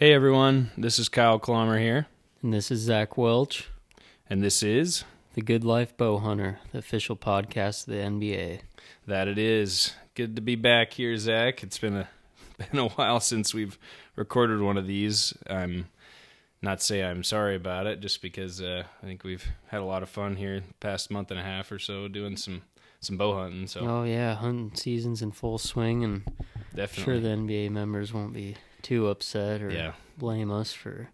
Hey everyone, this is Kyle Clommer here, And this is Zach Welch, and this is the Good Life Bow Hunter, the official podcast of the NBA. that it is. Good to be back here, Zach. It's been a been a while since we've recorded one of these. I'm not say I'm sorry about it, just because uh, I think we've had a lot of fun here the past month and a half or so doing some some bow hunting. So Oh yeah, hunting season's in full swing, and I'm definitely, sure the NBA members won't be too upset or yeah, blame us for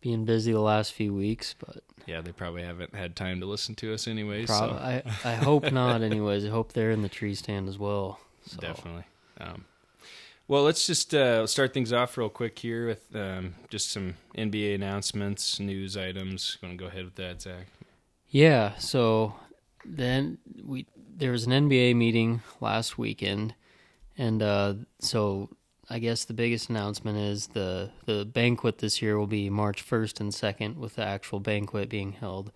being busy the last few weeks. But yeah. They probably haven't had time to listen to us anyway. prob- so I I hope not. Anyways, I hope they're in the tree stand as well. So. Definitely. Um, well, let's just uh, start things off real quick here with um, just some NBA announcements, news items. Going to go ahead with that, Zach? Yeah, so then we there was an NBA meeting last weekend, and uh, so I guess the biggest announcement is the the banquet this year will be March first and second, with the actual banquet being held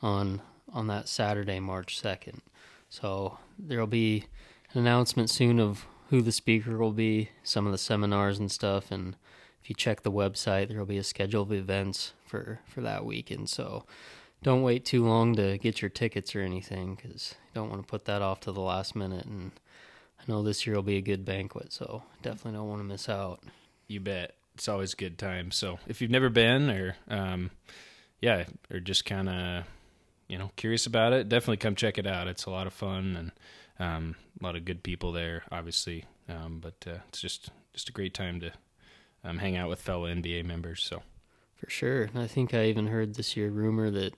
on on that Saturday, March second. So there'll be an announcement soon of who the speaker will be, some of the seminars and stuff, and if you check the website, there'll be a schedule of events for for that weekend. So don't wait too long to get your tickets or anything because you don't want to put that off to the last minute. And I know this year will be a good banquet, so definitely don't want to miss out. You bet. It's always a good time. So if you've never been, or um, yeah, or just kind of you know curious about it, definitely come check it out. It's a lot of fun and um, a lot of good people there, obviously. Um, but uh, it's just just a great time to um, hang out with fellow NBA members. So For sure. And I think I even heard this year rumor that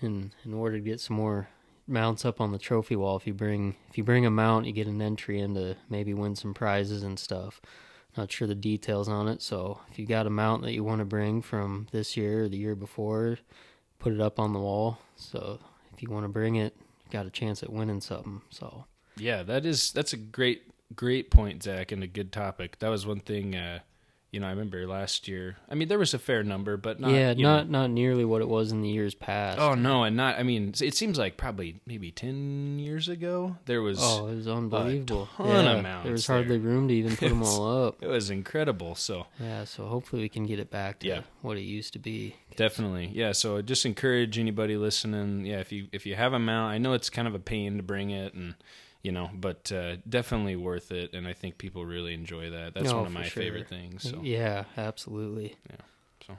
in in order to get some more mounts up on the trophy wall, if you bring if you bring a mount, you get an entry into maybe win some prizes and stuff. Not sure the details on it, so if you got a mount that you want to bring from this year or the year before, put it up on the wall. So if you want to bring it, you got a chance at winning something. So Yeah, that is that's a great great point, Zach, and a good topic. That was one thing. Uh, you know, I remember last year. I mean, there was a fair number, but not. yeah, not know- not nearly what it was in the years past. oh no, and not. I mean, it seems like probably maybe ten years ago there was. Oh, it was unbelievable. ton of yeah, mounts there was there. hardly room to even put them all up. It was incredible. So Yeah, so hopefully we can get it back to Yeah. what it used to be. definitely, yeah. So I just encourage anybody listening. Yeah, if you if you have a mount, I know it's kind of a pain to bring it, and you know, but uh, definitely worth it. And I think people really enjoy that. That's No, one of my sure. favorite things. So. Yeah, absolutely. Yeah. So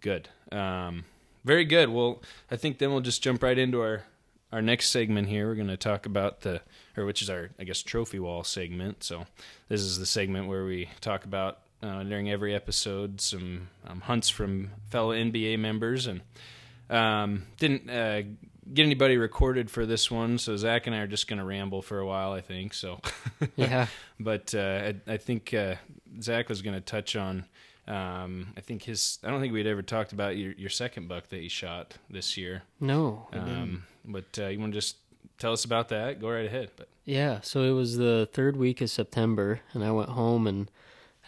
good. Um, very good. Well, I think then we'll just jump right into our our next segment here. We're going to talk about the, or which is our, I guess, trophy wall segment. So this is the segment where we talk about uh, during every episode some um, hunts from fellow NBA members, and um, didn't uh, get anybody recorded for this one. So Zach and I are just going to ramble for a while, I think. So. Yeah, but uh, I, I think uh, Zach was going to touch on. Um, I think his. I don't think we'd ever talked about your your second buck that he shot this year. no. Um, but uh, you want to just tell us about that? Go right ahead. But Yeah, so it was the third week of September, and I went home and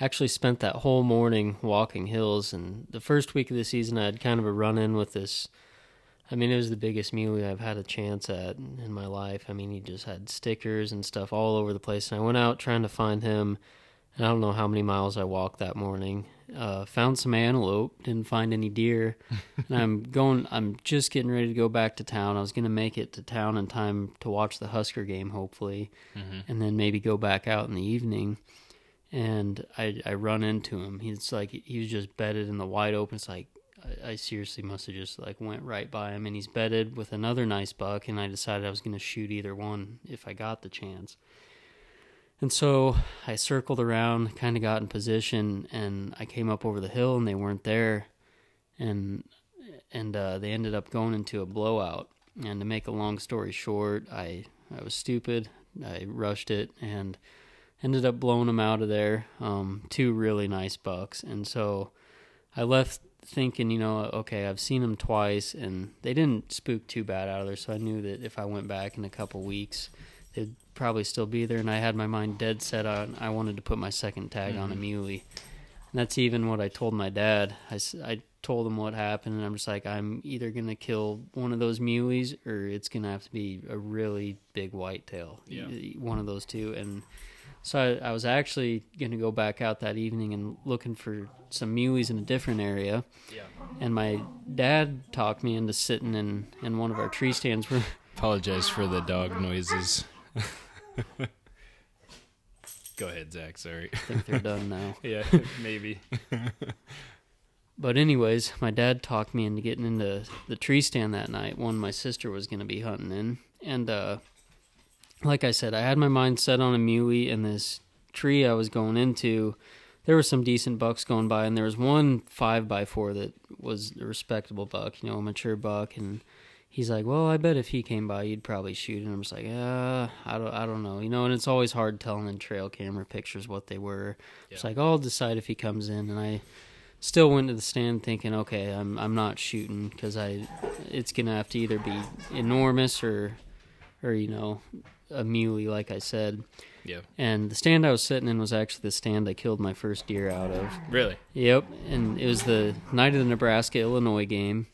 actually spent that whole morning walking hills. And the first week of the season, I had kind of a run in with this. I mean, it was the biggest muley I've had a chance at in my life. I mean, he just had stickers and stuff all over the place. And I went out trying to find him. And I don't know how many miles I walked that morning. Uh, found some antelope, didn't find any deer. and I'm going, I'm just getting ready to go back to town. I was going to make it to town in time to watch the Husker game, hopefully and then maybe go back out in the evening. And I I run into him. He's like he was just bedded in the wide open. It's like I, I seriously must have just like went right by him. And he's bedded with another nice buck. And I decided I was going to shoot either one if I got the chance. And so I circled around, kind of got in position, and I came up over the hill, and they weren't there, and and uh, they ended up going into a blowout. And to make a long story short, I I was stupid. I rushed it and ended up blowing them out of there. Um, two really nice bucks, and so I left thinking, you know, okay, I've seen them twice, and they didn't spook too bad out of there. So I knew that if I went back in a couple weeks, they'd probably still be there. And I had my mind dead set on I wanted to put my second tag on mm-hmm. a muley. And that's even what I told my dad. I, I told him what happened, and I'm just like, I'm either gonna kill one of those muleys, or it's gonna have to be a really big whitetail. Yeah. One of those two. And So I, I was actually going to go back out that evening and looking for some muleys in a different area. Yeah. And my dad talked me into sitting in, in one of our tree stands. Where, Apologize for the dog noises. Go ahead, Zach. Sorry. I think they're done now. Yeah, maybe. But anyways, my dad talked me into getting into the tree stand that night. One my sister was going to be hunting in, and uh, like I said, I had my mind set on a muley and this tree I was going into. There were some decent bucks going by, and there was one five by four that was a respectable buck, you know, a mature buck, and he's like, "Well, I bet if he came by, you'd probably shoot." And I'm just like, "Uh, I don't, I don't know, you know." And it's always hard telling in trail camera pictures what they were. It's Yeah. like I'll decide if he comes in, and I still went to the stand thinking, okay, I'm I'm not shooting because I it's gonna have to either be enormous or or you know a muley, like I said. Yeah. And the stand I was sitting in was actually the stand I killed my first deer out of. Really? Yep, and it was the night of the Nebraska Illinois game,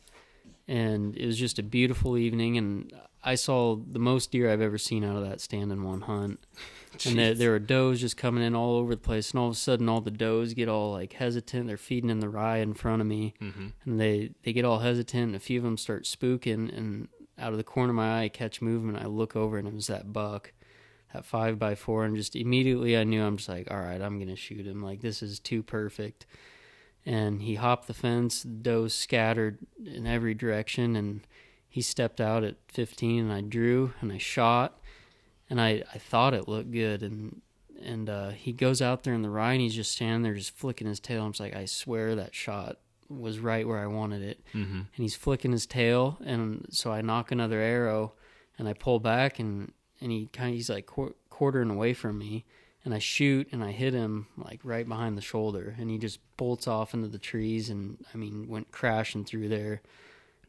and it was just a beautiful evening, and I saw the most deer I've ever seen out of that stand in one hunt. And there, there were does just coming in all over the place, and all of a sudden, all the does get all like hesitant. They're feeding in the rye in front of me, Mm-hmm. and they they get all hesitant. And a few of them start spooking, and out of the corner of my eye, I catch movement. I look over, and it was that buck, that five by four, and just immediately I knew I'm just like, all right, I'm gonna shoot him. Like this is too perfect. And he hopped the fence. Does scattered in every direction, and he stepped out at 15, and I drew and I shot, and I I thought it looked good, and and uh, he goes out there in the rye, and he's just standing there, just flicking his tail. I'm just like, I swear that shot was right where I wanted it Mm-hmm. and he's flicking his tail and so i knock another arrow and i pull back and and he kind of he's like qu- quartering away from me and i shoot and i hit him like right behind the shoulder and he just bolts off into the trees and i mean went crashing through there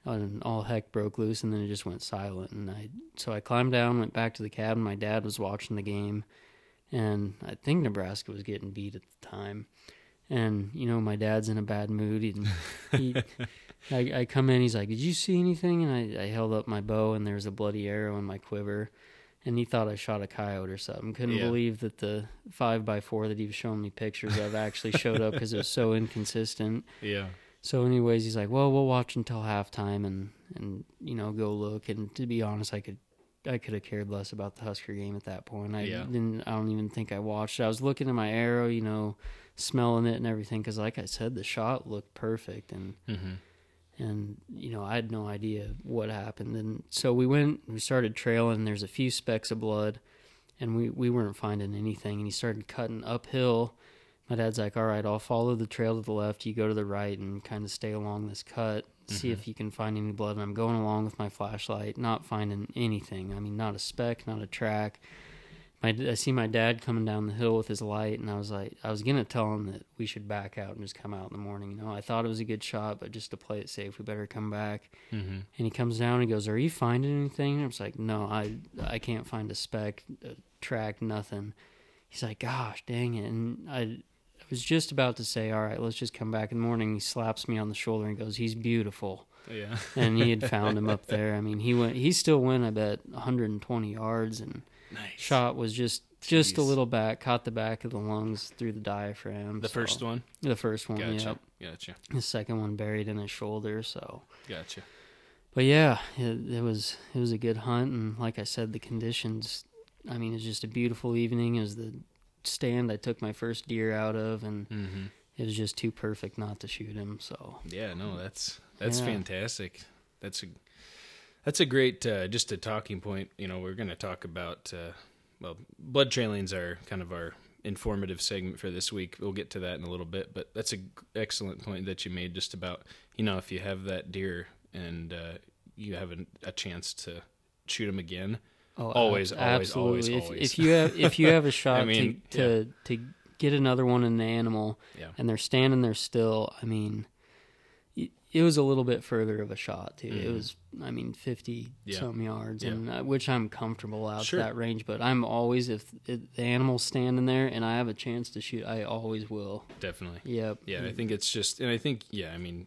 and all heck broke loose and then it just went silent and i so i climbed down went back to the cabin my dad was watching the game and i think nebraska was getting beat at the time and you know my dad's in a bad mood he, he I, I come in. He's like, "Did you see anything?" And I, I held up my bow, and there's a bloody arrow in my quiver. And he thought I shot a coyote or something. Couldn't Yeah. believe that the five by four that he was showing me pictures of actually showed up because it was so inconsistent. Yeah. So, anyways, he's like, "Well, we'll watch until halftime, and and you know go look." And to be honest, I could I could have cared less about the Husker game at that point. I Yeah. didn't. I don't even think I watched. I was looking at my arrow, you know, smelling it and everything, because like I said, the shot looked perfect, and Mm-hmm. and you know I had no idea what happened. And so we went, we started trailing. There's a few specks of blood, and we we weren't finding anything. And he started cutting uphill. My dad's like, "All right, I'll follow the trail to the left. You go to the right and kind of stay along this cut, see Mhm. if you can find any blood." And I'm going along with my flashlight, not finding anything. I mean, not a speck, not a track. My, I see my dad coming down the hill with his light, and I was like, I was gonna tell him that we should back out and just come out in the morning. You know, I thought it was a good shot, but just to play it safe, we better come back. Mm-hmm. And he comes down and he goes, "Are you finding anything?" And I was like, "No, I I can't find a speck, a track, nothing." He's like, "Gosh, dang it!" And I, I was just about to say, "All right, let's just come back in the morning." He slaps me on the shoulder and goes, "He's beautiful." Yeah. And he had found him up there. I mean, he went. He still went. I bet 120 yards and nice. shot was just just a little back, caught the back of the lungs through the diaphragm. The so- first one. the first one, Gotcha. yeah. Gotcha. The second one buried in his shoulder. So, Gotcha. but yeah, it, it was it was a good hunt, and like I said, the conditions. I mean, it was just a beautiful evening. It was the stand I took my first deer out of, and Mm-hmm. it was just too perfect not to shoot him. So, Yeah. No, that's that's Yeah. fantastic. That's a that's a great uh, just a talking point. You know, we're going to talk about uh, well, blood trailings are kind of our informative segment for this week. We'll get to that in a little bit, but that's a g- excellent point that you made just about you know if you have that deer and uh, you have a, a chance to shoot him again. oh, Always, always, always, if, always. if you have if you have a shot I mean, to to to get another one in the animal, Yeah. and they're standing there still. I mean, it, it was a little bit further of a shot too. It Mhm. was, I mean, fifty Yeah. some yards, Yeah. and uh, which I'm comfortable out Sure. that range. But I'm always if it, the animal's standing there and I have a chance to shoot, I always will. Definitely. Yep. Yeah, I think it's just, and I think, yeah, I mean,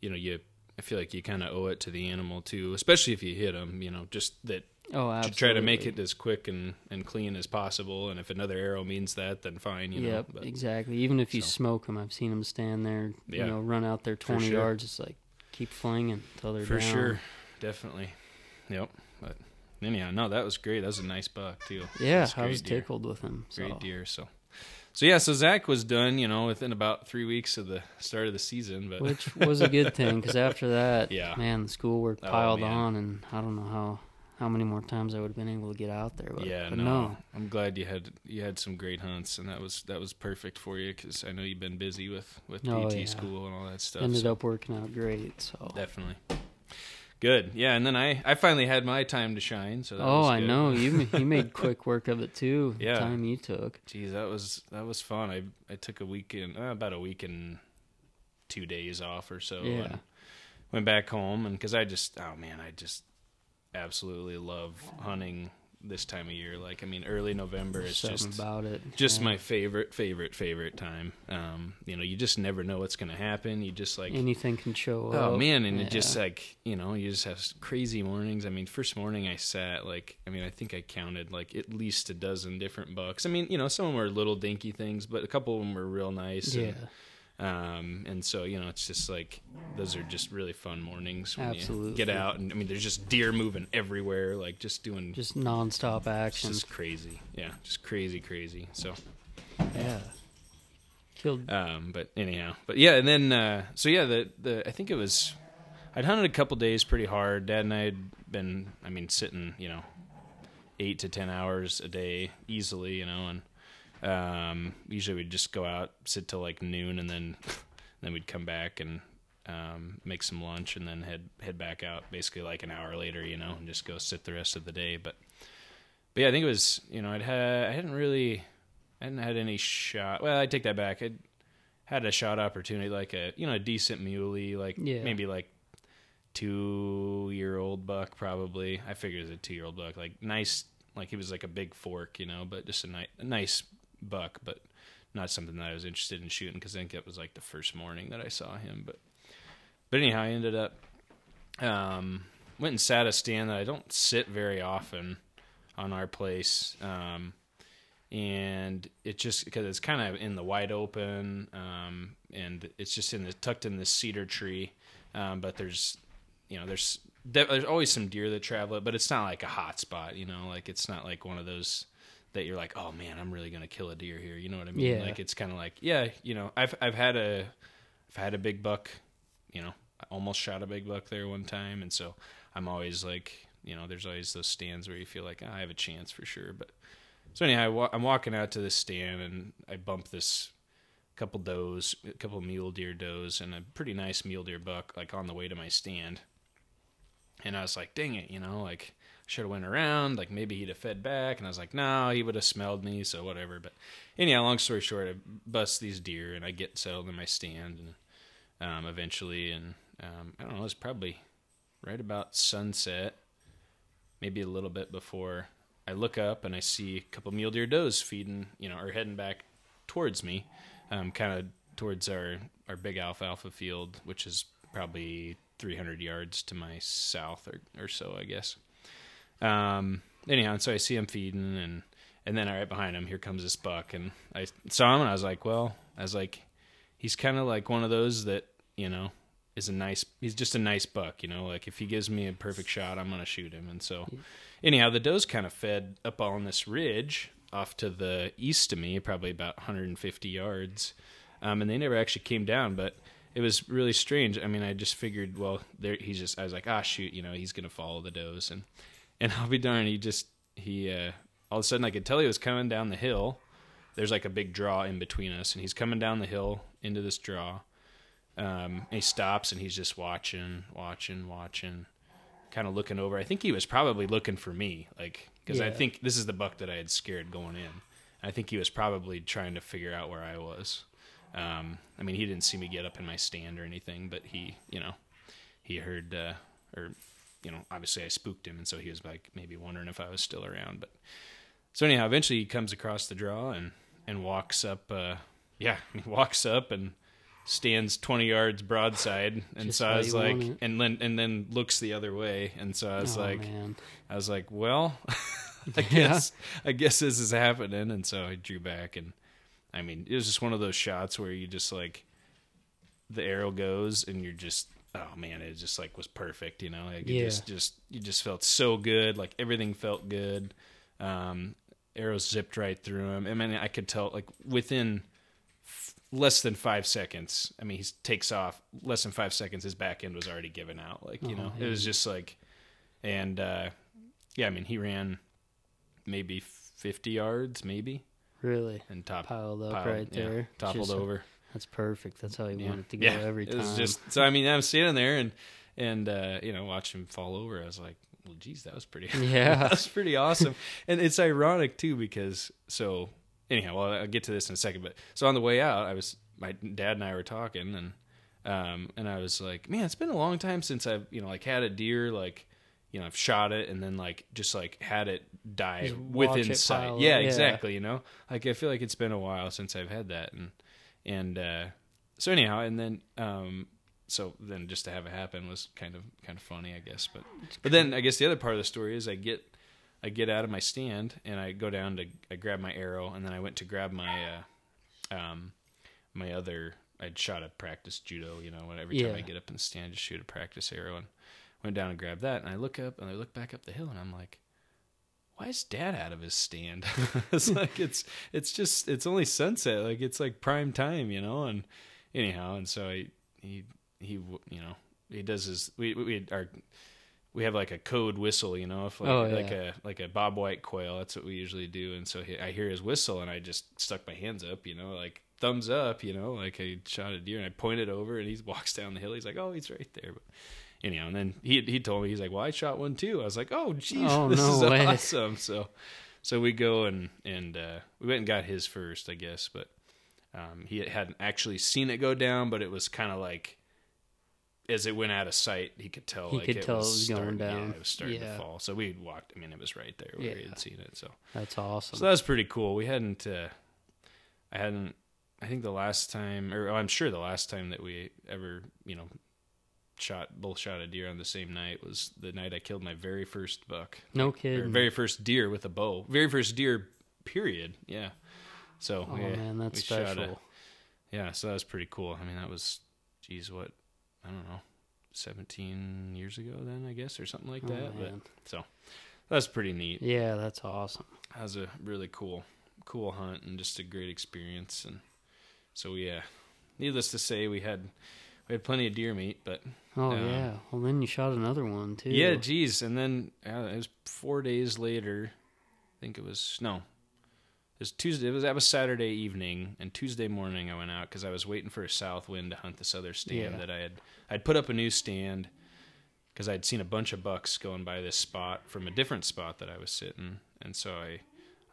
you know, you I feel like you kind of owe it to the animal too, especially if you hit them. You know, just that Oh, to try to make it as quick and, and clean as possible. And if another arrow means that, then fine. You know, yep, but exactly. Even if you so. smoke them, I've seen them stand there, Yeah. you know, run out there 20 sure. yards, just like keep flinging until they're done. for down. sure, definitely. Yep. But anyhow, no, that was great. That was a nice buck too. Yeah, I was deer. tickled with him. So. Great deer. So, so yeah. So Zach was done. You know, within about three weeks of the start of the season. But which was a good thing because after that, Yeah. man, the schoolwork Oh, piled man. on, and I don't know how how many more times I would have been able to get out there. But, yeah, but no, no, I'm glad you had you had some great hunts, and that was that was perfect for you because I know you've been busy with with Oh, PT yeah. school and all that stuff. ended so up working out great. So definitely good. Yeah, and then I I finally had my time to shine. So that oh, I know you you made quick work of it too. Yeah. the time you took. Geez, that was that was fun. I I took a weekend, uh, about a week and two days off or so. Yeah. And went back home, and because I just, oh man, I just absolutely love hunting this time of year. Like, I mean, early November is Something just about it. just yeah. my favorite, favorite, favorite time. Um, you know, you just never know what's gonna happen. You just like. anything can show up. Oh man, and it just like you know, you just have crazy mornings. I mean, first morning I sat like, I mean, I think I counted like at least a dozen different bucks. I mean, you know, some of them were little dinky things, but a couple of them were real nice. yeah, And, um, and so you know, it's just like those are just really fun mornings when you Absolutely. get out, and I mean, there's just deer moving everywhere, like just doing just nonstop it's action. just crazy. Yeah, just crazy, crazy. So. yeah, killed. Um, but anyhow, but yeah, and then uh, so yeah, the the I think it was I'd hunted a couple days pretty hard. Dad and I had been, I mean, sitting you know eight to ten hours a day easily, you know, and um, usually we'd just go out, sit till like noon, and then then we'd come back and um, make some lunch, and then head head back out basically like an hour later, you know, and just go sit the rest of the day. But but yeah, I think it was you know I'd had I hadn't really I hadn't had any shot. Well, I take that back. I had a shot opportunity, like a you know a decent muley, like Yeah. maybe like two year old buck, probably. I figured it was a two year old buck, like nice, like he was like a big fork, you know, but just a nice, a nice buck, but not something that I was interested in shooting because I think it was like the first morning that I saw him. But but anyhow, I ended up um, went and sat a stand that I don't sit very often on our place. Um, and it just because it's kind of in the wide open, um, and it's just in the tucked in this cedar tree. Um, but there's, you know, there's there's always some deer that travel it, but it's not like a hot spot. You know, like it's not like one of those that you're like, oh man, I'm really gonna kill a deer here. You know what I mean? Yeah. Like it's kind of like, yeah, you know, I've I've had a I've had a big buck, you know, I almost shot a big buck there one time, and so I'm always like, you know, there's always those stands where you feel like "Ah, I have a chance for sure. But so anyhow, I I'm walking out to this stand and I bump this couple does, a couple mule deer does, and a pretty nice mule deer buck like on the way to my stand. And I was like, dang it, you know, like should have went around, like maybe he'd have fed back. And I was like, no, he would have smelled me, so whatever. But anyhow, long story short, I bust these deer and I get settled in my stand and um, eventually, and um, I don't know, it's probably right about sunset, maybe a little bit before. I look up and I see a couple mule deer does feeding, you know, or heading back towards me, um, kind of towards our our big alfalfa field, which is probably 300 yards to my south or or so, I guess. Um, anyhow, and so I see him feeding, and and then right behind him, here comes this buck, and I saw him, and I was like, well, I was like, he's kind of like one of those that you know is a nice. He's just a nice buck, you know. Like if he gives me a perfect shot, I'm gonna shoot him. And so, anyhow, the does kind of fed up on this ridge off to the east of me, probably about 150 yards, um, and they never actually came down, but. It was really strange. I mean, I just figured, well, there he's just. I was like, ah, shoot, you know, he's gonna follow the does, and and I'll be darned, he just he uh, all of a sudden I could tell he was coming down the hill. There's like a big draw in between us, and he's coming down the hill into this draw. Um, and he stops and he's just watching, watching, watching, kind of looking over. I think he was probably looking for me, like because I think this is the buck that I had scared going in. I think he was probably trying to figure out where I was. Um, I mean, he didn't see me get up in my stand or anything, but he, you know, he heard, uh, or you know, obviously I spooked him, and so he was like maybe wondering if I was still around. But so anyhow, eventually he comes across the draw and and walks up. Uh, yeah, he walks up and stands 20 yards broadside and Just so i was like and then and then looks the other way and so i was Oh, like man. i was like well i Yeah. guess i guess this is happening and so i drew back and i mean it was just one of those shots where you just like the arrow goes and you're just oh man it just like was perfect you know? Like it Yeah. just just you just felt so good. Like everything felt good. Um arrows zipped right through him. I mean i could tell like within f- less than five seconds i mean he takes off less than five seconds his back end was already given out like you Oh, know? It was just like and uh yeah i mean he ran maybe 50 yards maybe. Really? And top piled up piled- right yeah, there. toppled over That's perfect. That's how you yeah. want it to go yeah. every time. It was just so. I mean, I'm standing there and and uh, you know watch him fall over. I was like, well, geez, that was pretty. Yeah. that was pretty awesome. and it's ironic too because so anyhow, well, I'll get to this in a second. But so on the way out, I was my dad and I were talking and um and I was like, man, it's been a long time since I've you know like had a deer like. You know, I've shot it and then like just like had it die Just within it sight. Yeah. Yeah. exactly. You know, like I feel like it's been a while since I've had that, and and uh, so anyhow, and then um, so then just to have it happen was kind of kind of funny, I guess. But but then I guess the other part of the story is I get I get out of my stand and I go down to I grab my arrow and then I went to grab my uh, um my other I'd shot a practice judo, you know, every time Yeah. I get up in the stand, just shoot a practice arrow and went down and grabbed that and I look up and I look back up the hill and I'm like why is dad out of his stand? It's like it's it's just it's only sunset. Like it's like prime time you know? And anyhow and so he he he you know he does his we we are we have like a code whistle you know? If like, Oh, like a like a bob white quail. that's what we usually do. And so he, i hear his whistle and i just stuck my hands up you know? Like thumbs up you know? Like i shot a deer and i pointed over and he walks down the hill. He's like oh he's right there. But anyhow and then he he told me he's like well i shot one too i was like oh geez Oh, this no is way. awesome so so we go and and uh we went and got his first i guess but um he hadn't actually seen it go down but it was kind of like as it went out of sight he could tell He like could it tell was it was going down. yeah, it was starting Yeah. to fall so we walked i mean it was right there where he had seen it so That's awesome. so that was pretty cool. We hadn't, uh, I hadn't, I think the last time, or I'm sure the last time that we ever, you know, shot, both shot a deer on the same night was the night I killed my very first buck. no kidding. very first deer with a bow. Very first deer, period. Yeah. So, oh yeah, man, that's shot a- special. yeah, so that was pretty cool. I mean, that was, geez, what, I don't know, 17 years ago then, I guess, or something like Oh, that. but man. that's pretty neat Yeah, that's awesome. that was a really cool cool hunt and just a great experience and so yeah needless to say we had we had plenty of deer meat but Oh Um, yeah. Well, then you shot another one too. yeah geez and then uh, it was four days later i think it was no it was tuesday it was that was saturday evening and tuesday morning i went out because i was waiting for a south wind to hunt this other stand Yeah. that i had i'd put up a new stand because i'd seen a bunch of bucks going by this spot from a different spot that i was sitting and so i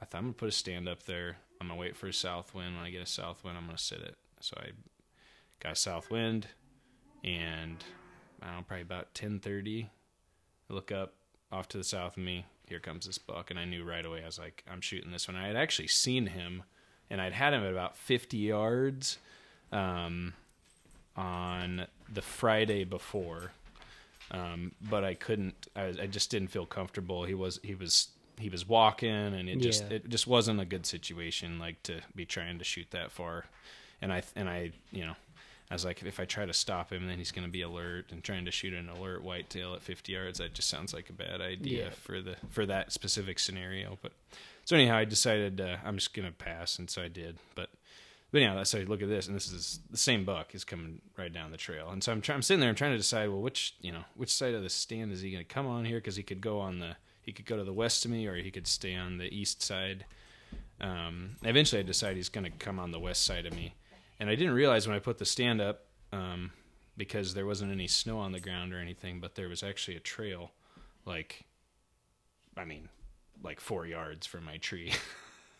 i thought i'm gonna put a stand up there i'm gonna wait for a south wind when i get a south wind i'm gonna sit it so i got a south wind and i don't know probably about 10.30 I look up off to the south of me. Here comes this buck, and I knew right away. I was like, I'm shooting this one. I had actually seen him, and I'd had him at about 50 yards um, on the Friday before, um, but I couldn't. I, I just didn't feel comfortable. He was he was he was walking, and it just Yeah. it just wasn't a good situation like to be trying to shoot that far. And I and I you know I was like, if I try to stop him, then he's going to be alert and trying to shoot an alert whitetail at 50 yards. That just sounds like a bad idea Yeah. for the for that specific scenario. But so anyhow, I decided uh, I'm just going to pass, and so I did. But but anyhow, so I look at this, and this is the same buck is coming right down the trail, and so I'm trying. I'm sitting there, I'm trying to decide, well, which you know, which side of the stand is he going to come on here? Because he could go on the he could go to the west of me, or he could stay on the east side. Um, eventually, I decide he's going to come on the west side of me, and I didn't realize when I put the stand up um, because there wasn't any snow on the ground or anything, but there was actually a trail, like, I mean, like four yards from my tree,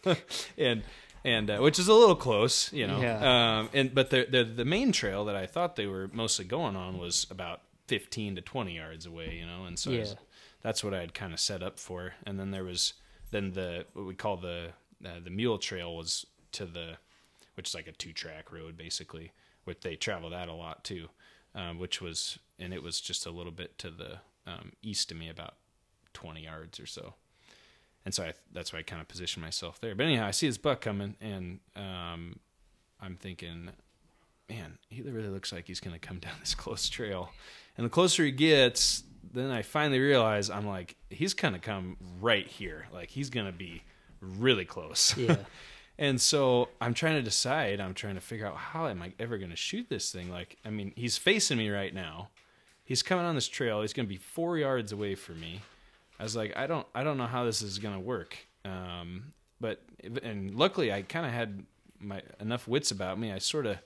and and uh, which is a little close, you know. Yeah. Um, and but the, the the main trail that I thought they were mostly going on was about fifteen to twenty yards away, you know, and so I was- that's what I had kind of set up for. And then there was then the what we call the uh, the mule trail was to the which is like a two track road basically which they travel that a lot too, um, which was and it was just a little bit to the um, east of me, about twenty yards or so. And so I, that's why I kind of positioned myself there. But anyhow, I see his buck coming, and um, I'm thinking, man, he really looks like he's going to come down this close trail. And the closer he gets, then I finally realize I'm like, he's going to come right here. Like he's going to be really close. Yeah. and so I'm trying to decide. I'm trying to figure out how am I ever going to shoot this thing. Like, I mean, he's facing me right now. He's coming on this trail. He's going to be four yards away from me. I was like, I don't, I don't know how this is going to work. Um, but and luckily, I kind of had my enough wits about me. I sort of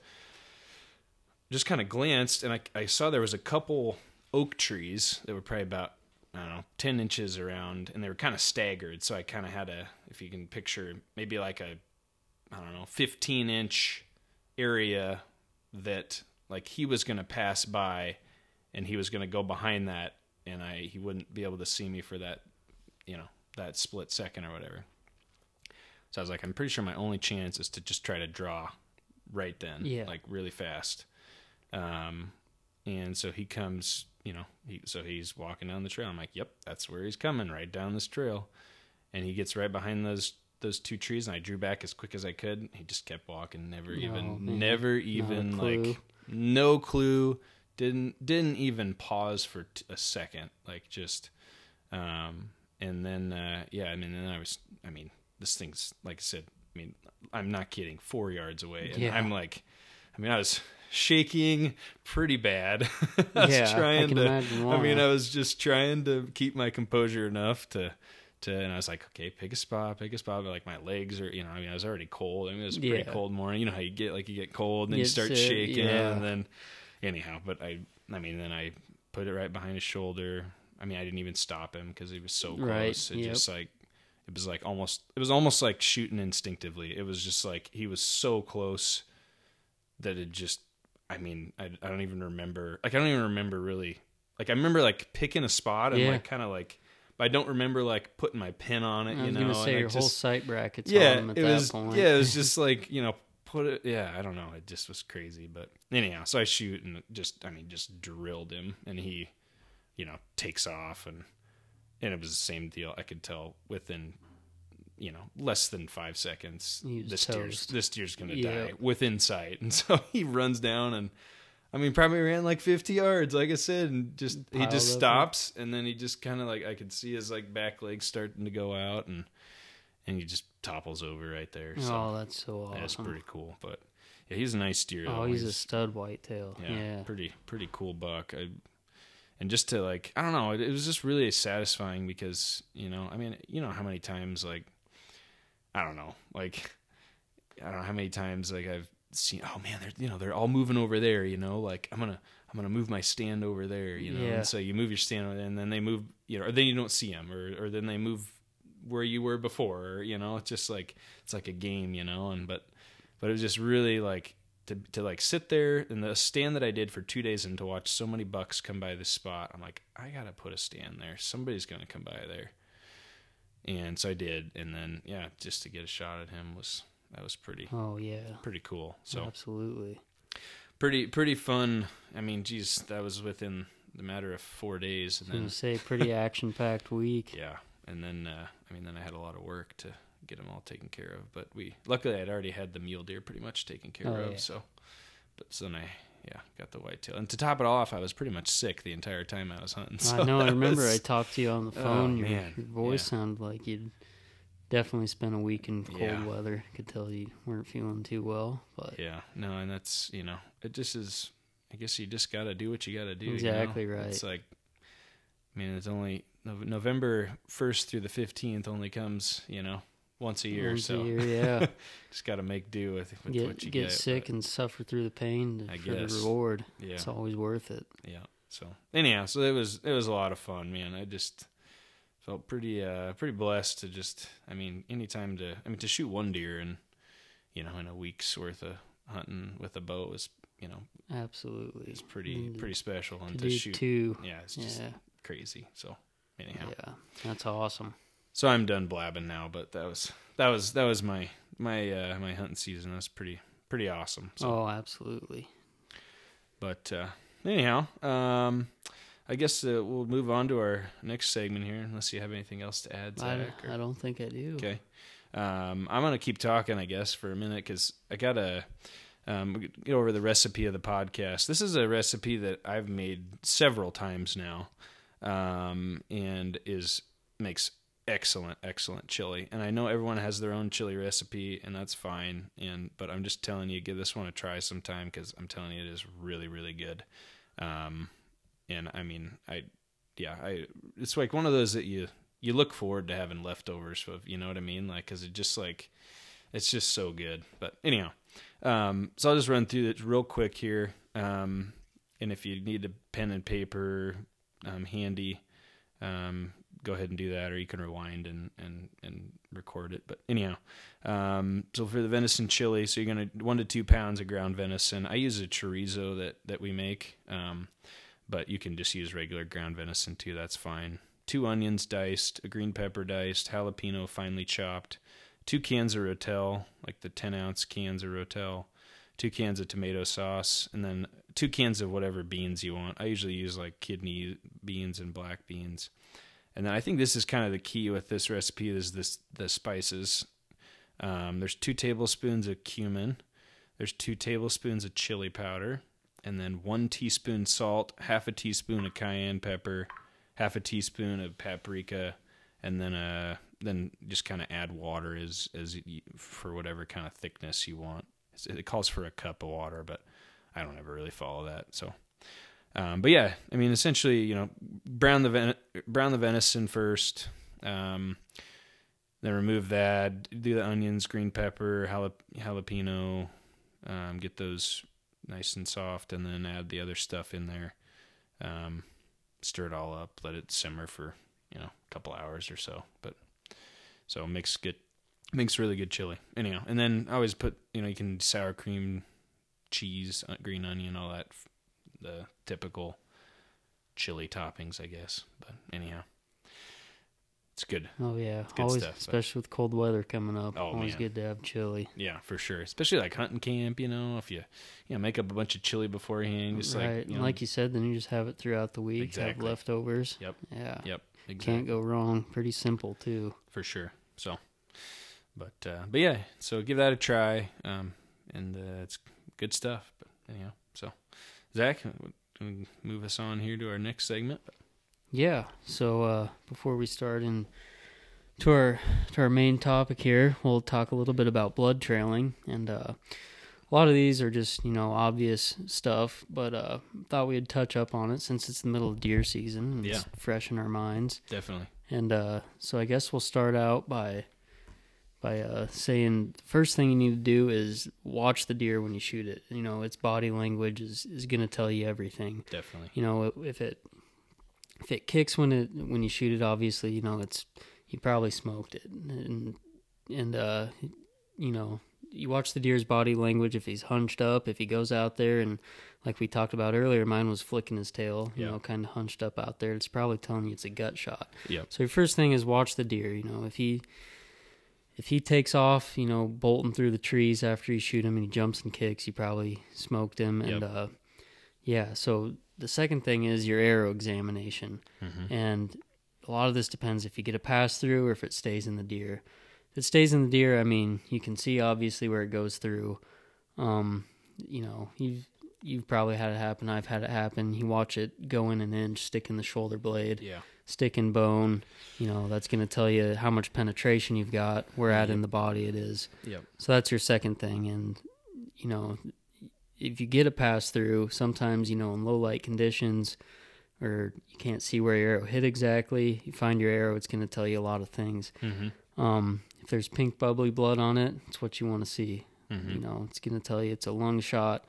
just kind of glanced, and I, I saw there was a couple oak trees that were probably about I don't know, 10 inches around, and they were kind of staggered. So I kind of had a, if you can picture, maybe like a, I don't know, 15 inch area that like he was going to pass by and he was going to go behind that and I, he wouldn't be able to see me for that, you know, that split second or whatever. So I was like, I'm pretty sure my only chance is to just try to draw right then, Yeah. like really fast. Um, and so he comes, you know, he, so he's walking down the trail. I'm like, yep, that's where he's coming, right down this trail. And he gets right behind those those two trees, and I drew back as quick as I could. He just kept walking, never even, Oh, man. never even like, no clue. Didn't didn't even pause for t- a second, like just. Um, and then uh, yeah, I mean, then I was, I mean, this thing's like I said. I mean, I'm not kidding, four yards away, and Yeah. I'm like, I mean, I was shaking pretty bad. I Yeah, I trying can to. I mean. I was just trying to keep my composure enough to, to, and I was like, okay, pick a spot, pick a spot. But like my legs are, you know, I mean, I was already cold. I mean, it was a pretty Yeah. cold morning. You know how you get like you get cold and then you Get start shaking, yeah. and then anyhow. But I, I mean, then I put it right behind his shoulder. I mean, I didn't even stop him because he was so close. Right, It yep. just like. It was like almost. It was almost like shooting instinctively. It was just like he was so close that it just I mean, I, I don't even remember. Like, I don't even remember really. Like, I remember like picking a spot and Yeah. like kind of like, but I don't remember like putting my pin on it. I You know, say and I your whole just, sight brackets yeah, on him at it that was point. yeah, it was just like you know put it. Yeah, I don't know. It just was crazy. But anyhow, so I shoot and just I mean just drilled him, and he, you know, takes off and and it was the same deal. I could tell within. You know, less than five seconds, this deer's this deer's gonna Yeah. die within sight, and so he runs down and I mean, probably ran like 50 yards, like I said, and just he just stops, and then he just kind of like I could see his like back legs starting to go out, and and he just topples over right there. So Oh, that's so awesome. that's pretty cool. But yeah, he's a nice deer. oh, though. he's a stud whitetail. yeah, Yeah. pretty pretty cool buck. I, and just to like I don't know, it, it was just really satisfying because you know I mean you know how many times like I don't know like I don't know how many times like I've oh man they're you know they're all moving over there you know like I'm gonna I'm gonna move my stand over there you know Yeah. and so you move your stand over there and then they move you know or then you don't see them or or then they move where you were before or, you know it's just like it's like a game you know and but but it was just really like to to like sit there and the stand that I did for two days and to watch so many bucks come by this spot. I'm like, I gotta put a stand there. Somebody's gonna come by there. And so I did, and then yeah, just to get a shot at him was that was pretty Oh yeah. pretty cool. So Absolutely. pretty pretty fun. I mean, geez, that was within the matter of four days, and I was then say pretty action packed week. yeah, and then uh, I mean, then I had a lot of work to get them all taken care of. But we luckily I'd already had the mule deer pretty much taken care Oh, of. yeah. So, but so then I yeah got the whitetail, and to top it off, I was pretty much sick the entire time I was hunting. So I know. I remember I talked to you on the Oh, phone. your, man. your voice Yeah. sounded like you'd definitely spent a week in cold Yeah. weather. Could tell you weren't feeling too well, but yeah no, and that's you know it just is. I guess you just got to do what you got to do. you know? Exactly right. It's like, I mean, it's only November first through the fifteenth only comes you know once a year. once so a year, yeah. just got to make do with, with get what you get get. sick and suffer through the pain to, I for the reward. yeah, It's always worth it. yeah. So anyhow, so it was it was a lot of fun, man. I just felt pretty uh pretty blessed to just I mean anytime to I mean to shoot one deer and you know in a week's worth of hunting with a bow is you know Absolutely. it's pretty And pretty special and to to shoot two. yeah it's just Yeah, crazy. So anyhow, yeah, that's awesome. so I'm done blabbing now, but that was that was that was my my uh my hunting season. That was pretty pretty awesome. So Oh, absolutely. But uh, anyhow, um, I guess uh, we'll move on to our next segment here, unless you have anything else to add, I, Zach. or- I don't think I do. Okay. Um, I'm gonna keep talking, I guess, for a minute because I gotta um, get over the recipe of the podcast. This is a recipe that I've made several times now, um, and is makes excellent, excellent chili. And I know everyone has their own chili recipe, and that's fine. And but I'm just telling you, give this one a try sometime because I'm telling you, it is really, really good. Um, and I mean, I yeah, I it's like one of those that you you look forward to having leftovers of, you know what I mean? Like, cause it just like, it's just so good. But anyhow, um, so I'll just run through it real quick here. Um, and if you need a pen and paper, um, handy, um, go ahead and do that, or you can rewind and, and, and record it. But anyhow, um, so for the venison chili, so you're to one to two pounds of ground venison. I use a chorizo that, that we make. But you can just use regular ground venison too. That's fine. Two onions diced, a green pepper diced, jalapeno finely chopped, two cans of Rotel, like the 10 ounce cans of Rotel, two cans of tomato sauce, and then two cans of whatever beans you want. I usually use like kidney beans and black beans. And then I think this is kind of the key with this recipe is this the spices. Um, there's two tablespoons of cumin. There's two tablespoons of chili powder and then one teaspoon salt, half a teaspoon of cayenne pepper, half a teaspoon of paprika, and then uh then just kind of add water as as you, for whatever kind of thickness you want. It calls for a cup of water, but I don't ever really follow that. So, um, but yeah, I mean, essentially, you know, brown the ven- brown the venison first. Um, then remove that. Do the onions, green pepper, jalap- jalapeno. Um, get those nice and soft, and then add the other stuff in there. Um, stir it all up, let it simmer for you know a couple hours or so. But so makes good, makes really good chili. Anyhow, and then I always put you know you can sour cream, cheese, uh, green onion, all that, the typical chili toppings, I guess. But anyhow. It's good. Oh yeah, good always, stuff, but- especially with cold weather coming up. Oh, always man. good to have chili. Yeah, for sure. Especially like hunting camp, you know, if you you know, make up a bunch of chili beforehand, just right, like you know, like you said, then you just have it throughout the week. Exactly. Have leftovers. Yep. Yeah. Yep. Exactly. Can't go wrong. Pretty simple too. for sure. So, but uh, but yeah, so give that a try, um, and uh, it's good stuff. But anyhow, so Zach, move us on here to our next segment? Yeah. So uh, before we start in to our to our main topic here, we'll talk a little bit about blood trailing, and uh, a lot of these are just you know obvious stuff, but uh, thought we'd touch up on it since it's the middle of deer season. And It's fresh in our minds, Definitely. and uh, so I guess we'll start out by by uh, saying the first thing you need to do is watch the deer when you shoot it. You know, its body language is is going to tell you everything Definitely. you know if it if it kicks when it when you shoot it obviously you know it's you probably smoked it and and uh you know you watch the deer's body language if he's hunched up if he goes out there and like we talked about earlier mine was flicking his tail you Yeah. know kind of hunched up out there it's probably telling you it's a gut shot Yep. so your first thing is watch the deer you know if he if he takes off you know bolting through the trees after you shoot him and he jumps and kicks you probably smoked him and Yep. uh yeah so the second thing is your arrow examination. Hmm and a lot of this depends if you get a pass through or if it stays in the deer. If it stays in the deer i mean you can see obviously where it goes through. Um you know you've you've probably had it happen. I've had it happen. You watch it go in an inch stick in the shoulder blade Yeah. stick in bone. You know that's going to tell you how much penetration you've got where at in the body it is. Yep. so that's your second thing. And, you know, if you get a pass through, sometimes, you know, in low light conditions or you can't see where your arrow hit exactly, you find your arrow, it's going to tell you a lot of things. hmm Um, if there's pink bubbly blood on it, it's what you want to see. hmm You know, it's going to tell you it's a lung shot.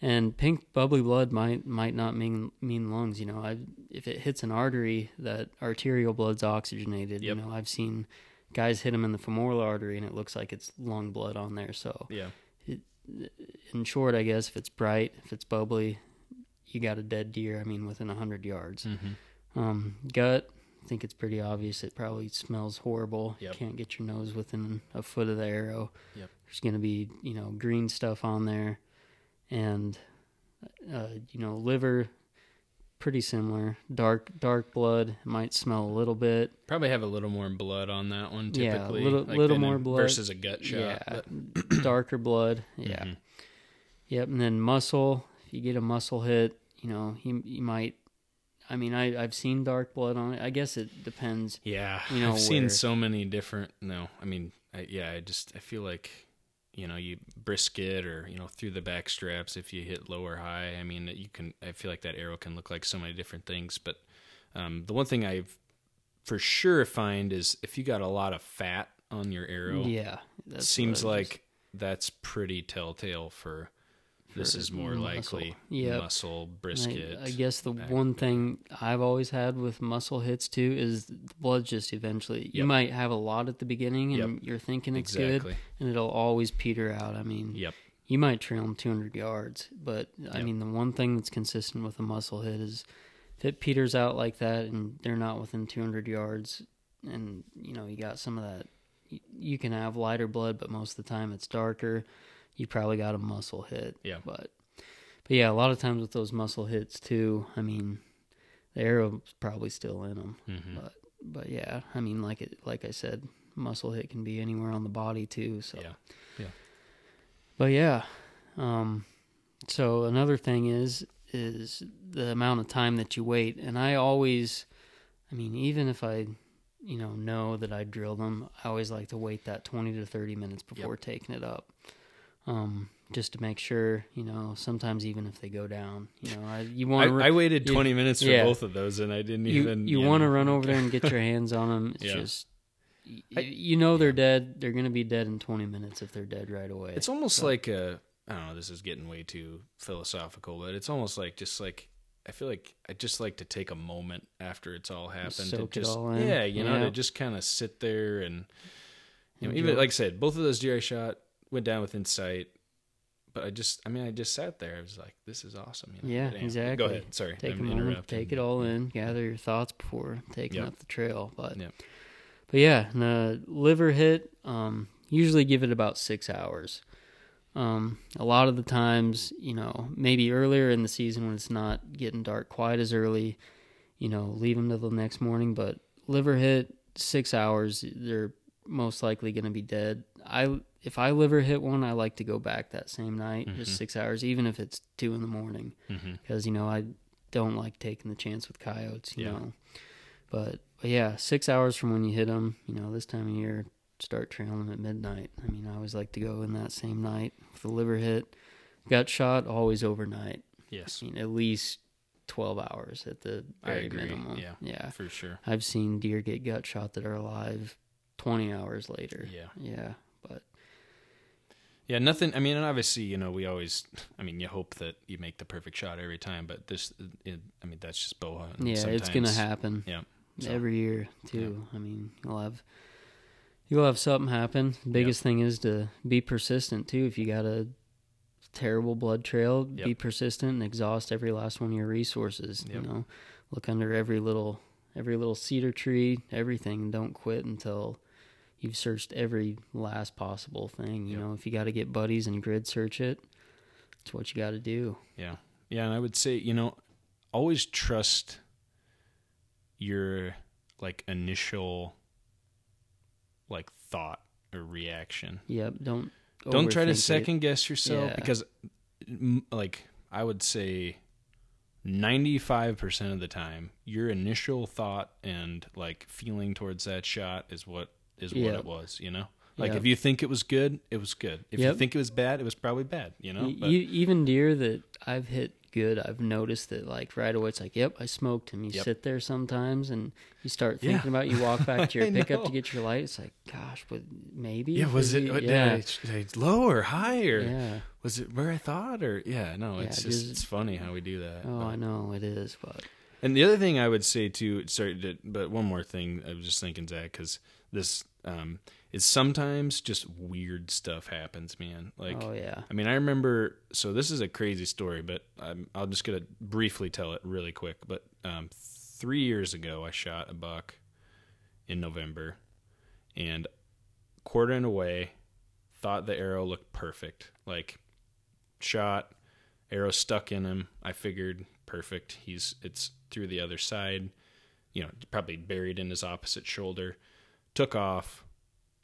And pink bubbly blood might might not mean mean lungs. You know, I if it hits an artery, that arterial blood's oxygenated. Yep. You know, I've seen guys hit them in the femoral artery, and it looks like it's lung blood on there. So Yeah. In short, I guess if it's bright, if it's bubbly, you got a dead deer. I mean, within a hundred yards. hmm Um, gut, I think it's pretty obvious. It probably smells horrible. Yep. You can't get your nose within a foot of the arrow. Yep. There's going to be you know green stuff on there, and uh, you know, liver, pretty similar. Dark dark blood might smell a little bit. Probably have a little more blood on that one. Yeah, a little- like little more blood. versus a gut shot. yeah, darker blood. Yeah. Mhm. Yep, and then muscle. If you get a muscle hit, you know, you you might. I mean, I I've seen dark blood on it. I guess it depends. Yeah, You know, I've seen so many different. No, I mean, I, yeah, I just I feel like you know you brisket or you know through the back straps if you hit low or high. I mean, you can. I feel like that arrow can look like so many different things. But um, the one thing I've for sure find is if you got a lot of fat on your arrow, Yeah, seems like that's pretty telltale for. This is more muscle. likely Yep. muscle brisket. I, I guess the back. one thing I've always had with muscle hits too is the blood just eventually. You might have a lot at the beginning and you're thinking it's exactly. good, and it'll always peter out. I mean, Yep. you might trail them 200 yards, but I mean, the one thing that's consistent with a muscle hit is if it peters out like that and they're not within 200 yards, and you know you got some of that, y- you can have lighter blood, but most of the time it's darker. You probably got a muscle hit. Yeah. But but yeah, a lot of times with those muscle hits too. I mean, the arrow's probably still in them. hmm But but yeah, I mean, like it, like I said, muscle hit can be anywhere on the body too. So Yeah. Yeah. But yeah, um, so another thing is is the amount of time that you wait, and I always, I mean, even if I, you know, know that I drill them, I always like to wait that twenty to thirty minutes before taking it up. Um, just to make sure, you know, sometimes even if they go down, you know, I, you want to I waited you- 20 minutes for yeah. both of those, and I didn't you, even. you want to run over there and get your hands on them. It's Yeah. just y- you know they're dead. They're going to be dead in 20 minutes if they're dead right away. It's almost So- like a. I don't know. This is getting way too philosophical, but it's almost like just like I feel like I just like to take a moment after it's all happened soak to it just all in. yeah, you know, Yeah. to just kind of sit there and you know, even like I said, both of those deer I shot went down within sight. But I just, I mean, I just sat there. I was like, "This is awesome." You know? Yeah, anyway, exactly. Go ahead. Sorry, take I'm a moment, take it all in, gather your thoughts before taking Yep. up the trail. But Yep. but yeah, the liver hit. Um, usually give it about six hours. Um, a lot of the times, you know, maybe earlier in the season when it's not getting dark quite as early, you know, leave them till the next morning. But liver hit six hours, they're most likely going to be dead. I if I liver hit one, I like to go back that same night, just Mhm. six hours, even if it's two in the morning because you know I don't like taking the chance with coyotes. You Yeah. know, but but yeah, six hours from when you hit them. You know, this time of year, start trailing them at midnight. I mean, I always like to go in that same night with the liver hit. Gut shot always overnight. Yes, I mean, at least twelve hours at the very minimum. Yeah. yeah. for sure. I've seen deer get gut shot that are alive twenty hours later. Yeah. yeah, but Yeah, nothing. I mean, and obviously, you know, we always. I mean, you hope that you make the perfect shot every time, but this. It, I mean, that's just bow hunting. yeah, it's gonna happen. Yeah. So- every year too. I mean, you'll have you'll have something happen. The biggest thing is to be persistent too. If you got a terrible blood trail, be persistent and exhaust every last one of your resources. Yep. You know, look under every little every little cedar tree, everything, don't quit until you've searched every last possible thing. You Yep. know, if you got to get buddies and grid search it, it's what you got to do. Yeah. Yeah, and I would say, you know, always trust your like initial like thought or reaction. Yep. Don't Don't try to overthink it. second guess yourself Yeah. because like I would say 95% of the time your initial thought and like feeling towards that shot is what is what Yep. it was, you know? Like Yep. if you think it was good, it was good. If you think it was bad, it was probably bad, you know? But- you, even deer that I've hit good, I've noticed that like right away it's like, yep, I smoked him. You Yep. sit there sometimes and you start Yeah. thinking about. You walk back to your pickup know. to get your light. It's like, gosh, but maybe. yeah, was it what, uh, yeah, did, I, did I low or high or yeah. was it where I thought or yeah, no, Yeah, it's just, just- it's funny how we do that. Oh, but- I know it is, but And the other thing I would say too, sorry, to- but one more thing I was just thinking, Zach, because this um, is sometimes just weird stuff happens, man. Like, oh yeah, I mean, I remember. So this is a crazy story, but I'm, I'll just gonna briefly tell it really quick. But um, three years ago, I shot a buck in November, and quartering away, thought the arrow looked perfect. Like, shot, arrow stuck in him. I figured perfect. He's it's through the other side. You know, probably buried in his opposite shoulder. Took off.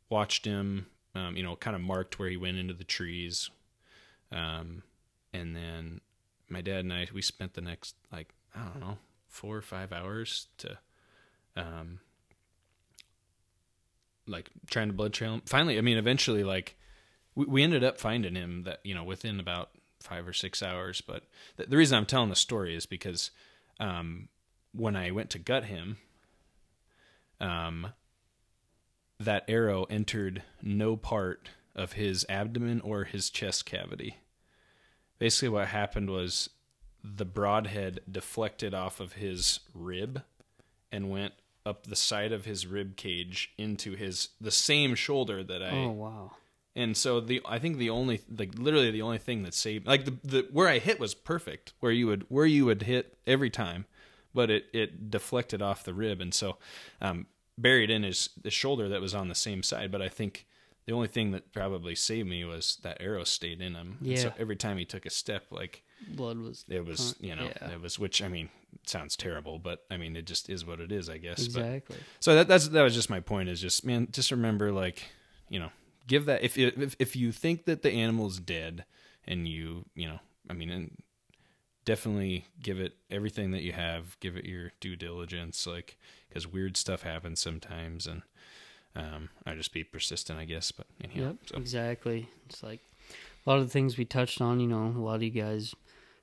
Watched him. Um, you know, kind of marked where he went into the trees. Um, and then my dad and I we spent the next like I don't know four or five hours to um like trying to blood trail him. Finally, I mean, eventually, like we, we ended up finding him that you know within about five or six hours. But the, the reason I'm telling the story is because um, when I went to gut him, um, that arrow entered no part of his abdomen or his chest cavity. Basically, what happened was the broadhead deflected off of his rib and went up the side of his rib cage into his the same shoulder that I Oh wow. and so the I think the only like literally the only thing that saved like the, the where I hit was perfect where you would where you would hit every time, but it it deflected off the rib and so um, buried in his the shoulder that was on the same side. But I think the only thing that probably saved me was that arrow stayed in him. And So every time he took a step, like Blood was it was you know yeah. it was which I mean sounds terrible, but I mean it just is what it is I guess. But exactly. so that that's that was just my point. Is just man, just remember like you know, give that if you- if if you think that the animal's dead and you you know, I mean, and definitely give it everything that you have. Give it your due diligence, like because weird stuff happens sometimes, and um, I just be persistent, I guess. But anyhow, Yep, so exactly. It's like a lot of the things we touched on. You know, a lot of you guys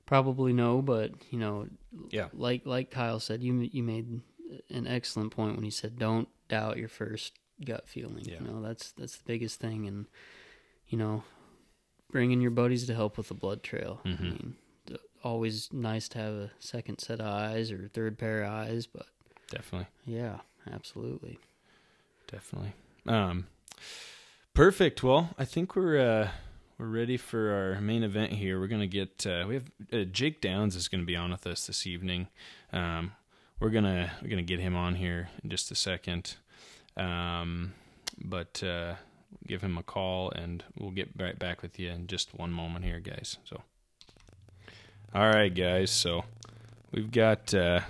probably know, but you know, yeah, like like Kyle said, you you made an excellent point when he said, "Don't doubt your first gut feeling." Yeah. You know, that's that's the biggest thing, and you know, bringing your buddies to help with the blood trail. I Mhm. mean, always nice to have a second set of eyes or third pair of eyes, but definitely. yeah, absolutely. Definitely. Um, perfect. Well, I think we're uh, we're ready for our main event here. We're gonna get uh, we have uh, Jake Downs is gonna be on with us this evening. Um, we're gonna we're gonna get him on here in just a second. Um, but uh, give him a call and we'll get right back with you in just one moment here, guys. So, all right, guys. So we've got uh,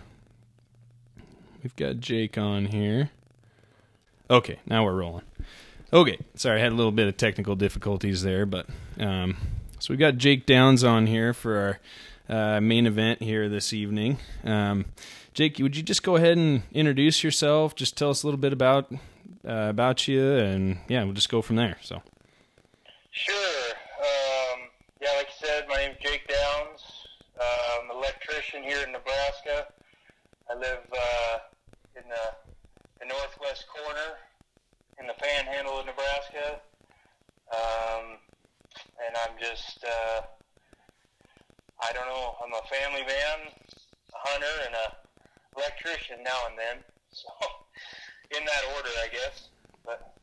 we've got Jake on here. Okay, now we're rolling. Okay, sorry, I had a little bit of technical difficulties there, but um, so we've got Jake Downs on here for our uh, main event here this evening. Um, Jake, would you just go ahead and introduce yourself? Just tell us a little bit about uh, about you, and yeah, we'll just go from there. So, Sure. Um, yeah, like you said, my name's Jake Downs. Uh, I'm an electrician here in Nebraska. I live uh, in the, the northwest corner in the panhandle of Nebraska. Um, and I'm just, uh, I don't know, I'm a family man, a hunter, and a electrician now and then. So, in that order, I guess. But,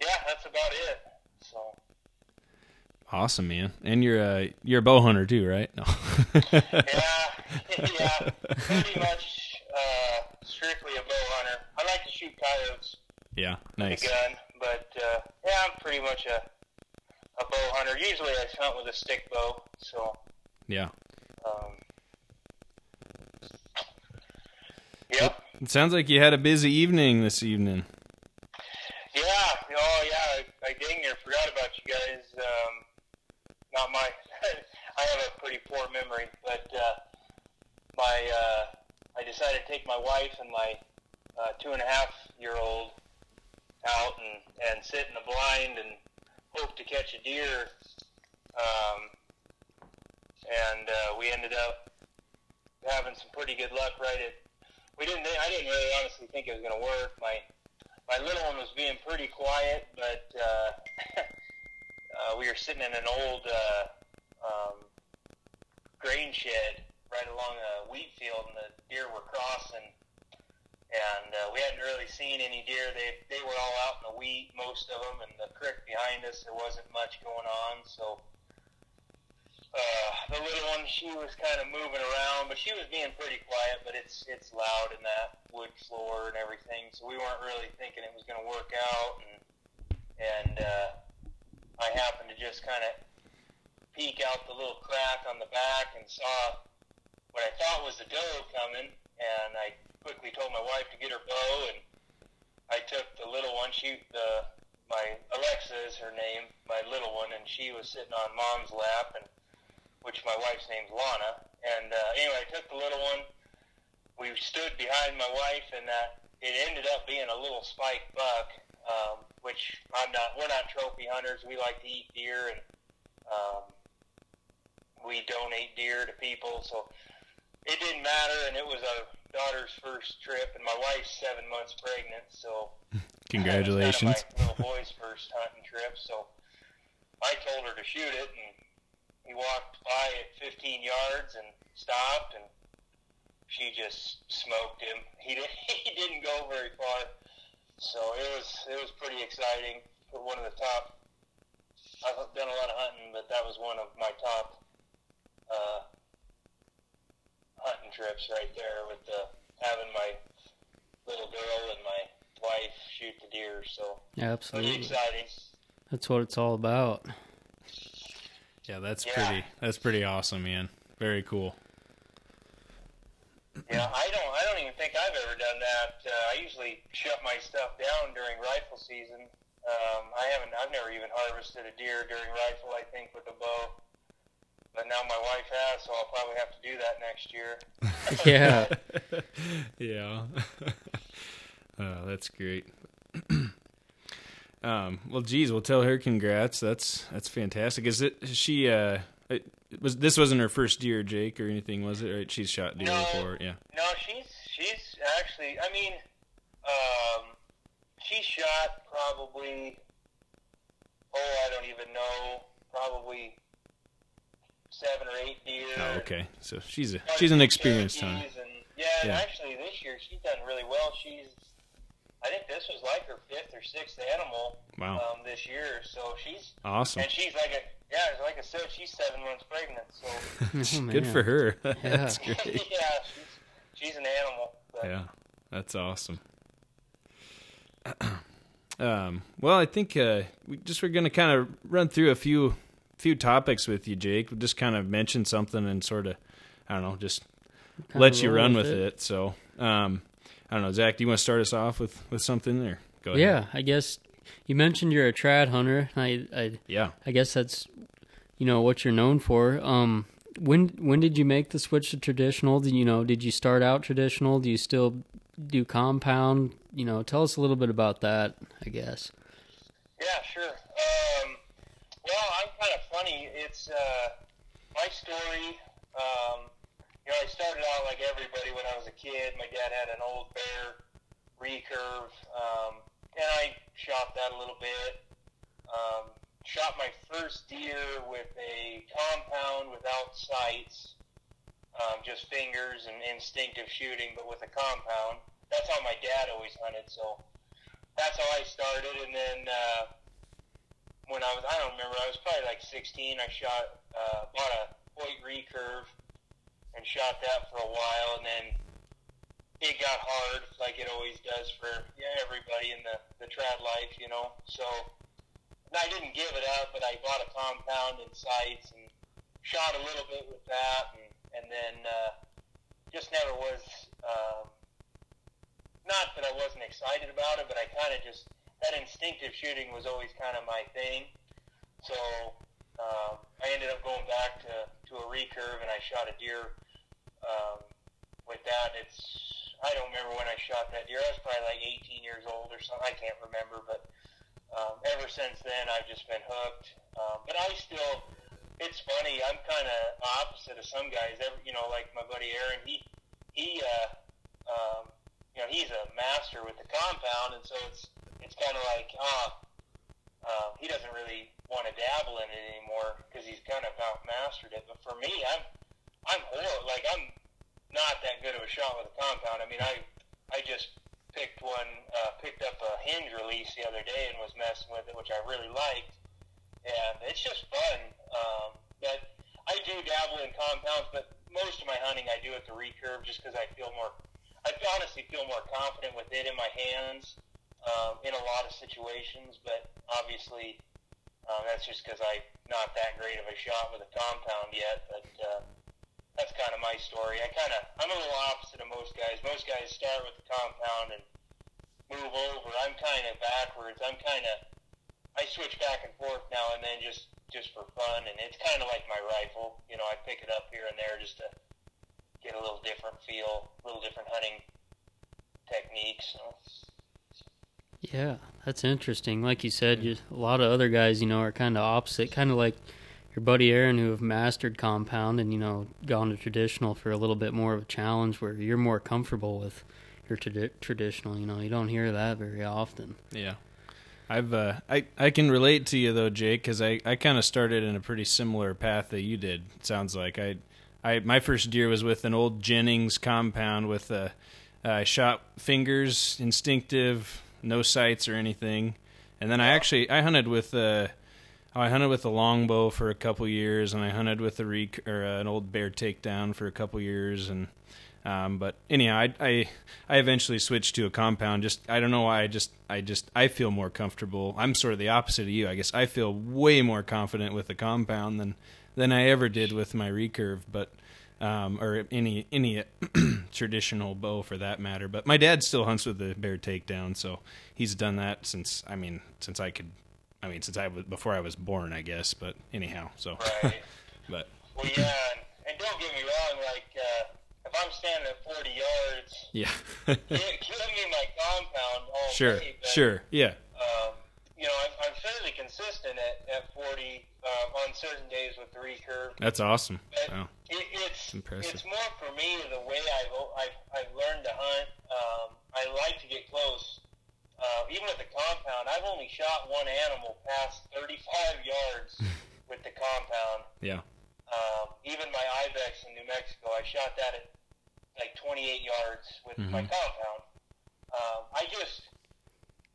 yeah, that's about it. So, awesome, man! And you're a you're a bow hunter too, right? No. yeah, yeah, pretty much uh, strictly a bow hunter. I like to shoot coyotes yeah, with nice. a gun, but uh, yeah, I'm pretty much a a bow hunter. Usually, I hunt with a stick bow. So, Yeah, um, yep, it sounds like you had a busy evening this evening. yeah, oh yeah, I, I dang near forgot about you guys. Um, not my, I have a pretty poor memory, but uh, my uh, I decided to take my wife and my uh, two and a half year old out and, and sit in the blind and hope to catch a deer. Um, and uh, we ended up having some pretty good luck right at. We didn't. I didn't really honestly think it was going to work. My my little one was being pretty quiet, but uh, uh, we were sitting in an old uh, um, grain shed right along a wheat field, and the deer were crossing. And uh, we hadn't really seen any deer. They they were all out in the wheat, most of them, and the creek behind us there wasn't much going on. So uh, the little one, she was kind of moving around, but she was being pretty quiet. But it's it's loud in that wood floor and everything, so we weren't really thinking it was going to work out. And and uh, I happened to just kind of peek out the little crack on the back and saw what I thought was a doe coming, and I quickly told my wife to get her bow, and I took the little one. She the my Alexa is her name, my little one, and she was sitting on mom's lap, and which my wife's name's Lana. And uh, anyway, I took the little one. We stood behind my wife, and uh, it ended up being a little spike buck, um, which I'm not. We're not trophy hunters. We like to eat deer, and um, we donate deer to people. So it didn't matter, and it was our daughter's first trip, and my wife's seven months pregnant. So Congratulations. Kind of my little boy's first hunting trip, so I told her to shoot it, and he walked by at 15 yards and stopped, and she just smoked him. He didn't, he didn't go very far, so it was it was pretty exciting. One of the top. I've done a lot of hunting, but that was one of my top uh, hunting trips right there with the having my little girl and my wife shoot the deer. So Absolutely. pretty exciting. That's what it's all about. Yeah, that's Yeah. pretty. That's pretty awesome, man. Very cool. Yeah, I don't. I don't even think I've ever done that. Uh, I usually shut my stuff down during rifle season. Um, I haven't. I've never even harvested a deer during rifle. I think with a bow. But now my wife has, so I'll probably have to do that next year. Yeah. yeah. oh, that's great. um, well, geez, we'll tell her congrats. That's that's fantastic. Is it is she? Uh, it, was this wasn't her first deer, Jake, or anything, was it? Right? She's shot deer No. before. Yeah. No, she's she's actually. I mean, um, she shot probably. Oh, I don't even know. Probably seven or eight deer. Oh, okay. So she's a she's an experienced hunter. Yeah, Yeah. actually this year she's done really well. She's, I think this was like her fifth or sixth animal Wow. um, this year. So she's, Awesome. and she's like a, yeah, like I said, she's seven months pregnant. So Oh, Good for her. that's great. yeah, great. she's, she's an animal. But, Yeah, that's awesome. um, well, I think uh, we just we're going to kind of run through a few few topics with you, Jake. We'll just kind of mention something and sort of, I don't know, just Kinda let you run with it. So, um, I don't know, Zach, do you want to start us off with with something there? Go ahead. Yeah, I guess you mentioned you're a trad hunter. I, I, Yeah. I guess that's, you know, what you're known for. Um, when when did you make the switch to traditional? Did you know? Did you start out traditional? Do you still do compound? You know, tell us a little bit about that. I guess. Yeah, sure. Um, well, I'm kind of funny. It's uh, my story. Um, you know, I started out like everybody when I was a kid. My dad had an old bear recurve, um, and I shot that a little bit. Um, shot my first deer with a compound without sights, um, just fingers and instinctive shooting, but with a compound. That's how my dad always hunted, so that's how I started. And then uh, when I was, I don't remember, I was probably like 16. I shot, uh, bought a Hoyt recurve and shot that for a while, and then it got hard, like it always does for yeah, everybody in the the trad life, you know. So I didn't give it up, but I bought a compound and sights and shot a little bit with that, and and then uh, just never was. Um, not that I wasn't excited about it, but I kind of just that instinctive shooting was always kind of my thing. So um, I ended up going back to, to a recurve, and I shot a deer um, with that. It's I don't remember when I shot that deer. I was probably like 18 years old or something. I can't remember, but um, ever since then I've just been hooked. Um, but I still, it's funny. I'm kind of opposite of some guys. Every, you know, like my buddy Aaron. He he. Uh, um, you know, he's a master with the compound, and so it's it's kind of like, ah, uh, he doesn't really want to dabble in it anymore because he's kind of out mastered it. But for me, I'm I'm horrible. Like I'm not that good of a shot with a compound. I mean, I I just picked one, uh, picked up a hinge release the other day and was messing with it, which I really liked, and it's just fun. Um, but I do dabble in compounds, but most of my hunting I do at the recurve just because I feel more. I honestly feel more confident with it in my hands um, in a lot of situations, but obviously Um, that's just because I'm not that great of a shot with a compound yet, but uh, that's kind of my story. I kind of I'm a little opposite of most guys. Most guys start with the compound and move over. I'm kind of backwards. I'm kind of I switch back and forth now and then just just for fun, and it's kind of like my rifle. You know, I pick it up here and there just to get a little different feel, a little different hunting techniques. So. Yeah, that's interesting. Like you said, you, a lot of other guys, you know, are kind of opposite, kind of like your buddy Aaron, who have mastered compound and you know gone to traditional for a little bit more of a challenge, where you're more comfortable with your tradi- traditional. You know, you don't hear that very often. Yeah. I've uh, I I can relate to you though, Jake, because I, I kind of started in a pretty similar path that you did. It sounds like I I my first deer was with an old Jennings compound with a I shot fingers, instinctive, no sights or anything, and then I actually I hunted with uh I hunted with a longbow for a couple years, and I hunted with a rec- or uh, an old bear takedown for a couple years, and um, but anyhow, I, I I eventually switched to a compound. Just I don't know why. I just I just I feel more comfortable. I'm sort of the opposite of you. I guess I feel way more confident with a compound than than I ever did with my recurve, but um, or any any traditional bow for that matter. But my dad still hunts with the bear takedown, so he's done that since I mean since I could. I mean, since I was before I was born, I guess. But anyhow, so. Right. but well, yeah, and, and don't get me wrong. Like, uh, if I'm standing at 40 yards, yeah. give, give me my compound all sure, day. Sure, yeah. That's awesome. But Wow. it, it's impressive. it's more for me the way I've I've, I've learned to hunt. Um, I like to get close. Uh, even with the compound, I've only shot one animal past 35 yards with the compound. Yeah. Um, even my ibex in New Mexico, I shot that at like 28 yards with my Mhm. compound. Um, I just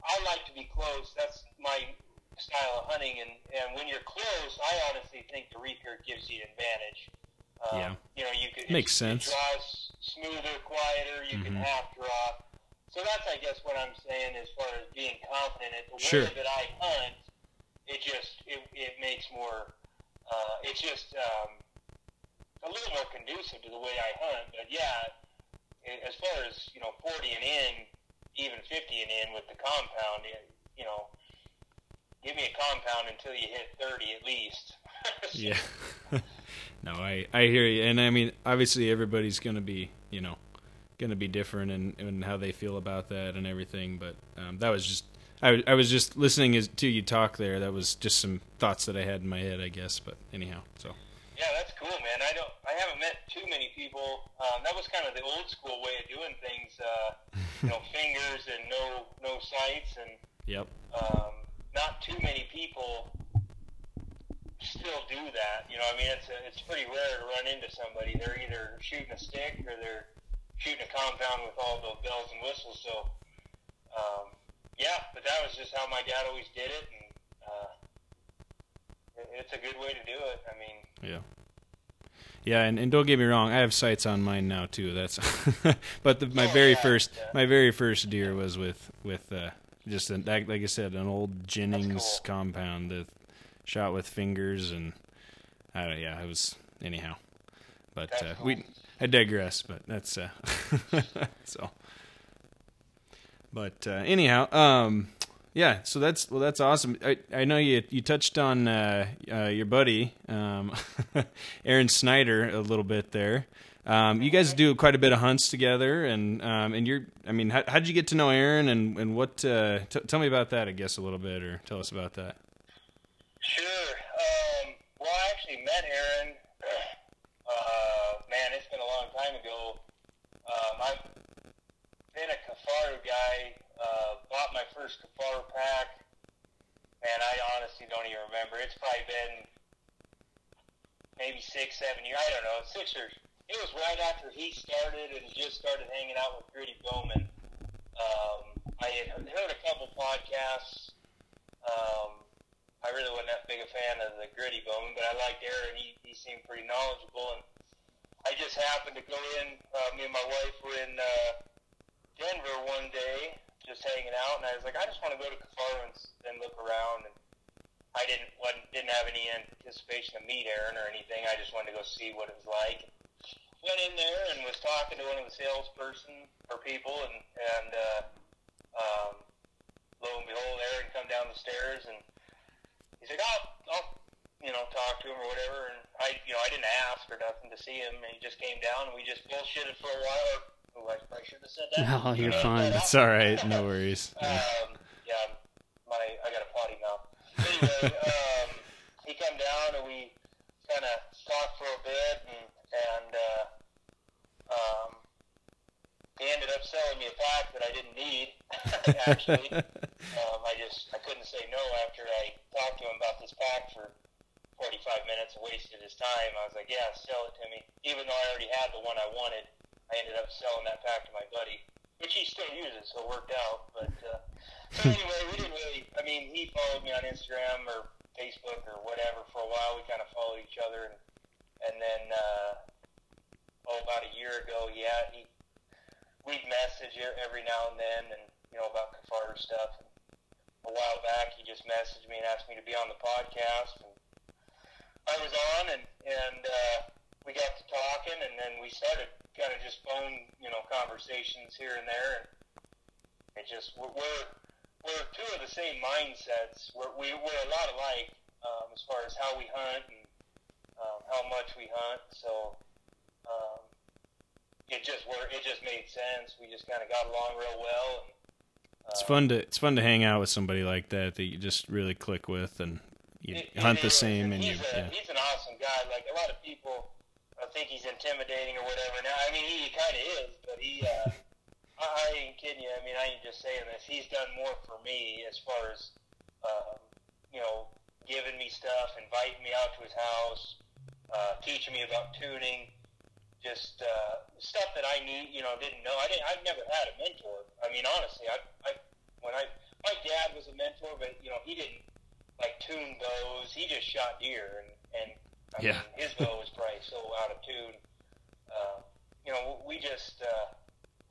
I like to be close. That's my style of hunting, and, and when you're close, I honestly think the recurve gives you an advantage. Um, Yeah. You know, you could Makes sense. It draws smoother, quieter. You can Mhm. half draw. So that's, I guess, what I'm saying as far as being confident. At the Sure. way that I hunt, it just it, it makes more. Uh, it's just um, a little more conducive to the way I hunt. But yeah, as far as you know, 40 and in, even 50 and in with the compound, it, you know, give me a compound until you hit 30 at least. Yeah. no, I I hear you, and I mean, obviously, everybody's gonna be, you know, gonna be different in, in how they feel about that and everything. But um, that was just, I I was just listening as, to you talk there. That was just some thoughts that I had in my head, I guess. But anyhow, so Yeah, that's cool, man. I don't. I haven't met too many people. Um, that was kind of the old school way of doing things. Uh, you know, fingers and no no sights, and yep, um, not too many people still do that. You know, I mean, it's a, it's pretty rare to run into somebody. They're either shooting a stick or they're shooting a compound with all the bells and whistles. So, um, yeah, but that was just how my dad always did it, and uh, it, it's a good way to do it. I mean. yeah. Yeah, and, and don't get me wrong, I have sights on mine now too. That's, but the, my Oh, very yeah, first, yeah. my very first deer was with with uh, just an, like like I said, an old Jennings cool. compound that shot with fingers, and I don't, yeah, it was anyhow. But uh, cool. we, I digress. But that's uh, so. But uh, anyhow, um, yeah. So that's well, that's awesome. I I know you you touched on uh, uh, your buddy um, Aaron Snyder a little bit there. Um, you guys do quite a bit of hunts together, and um, and you're. I mean, how how'd you get to know Aaron, and and what? Uh, t- tell me about that, I guess, a little bit, or tell us about that. Sure. Um, well, I actually met Aaron. Uh, man, it's been a long time ago. Um, I've been a Kifaru guy. Uh, bought my first Kifaru pack. Man, I honestly don't even remember. It's probably been maybe six, seven years. I don't know, six or. It was right after he started and just started hanging out with Gritty Bowmen. Um, I had heard a couple podcasts. Um, I really wasn't that big a fan of the gritty Bowmen, but I liked Aaron. He, he seemed pretty knowledgeable, and I just happened to go in. Uh, me and my wife were in uh, Denver one day, just hanging out, and I was like, I just want to go to Kifaru and, and look around. And I didn't wasn't, didn't have any anticipation of meet Aaron or anything. I just wanted to go see what it was like. Went in there and was talking to one of the salesperson or people, and and uh, um, lo and behold, Aaron come down the stairs and he's like, "I'll, I'll, you know, talk to him or whatever." And I, you know, I didn't ask or nothing to see him, and he just came down and we just bullshitted for a while. Oh, I probably should have said that. No, you're fine. It's all right. No worries. Um, yeah, my I got a potty mouth. Anyway, um, he come down and we kind of talked for a bit, and and uh, um, he ended up selling me a pack that I didn't need. Actually, um, I just I couldn't say no after I talked to him about this pack for 45 minutes and wasted his time. I was like, yeah, sell it to me, even though I already had the one I wanted. I ended up selling that pack to my buddy, which he still uses, so it worked out. But uh, so anyway, we didn't really. I mean, he followed me on Instagram or Facebook or whatever for a while. We kind of followed each other, and and then uh, oh, about a year ago, yeah, he we'd message every now and then, and you know about Kifaru stuff. And a while back, he just messaged me and asked me to be on the podcast, and I was on, and and uh, we got to talking, and then we started kind of just phone, you know, conversations here and there, and it just we're, we're two of the same mindsets. We're we, we're a lot alike um, as far as how we hunt and um, how much we hunt. So um, it just worked. It just made sense. We just kind of got along real well. And, uh, It's fun to it's fun to hang out with somebody like that that you just really click with and you It- hunt it the is, same and you he's a, yeah. he's an awesome guy. Like a lot of people, I think he's intimidating or whatever. Now, I mean, he kind of is, but he. Uh, I, I ain't kidding you. I mean, I ain't just saying this. He's done more for me as far as, um, you know, giving me stuff, inviting me out to his house, uh, teaching me about tuning, just uh, stuff that I need. You know, didn't know. I didn't. I've never had a mentor. I mean, honestly, I, I when I my dad was a mentor, but you know, he didn't like tune bows. He just shot deer, and and I Yeah. mean, his bow was probably so out of tune. Uh, you know, we just uh,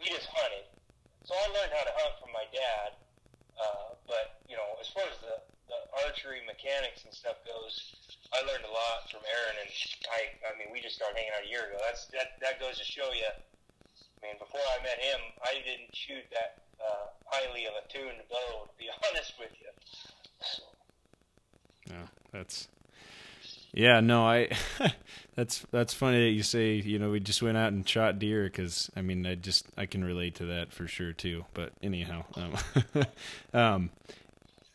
we just hunted. So I learned how to hunt from my dad. Uh, but you know, as far as the the archery mechanics and stuff goes, I learned a lot from Aaron, and I I mean, we just started hanging out a year ago. That's that that goes to show you. I mean, before I met him, I didn't shoot that uh, highly of a tuned bow. To be honest with you. Yeah, that's yeah. No, I that's that's funny that you say you know we just went out and shot deer because I mean I just I can relate to that for sure too. But anyhow, um, um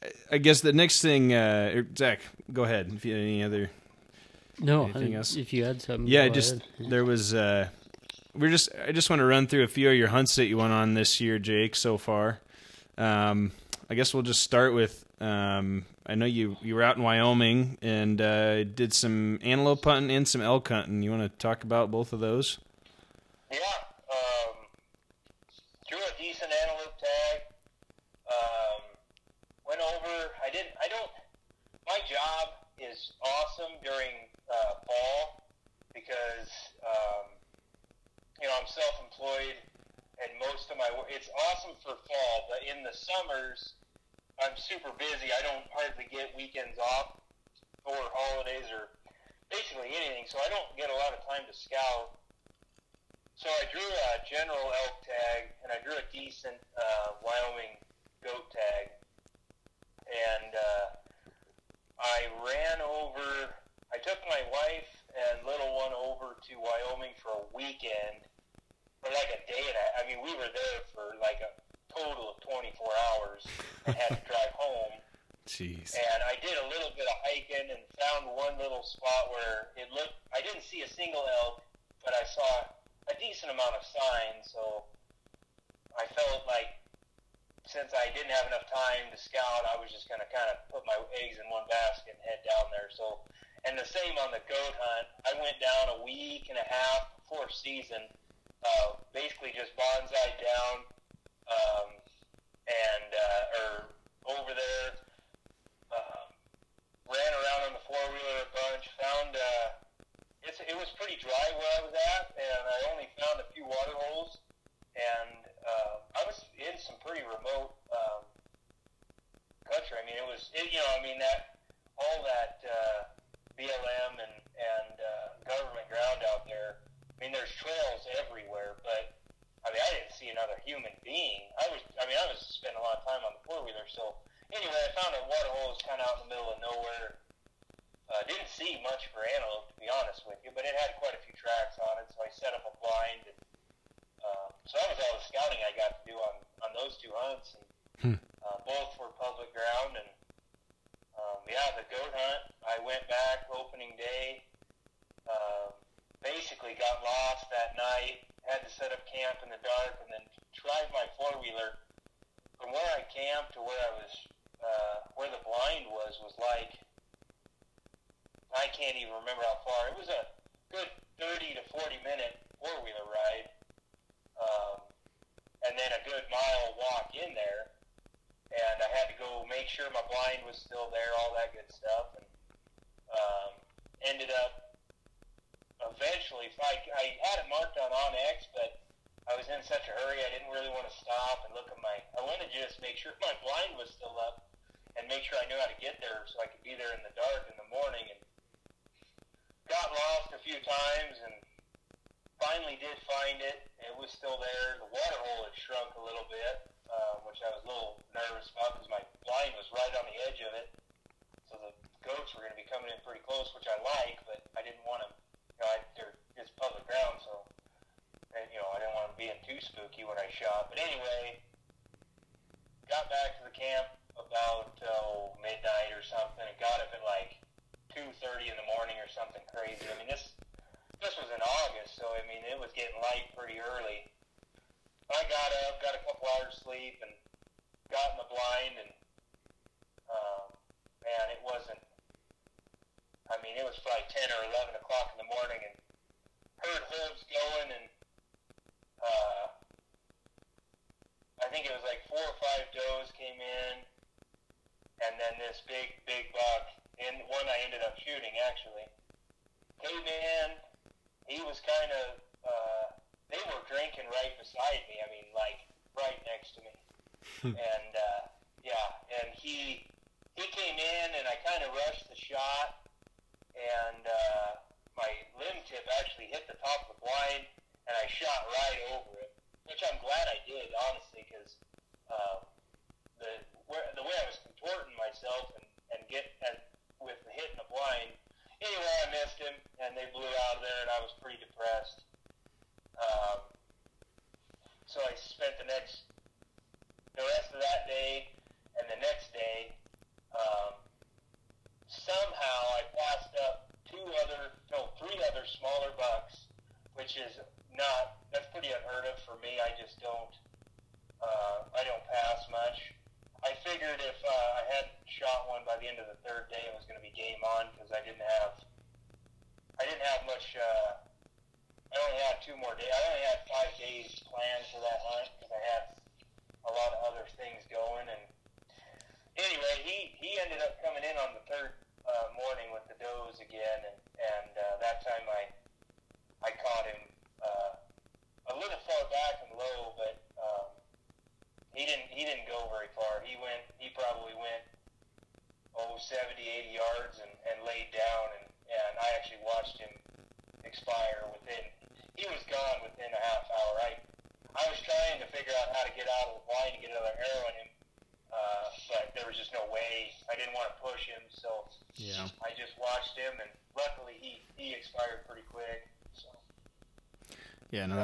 I- I guess the next thing, uh, er, Zach, go ahead. If you had any other, No, Anything I- else? if you had something, yeah, go just ahead. there was. uh We're just I just want to run through a few of your hunts that you went on this year, Jake, so far. Um, I guess we'll just start with. Um, I know you you were out in Wyoming and uh, did some antelope hunting and some elk hunting. You want to talk about both of those? Yeah, um, drew a decent antelope tag. Um, went over. I didn't. I don't. My job awesome during uh, fall because um, you know I'm self-employed, and most of my work. It's awesome for fall, but in the summers, I'm super busy. I don't hardly get weekends off or holidays or basically anything, so I don't get a lot of time to scout. So I drew a general elk tag, and I drew a decent uh, Wyoming goat tag, and uh, I ran over. I took my wife and little one over to Wyoming for a weekend, for like a day and a I mean, we were there for like a total of 24 hours and had to drive home. Jeez. And I did a little bit of hiking and found one little spot where it looked. I didn't see a single elk, but I saw a decent amount of signs. So I felt like since I didn't have enough time to scout, I was just going to kind of put my eggs in one basket and head down there. So, and the same on the goat hunt. I went down a week and a half before season, uh, basically just bonsai down, um, and uh, or over there. Um, ran around on the four wheeler a bunch. Found uh, it's it was pretty dry where I was at, and I only found a few water holes. And uh, I was in some pretty remote um, country. I mean, it was it, you know I mean that all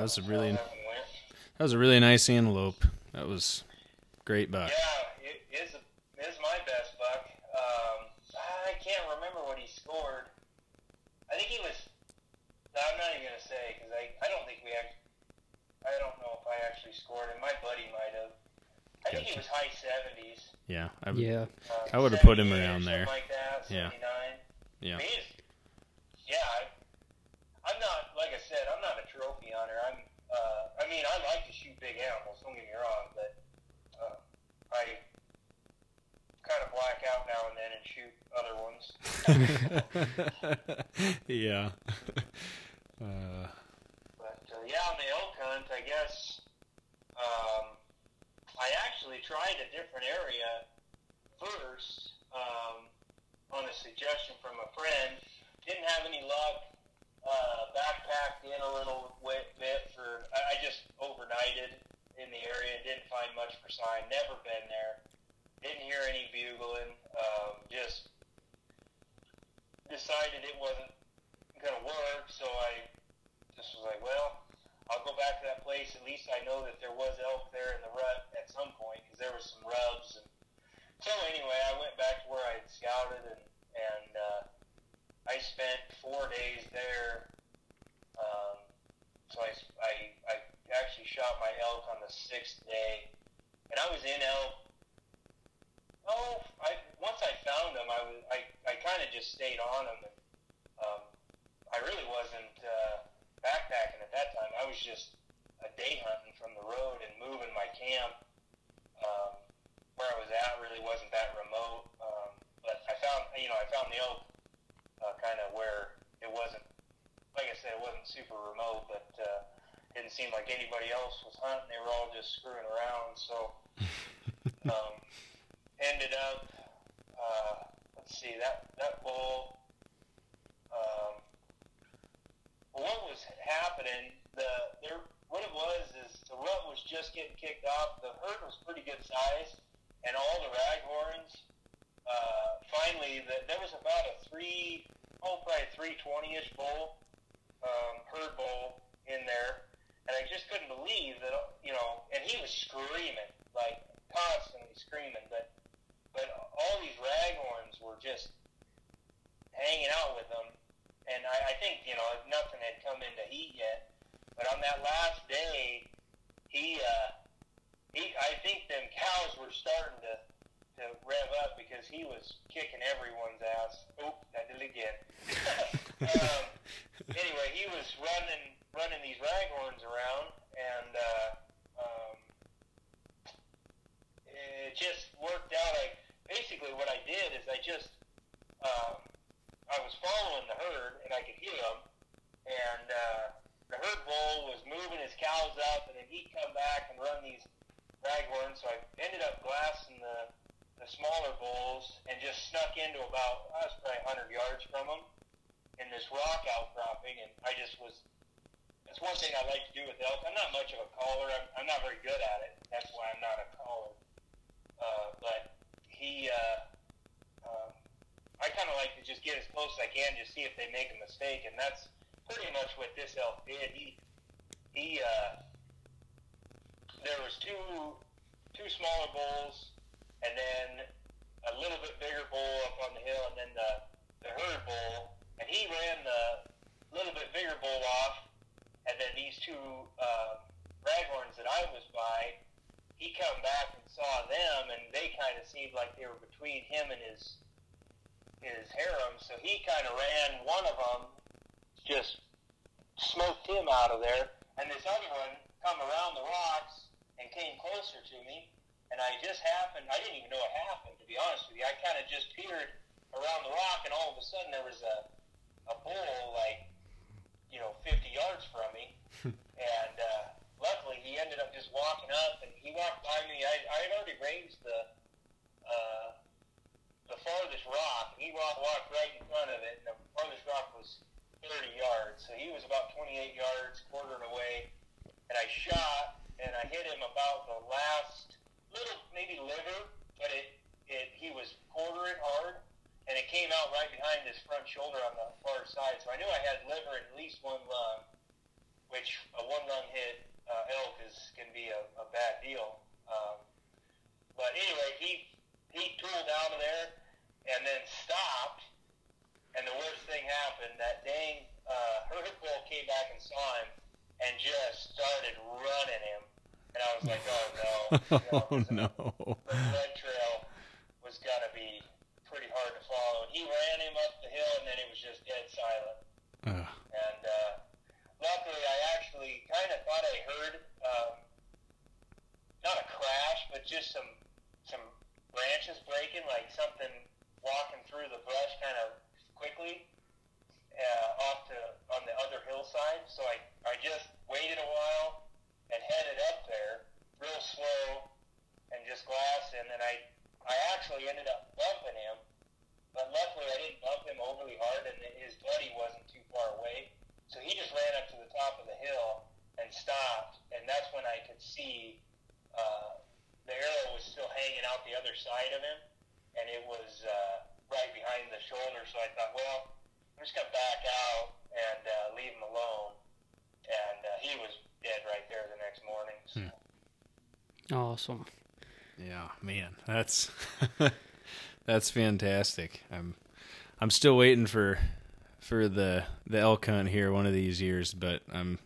was a really that was a really nice antelope. That was great buck. Yeah, it is a, it is my best buck. Um, I can't remember what he scored. I think he was. I'm not even gonna say because I, I don't think we actually. I don't know if I actually scored, and my buddy might have. I gotcha. think he was high seventies. Yeah, I would, yeah. Um, I would have uh, put him around there. Like that, yeah. Yeah. hunter. I'm, uh, I mean, I like to shoot big animals. Don't get me wrong, but uh, I kind of black out now and then and shoot other ones. yeah. Uh... But uh, yeah, on the elk hunt, I guess um, I actually tried a different area first um, on a suggestion from a friend. Didn't have any luck uh, backpacked in a little bit for. I, I just overnighted in the area. Didn't find much for sign. Never been there. Didn't hear any bugling. Um, just decided it wasn't gonna work. So I just was like, well, I'll go back to that place. At least I know that there was elk there in the rut at some point because there was some rubs. And so anyway, I went back to where I had scouted and and. Uh, I spent four days there. Um, so I, I I actually shot my elk on the sixth day, and I was in elk. Oh, I once I found them, I was I, I kind of just stayed on them, and um, I really wasn't uh, backpacking at that time. I was just a day hunting from the road and moving my camp. Um, where I was at really wasn't that remote, um, but I found you know I found the elk uh, kind of where it wasn't like I said it wasn't super remote, but uh, didn't seem like anybody else was hunting. They were all just screwing around. So um, ended up uh, let's see that that bull. Um, what was happening? The there what it was is the rut was just getting kicked off. The herd was pretty good size, and all the raghorns. Uh, finally, the, there was about a three, oh, probably three twenty-ish bull, um, herd bull in there, and I just couldn't believe that, you know, and he was screaming like constantly screaming, but but all these raghorns were just hanging out with them, and I, I think you know nothing had come into heat yet, but on that last day, he. Uh, he, I think them cows were starting to, to rev up because he was kicking everyone's ass. Oop, I did it again. um, anyway, he was running running these raghorns around, and uh, um, it just worked out. I basically what I did is I just um, I was following the herd, and I could hear them, and uh, the herd bull was moving his cows up, and then he'd come back and run these raghorn, so I ended up glassing the the smaller bulls and just snuck into about I was probably 100 yards from them in this rock outcropping, and I just was. That's one thing I like to do with elk. I'm not much of a caller. I'm, I'm not very good at it. That's why I'm not a caller. Uh, but he, uh, um, I kind of like to just get as close as I can, just see if they make a mistake, and that's pretty much what this elk did. He, he. Uh, there was two two smaller bulls, and then a little bit bigger bull up on the hill, and then the the herd bull, and he ran the little bit bigger bull off, and then these two uh, raghorns that I was by, he come back and saw them, and they kind of seemed like they were between him and his his harem, so he kind of ran one of them, just smoked him out of there, and this other one come around the rocks and came closer to me, and I just happened, I didn't even know it happened, to be honest with you. I kind of just peered around the rock, and all of a sudden there was a, a bull, like, you know, 50 yards from me, and uh, luckily he ended up just walking up, and he walked by me. I, I had already raised the, uh, the farthest rock, and he walked, walked right in front of it, and the farthest rock was 30 yards, so he was about 28 yards, quartering away, and I shot, and I hit him about the last little maybe liver, but it it he was quartering hard, and it came out right behind his front shoulder on the far side. So I knew I had liver in at least one lung, which a one lung hit uh, elk is can be a, a bad deal. Um, but anyway, he he tooled out of there and then stopped. And the worst thing happened. That dang uh, herd bull came back and saw him and just started running him. And I was like, oh no. oh no. The blood trail was going to be pretty hard to follow. And he ran him up the hill, and then it was just dead silent. And uh, luckily, I actually kind of thought I heard um, not a crash, but just some some branches breaking, like something walking through the brush kind of quickly uh, off to on the other hillside. So I I just waited a while and headed up there real slow and just glassing, and I I actually ended up bumping him, but luckily I didn't bump him overly hard, and his buddy wasn't too far away, so he just ran up to the top of the hill and stopped, and that's when I could see uh, the arrow was still hanging out the other side of him, and it was uh, right behind the shoulder. So I thought, well, I'm just gonna back out and uh, leave him alone. And uh, he was dead right there the next morning. So. Awesome. Yeah, man, that's that's fantastic. I'm I'm still waiting for for the the elk hunt here one of these years, but I'm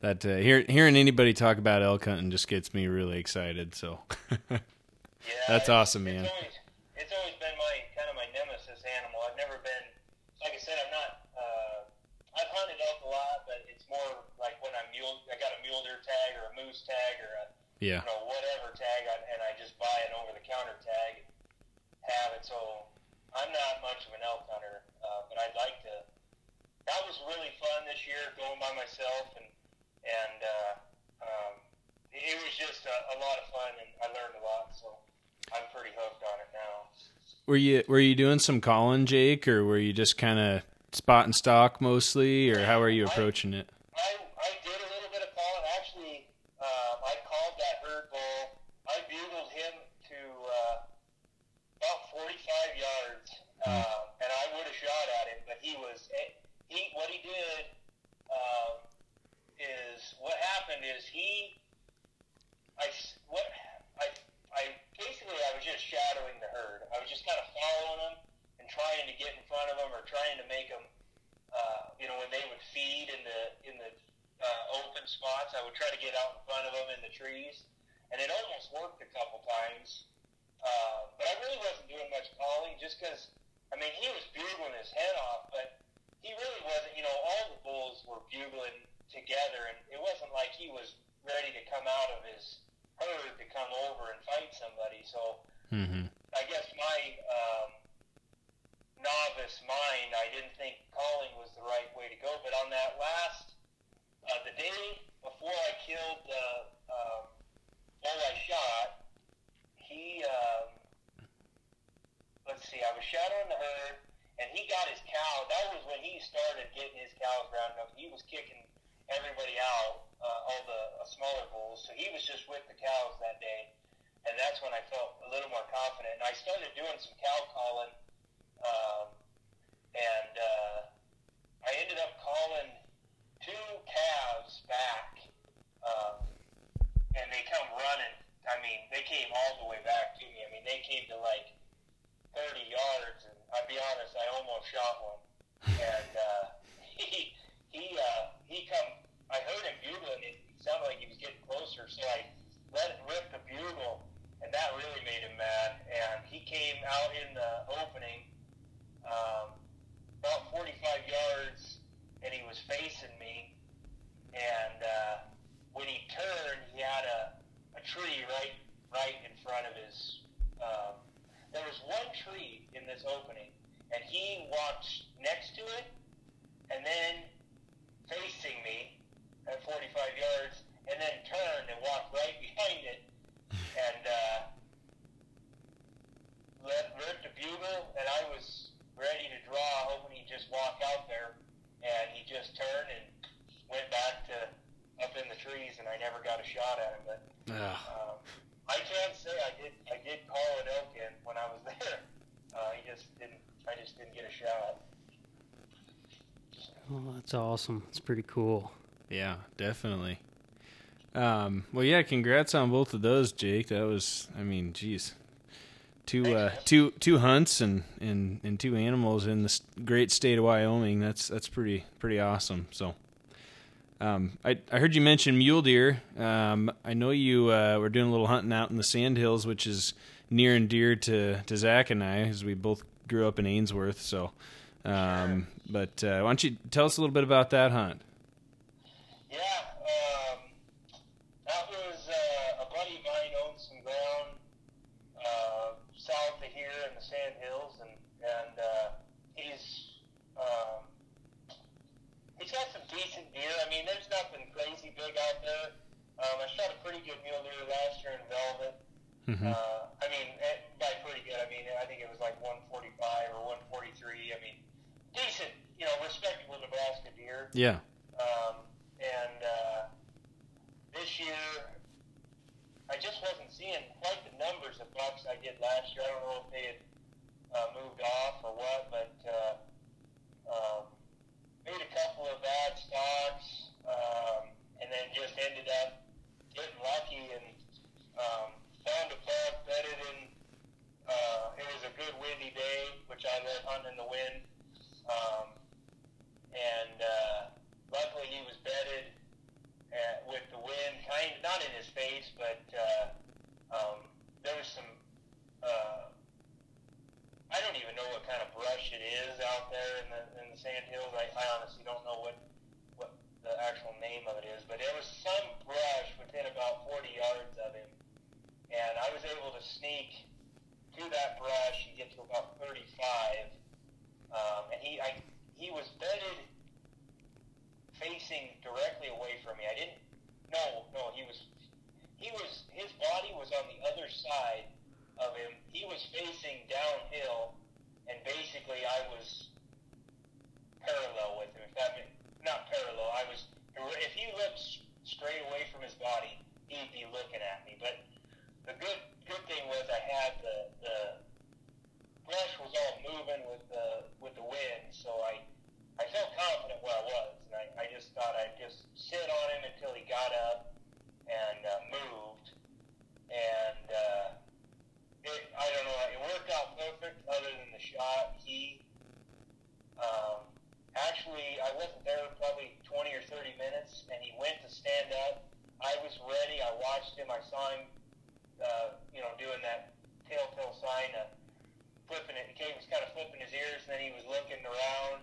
that uh, hear, hearing anybody talk about elk hunting just gets me really excited. So Yeah, That's awesome, man. It's always tag or a moose tag or a yeah, you know whatever tag, on, and I just buy an over the counter tag and have it. So I'm not much of an elk hunter, uh, but I'd like to. That was really fun this year, going by myself, and and uh, um, it was just a, a lot of fun, and I learned a lot. So I'm pretty hooked on it now. were you were you doing some calling, Jake, or were you just kind of spot and stock mostly, or how are you approaching it? I, I did a little bit of calling. Actually, uh, I called that herd bull. I bugled him to uh, about 45 yards, uh, and I would have shot at him, but he was he. What he did um, is what happened is he. I s- what I I basically I was just shadowing the herd. I was just kind of following them and trying front of them or trying to make them uh, you know, when they would feed in the in the uh, open spots, I would try to get out in front of them in the trees, and it almost worked a couple times. Uh, but I really wasn't doing much calling, just because I mean he was bugling his head off, but he really wasn't. You know, all the bulls were bugling together, and it wasn't like he was ready to come out of his herd to come over and fight somebody. So Mm-hmm. I guess my um, novice mind, I didn't think calling was the right way to go. But on that last, uh, the day before I killed the um, bull I shot, he, um, let's see, I was shadowing the herd, and he got his cow. That was when he started getting his cows rounded up. He was kicking everybody out, uh, all the uh, smaller bulls. So he was just with the cows that day and that's when I felt a little more confident. And I started doing some cow calling, um, and uh, I ended up calling two calves back, um, and they come running. I mean, they came all the way back to me. I mean, they came to like 30 yards, and I'll be honest, I almost shot one. And uh, he he uh, he come. I heard him bugling. It sounded like he was getting closer, so I let rip the bugle, and that really made him mad. And he came out in the opening, um, about 45 yards, and he was facing me. And uh, when he turned, he had a, a tree right right in front of his. Um, there was one tree in this opening, and he walked next to it, and then facing me at 45 yards, and then turned and walked right behind it, and uh, let, ripped a bugle, and I was ready to draw, hoping he'd just walk out there, and he just turned and went back to up in the trees, and I never got a shot at him. But um, I can say I did. I did call an elk in when I was there. Uh, he just didn't. I just didn't get a shot. Oh, that's awesome. It's pretty cool. Yeah, definitely. Um, well, yeah, congrats on both of those, Jake. That was, I mean, geez, two uh, two two hunts and, and, and two animals in the great state of Wyoming. That's that's pretty pretty awesome. So, um, I I heard you mention mule deer. Um, I know you uh, were doing a little hunting out in the Sandhills, which is near and dear to to Zach and I, as we both grew up in Ainsworth. So, um, but uh, why don't you tell us a little bit about that hunt? Yeah, um, that was uh, a buddy of mine owned some ground uh, south of here in the Sand Hills, and and uh, he's um, he's got some decent deer. I mean, there's nothing crazy big out there. Um, I shot a pretty good mule deer last year in Velvet. Mhm. Uh, I mean, eh, by pretty good, I mean I think it was like 145 or 143. I mean, decent, you know, respectable Nebraska deer. Yeah. Um, and uh, this year, I just wasn't seeing quite the numbers of bucks I did last year. I don't know if they had uh, moved off or what, but uh, um, made a couple of bad stocks, um, and then just ended up getting lucky and um, found a buck, bedded in. Uh, it was a good windy day, which I love hunting in the wind. Um, and uh, luckily he was bedded at, with the wind, kind of not in his face, but uh, um, there was some. Uh, I don't even know what kind of brush it is out there in the in the sand hills. I, I honestly don't know what what the actual name of it is, but there was some brush within about 40 yards of him, and I was able to sneak through that brush and get to about 35. Um, and he I, he was bedded facing directly away from me. I didn't. No, no, he was. He was. His body was on the other side of him. He was facing downhill, and basically I was parallel with him. If that meant, not parallel, I was. If he looked straight away from his body, he'd be looking at me. But the good good thing was I had the the brush was all moving with the with the wind, so I I felt confident where I was, and I, I just thought I'd just sit on him until he got up and uh, moved, and uh, it, I don't know, it worked out perfect. Other than the shot, he um, actually I wasn't there probably 20 or 30 minutes, and he went to stand up. I was ready. I watched him. I saw him, uh, you know, doing that telltale sign of flipping it. He was kind of flipping his ears, and then he was looking around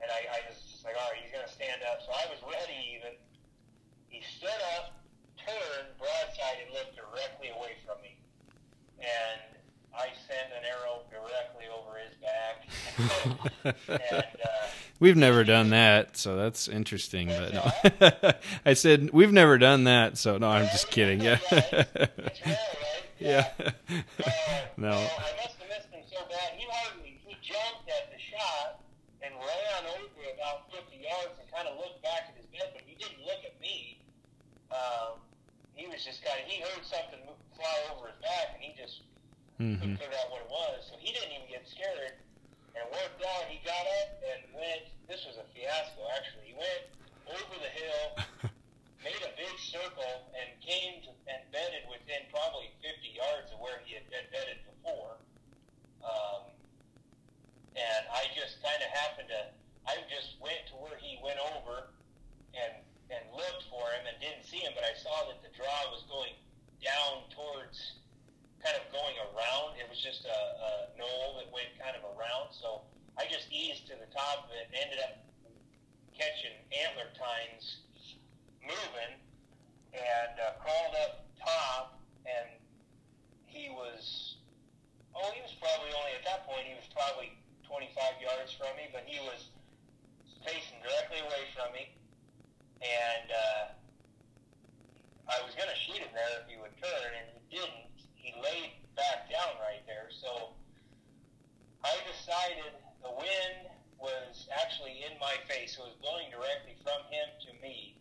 and I, I was just like, all right, he's going to stand up. So I was ready even. He stood up, turned broadside, and looked directly away from me. And I sent an arrow directly over his back. and, uh, we've never done that, so that's interesting. But no. I said we've never done that, so no, I'm just kidding. Yeah. Yeah. It's rare, right? Yeah. No. well, I must have missed him so bad. He hardly he jumped at the shot and ran over about 50 yards and kind of looked back at his bed, but he didn't look at me. Um, he was just kind of he heard something mo- fly over his back, and he just hmm couldn't figure out what it was. So he didn't even get scared. And it worked out. He got up and went. This was a fiasco, actually. He went over the hill, made a big circle, and came to, and bedded within probably 50 yards of where he had been bedded before. Um, and I just kind of happened to. I just went to where he went over, and and looked for him and didn't see him, but I saw that the draw was going down towards kind of going around. It was just a, a knoll that went kind of around. So I just eased to the top of it and ended up catching antler tines moving and uh, crawled up top. And he was, oh, he was probably only at that point, he was probably 25 yards from me, but he was facing directly away from me. And uh, I was going to shoot him there if he would turn, and he didn't he laid back down right there. So I decided the wind was actually in my face. It was blowing directly from him to me.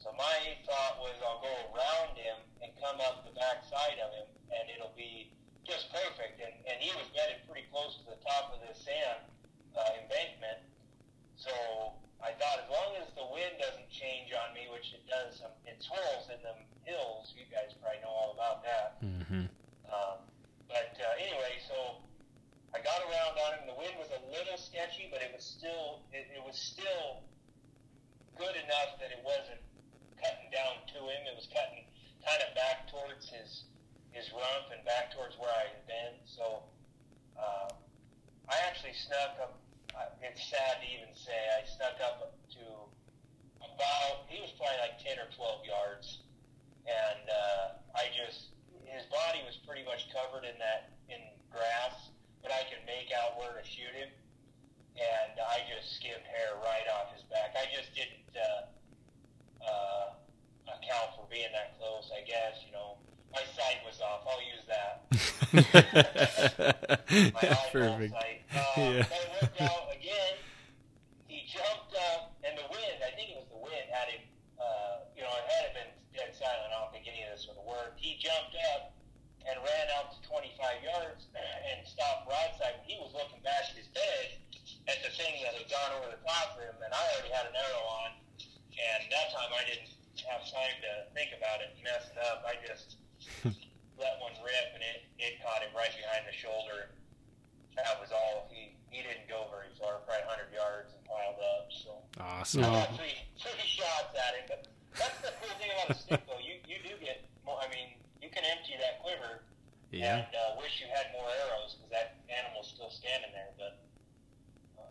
So my thought was I'll go around him and come up the back side of him, and it'll be just perfect. And, and he was bedded pretty close to the top of the sand uh, embankment. So I thought as long as the wind doesn't change on me, which it does, um, it swirls in the hills. You guys probably know all about that. hmm Um, but uh, anyway, so I got around on him. The wind was a little sketchy, but it was still it, it was still good enough that it wasn't cutting down to him. It was cutting kind of back towards his his rump and back towards where I had been. So um, I actually snuck up. Uh, it's sad to even say I snuck up to about. He was probably like ten or twelve yards, and uh, I just his body was pretty much covered in that in grass, but I could make out where to shoot him, and I just skimmed hair right off his back. I just didn't uh, uh, account for being that close. I guess you know my sight was off. I'll use that. My eyeball Perfect. sight. Uh, Yeah. But it worked out again. He jumped up, and the wind. I think it was the wind had him. Uh, you know, it had him been dead silent. I don't think any of this would have worked. He jumped up and ran out to 25 yards and stopped broadside. He was looking back at his bed at the thing that had gone over the top of him, and I already had an arrow on. And that time I didn't have time to think about it and mess it up. I just let one rip, and it, it caught him right behind the shoulder. That was all. He he didn't go very far, probably 100 yards, and piled up. So Awesome. I got three three shots at him. But that's the cool thing about a stick, though. You you do get more. I mean, you can empty that quiver Yeah. and uh, wish you had more arrows because that animal's still standing there. But uh,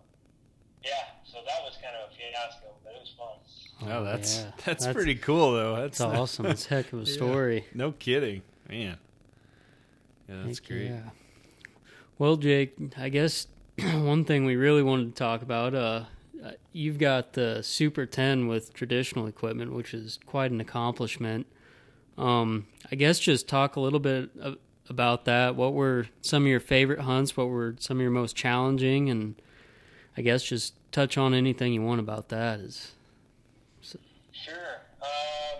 yeah, so that was kind of a fiasco, but it was fun. Oh, that's, yeah. that's That's- pretty cool though. That's That's awesome. That's a heck of a story. No kidding, man. Yeah, that's Heck great. Yeah. Well, Jake, I guess one thing we really wanted to talk about, uh, uh, you've got the Super 10 with traditional equipment, which is quite an accomplishment. Um, I guess just talk a little bit about that. What were some of your favorite hunts? What were some of your most challenging? And I guess just touch on anything you want about that. Is Sure. Um,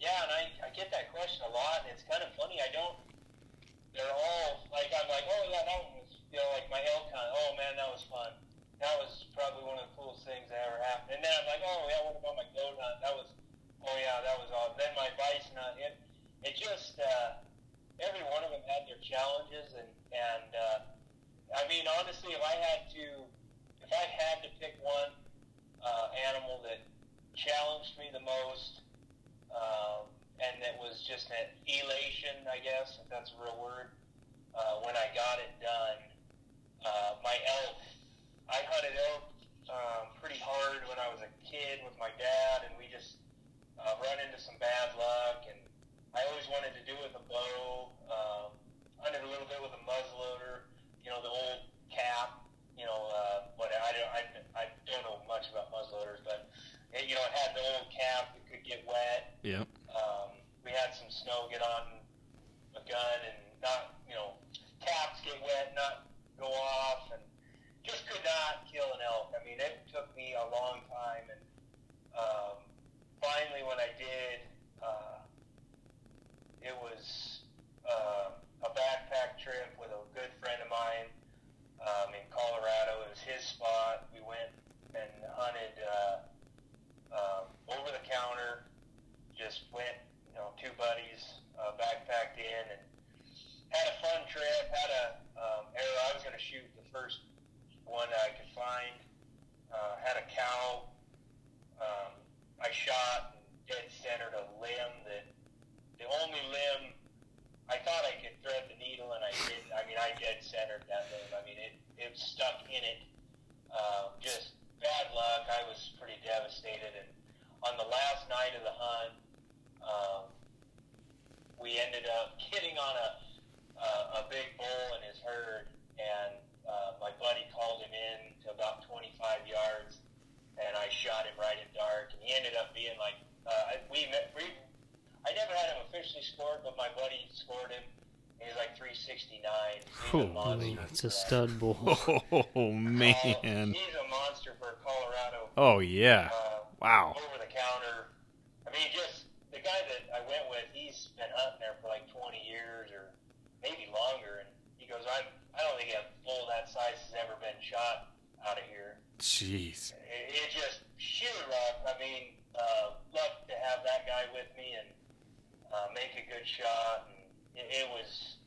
yeah, and I, I get that question a lot, and it's kind of funny. I don't. They're all like I'm like, oh yeah, that one was you know like my elk hunt. Oh man, that was fun. That was probably one of the coolest things that ever happened. And then I'm like, oh yeah, what about my goat hunt? That was, oh yeah, that was awesome. Then my bison hunt. It it just uh, every one of them had their challenges, and and uh, I mean honestly, if I had to, if I had to pick one uh, animal that challenged me the most, um, and that was just an elation, I guess, if that's a real word, uh, when I got it done. Uh, my elk, I hunted elk um, pretty hard when I was a kid with my dad, and we just uh, run into some bad luck, and I always wanted to do it with a bow. Um, hunted a little bit with a muzzleloader, you know, the old cap, you know, uh, what I don't, I, I don't know much about muzzleloaders, but it, you know, it had the old cap that could get wet. Yep. Um, we had some snow get on a gun and not, you know, caps get wet, not go off, and just could not kill an elk. I mean, it took me a long time, and um, finally, when I did, uh, it was uh, a backpack trip with a good friend of mine um, in Colorado. It was his spot. We went and hunted uh, um, over the counter. Just went, you know, two buddies uh, backpacked in and had a fun trip. Had a um, arrow. I was going to shoot the first one I could find. Uh, had a cow. Um, I shot and dead centered a limb that the only limb I thought I could thread the needle and I didn't. I mean, I dead centered that limb. I mean, it it stuck in it. Uh, just bad luck. I was pretty devastated. And on the last night of the hunt, um, we ended up getting on a uh, a big bull in his herd, and uh, my buddy called him in to about 25 yards, and I shot him right in dark, and he ended up being like uh, we met. We, I never had him officially scored, but my buddy scored him. He was like 369. He's Oh, a monster. it's a stud bull. Oh man. he's a monster for Colorado. Oh yeah. Uh, Wow. over the counter. I mean, just the guy that I went with, he's been hunting there for like 20 years or maybe longer, and he goes, I I don't think a bull that size has ever been shot out of here. Jeez. It, it just sheer luck. I mean, uh, luck to have that guy with me and uh, make a good shot, and it, it was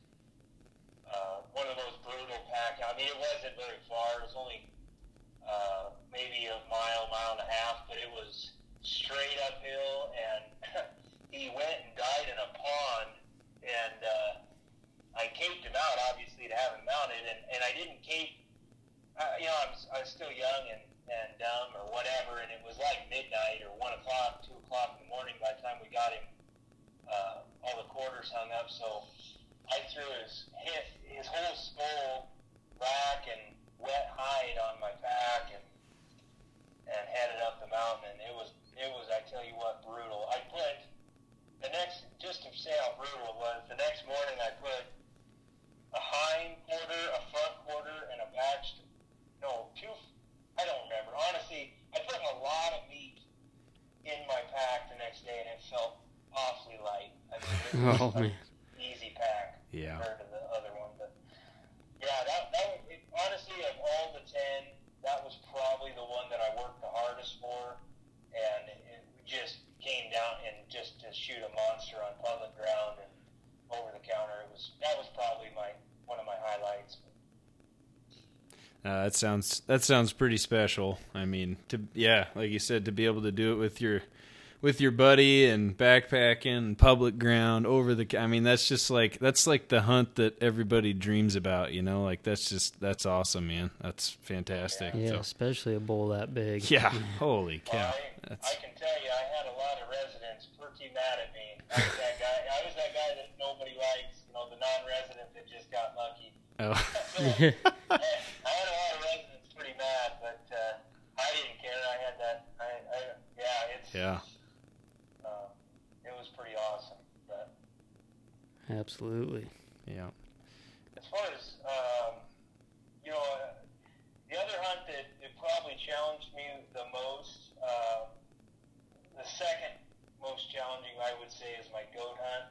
uh, one of those brutal pack. I mean, it wasn't very far. It was only uh, maybe a mile, mile and a half, but it was straight uphill, and he went and died in a pond, and uh, I caped him out, obviously, to have him mounted, and, and I didn't cape, uh, you know, I was, I was still young and, and dumb or whatever, and it was like midnight or 1 o'clock, 2 o'clock in the morning by the time we got him, uh, all the quarters hung up, so I threw his, his, his whole skull, rack, and wet hide on my back, and and headed up the mountain, and it was it was I tell you what brutal. I put the next just to say how brutal it was. The next morning I put a hind quarter, a front quarter, and a back. No, two. I don't remember honestly. I put a lot of meat in my pack the next day, and it felt awfully light. I mean, Oh man. easy pack Yeah. compared to the other one. But yeah, that that was, it, honestly of all the ten, that was probably the one that I worked the hardest for, and it, it just came down and just to shoot a monster on public ground and over the counter. It was that was probably my one of my highlights. Uh, that sounds that sounds pretty special. I mean, to yeah, like you said, to be able to do it with your with your buddy and backpacking, public ground, over the. I mean, that's just like that's like the hunt that everybody dreams about. You know, like that's just that's awesome, man. That's fantastic. Yeah, So- especially a bowl that big. yeah. Holy Well, cow! I, That's I can tell you, I had a lot of residents pretty mad at me. I was that guy. I was that guy that nobody likes. You know, the non-resident that just got lucky. oh. I had a lot of residents pretty mad, but uh, I didn't care. I had that. I, I yeah, it's yeah. Uh, it was pretty awesome. But Absolutely. Yeah. as far as um, you know, uh, the other hunt that it probably challenged me the most, uh, the second most challenging, I would say, is my goat hunt.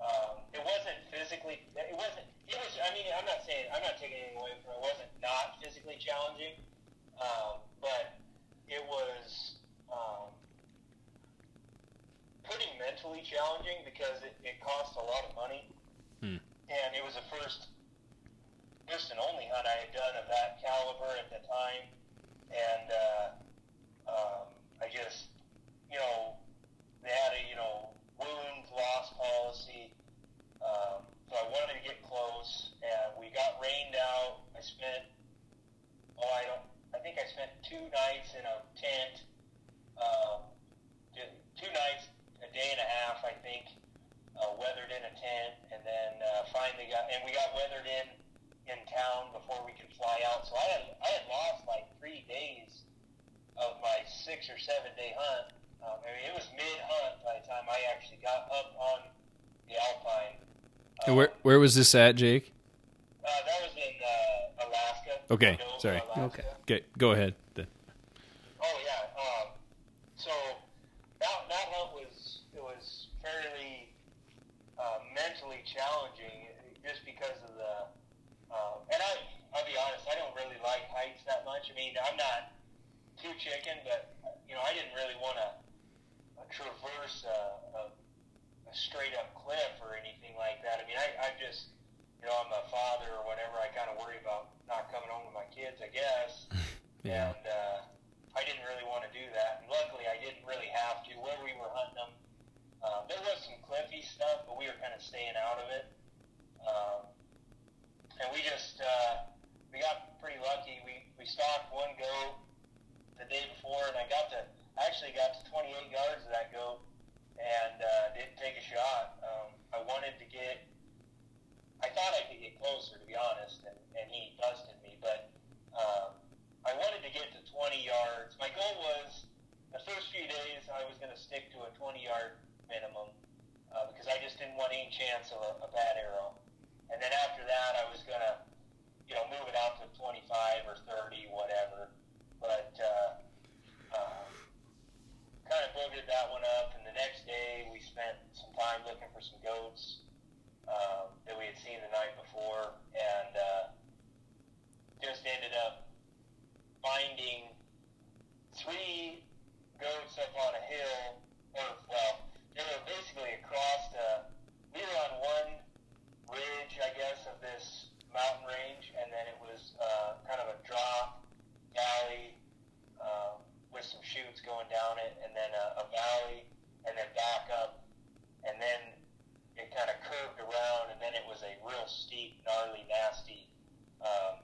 Um, it wasn't physically. It wasn't. It was. I mean, I'm not saying. I'm not taking anything away from it. It wasn't not physically challenging, um, but it was um, pretty mentally challenging because it, it cost a lot of money, Hmm. and it was the first, first and only hunt I had done of that caliber at the time, and uh, um, I just, you know, they had a you know wound loss policy. Um, so I wanted to get close, and we got rained out. I spent, oh, I don't, I think I spent two nights in a tent, um, two nights, a day and a half, I think, uh, weathered in a tent, and then uh, finally got, and we got weathered in in town before we could fly out. So I had, I had lost like three days of my six or seven day hunt. Um, I mean, it was mid hunt by the time I actually got up on the Alpine. And where where was this at, Jake? Uh, that was in uh, Alaska. Okay, Cordova, sorry. Alaska. Okay. Okay, go ahead. The- Oh yeah. Um, so that that hunt was it was fairly uh, mentally challenging just because of the. Um, and I I'll be honest, I don't really like heights that much. I mean, I'm not too chicken, but you know, I didn't really want to uh, traverse a, a, a straight up cliff or anything like that. I mean, I, I just, you know, I'm a father or whatever. I kind of worry about not coming home to my kids, I guess. Yeah. And uh, I didn't really want to do that. And luckily, I didn't really have to. Where we were hunting them, um, there was some cliffy stuff, but we were kind of staying out of it. Um, and we just uh, we got pretty lucky. We we stalked one goat the day before, and I got to I actually got to 28 yards of that goat, and uh, didn't take a shot. Um, I wanted to get. I thought I could get closer, to be honest, and, and he busted me. But um, I wanted to get to 20 yards. My goal was the first few days I was going to stick to a 20 yard minimum uh, because I just didn't want any chance of a, a bad arrow. And then after that, I was going to, you know, move it out to 25 or 30, whatever. But uh, um, kind of boogered that one up. And the next day, we spent some time looking for some goats um, that we had seen the night before, and uh, just ended up finding three goats up on a hill, or well, they were basically across the. We were on one ridge, I guess, of this mountain range, and then it was uh, kind of a drop valley um, with some chutes going down it, and then a, a valley, and then back up, and then it kind of curved around, and then it was a real steep, gnarly, nasty, um,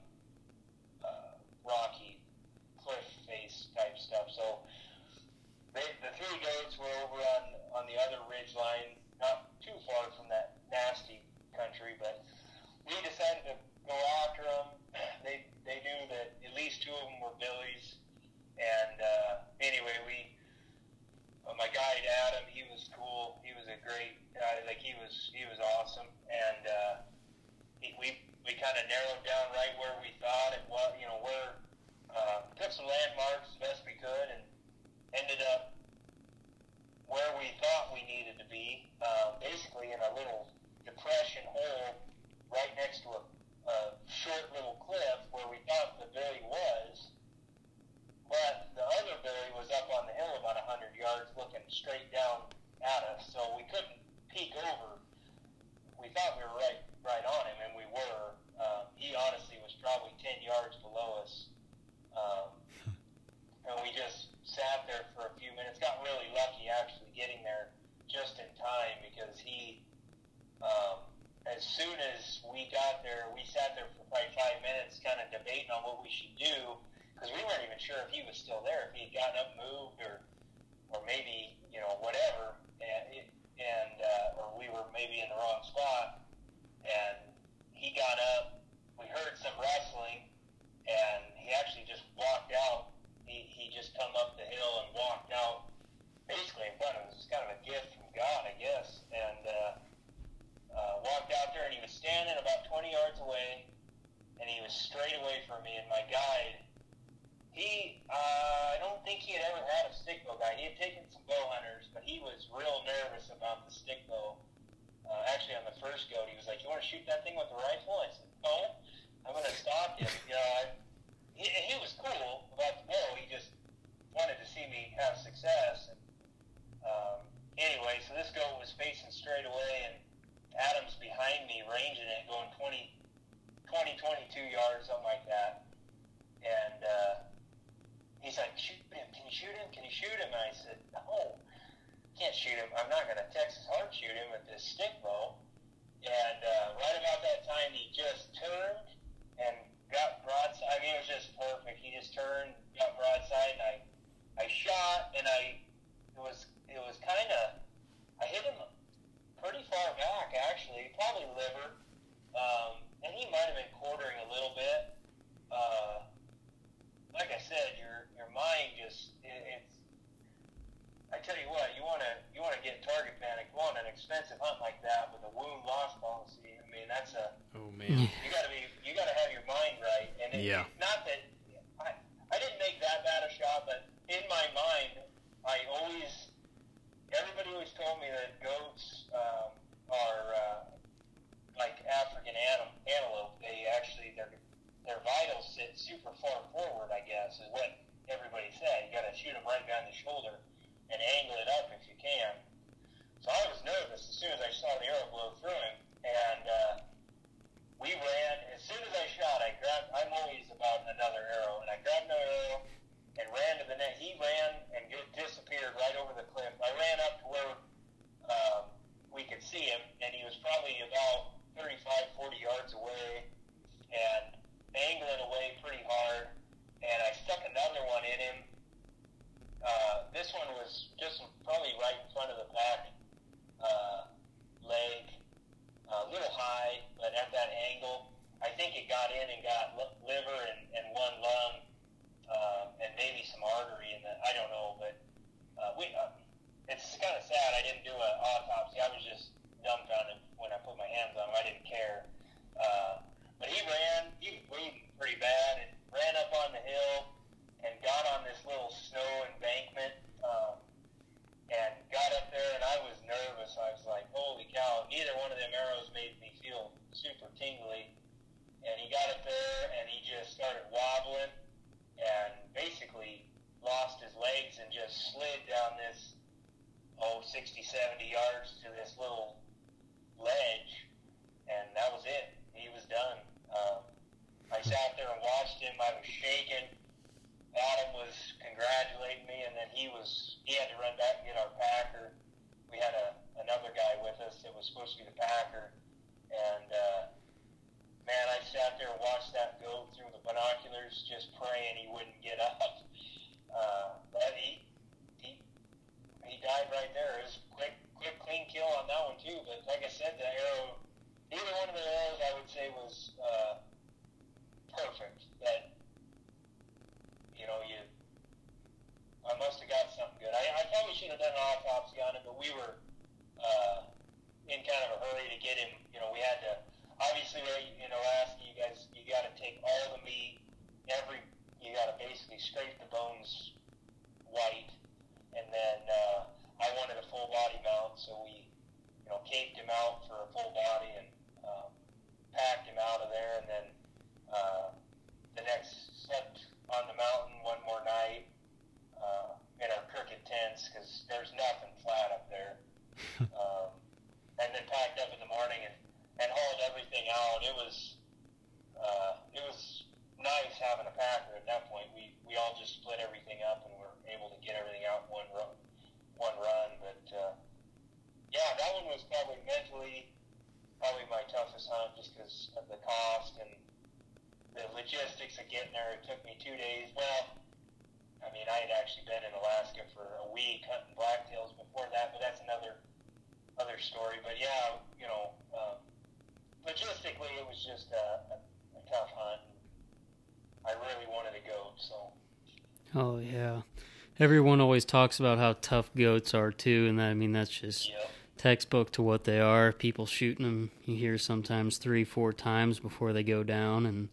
always talks about how tough goats are too, and that, I mean that's just Yep. textbook to what they are. People shooting them, you hear sometimes three, four times before they go down, and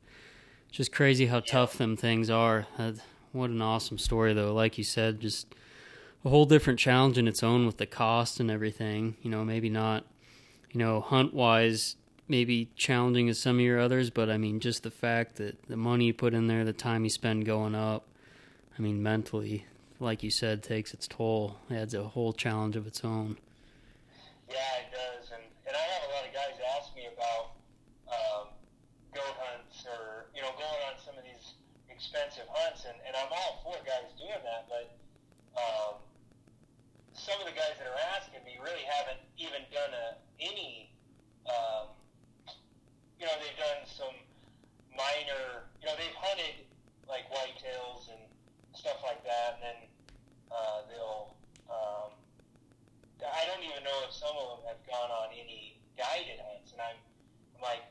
it's just crazy how tough them things are. Uh, what an awesome story, though. Like you said, just a whole different challenge in its own with the cost and everything. You know, maybe not, you know, hunt wise, maybe challenging as some of your others, but I mean, just the fact that the money you put in there, the time you spend going up, I mean, mentally, like you said, takes its toll. It adds a whole challenge of its own. Yeah, it does, and and I have a lot of guys ask me about um, goat hunts or you know going on some of these expensive hunts, and, and I'm all for guys doing that, but um, some of the guys that are asking me really haven't even done a, any. Um, you know, they've done some minor. You know, they've hunted like whitetails and stuff like that, and then uh, they'll. Um, I don't even know if some of them have gone on any guided hunts, and I'm, I'm like,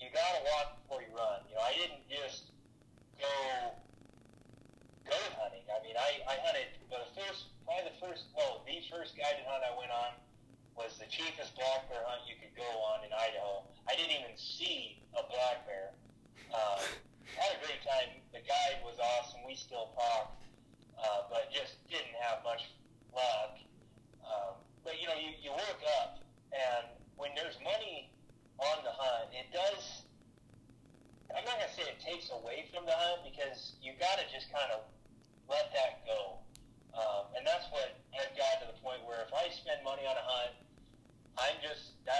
you gotta walk before you run. You know, I didn't just go goat hunting. I mean, I, I hunted the first, probably the first, well, the first guided hunt I went on was the cheapest black bear hunt you could go on in Idaho. I didn't even see a black bear. Um, had a great time. The guide was awesome. We still talk, uh, but just didn't have much luck. Um, but you know, you, you work up, and when there's money on the hunt, it does. I'm not gonna say it takes away from the hunt because you got to just kind of let that go. Um, and that's what I've got to the point where if I spend money on a hunt, I'm just that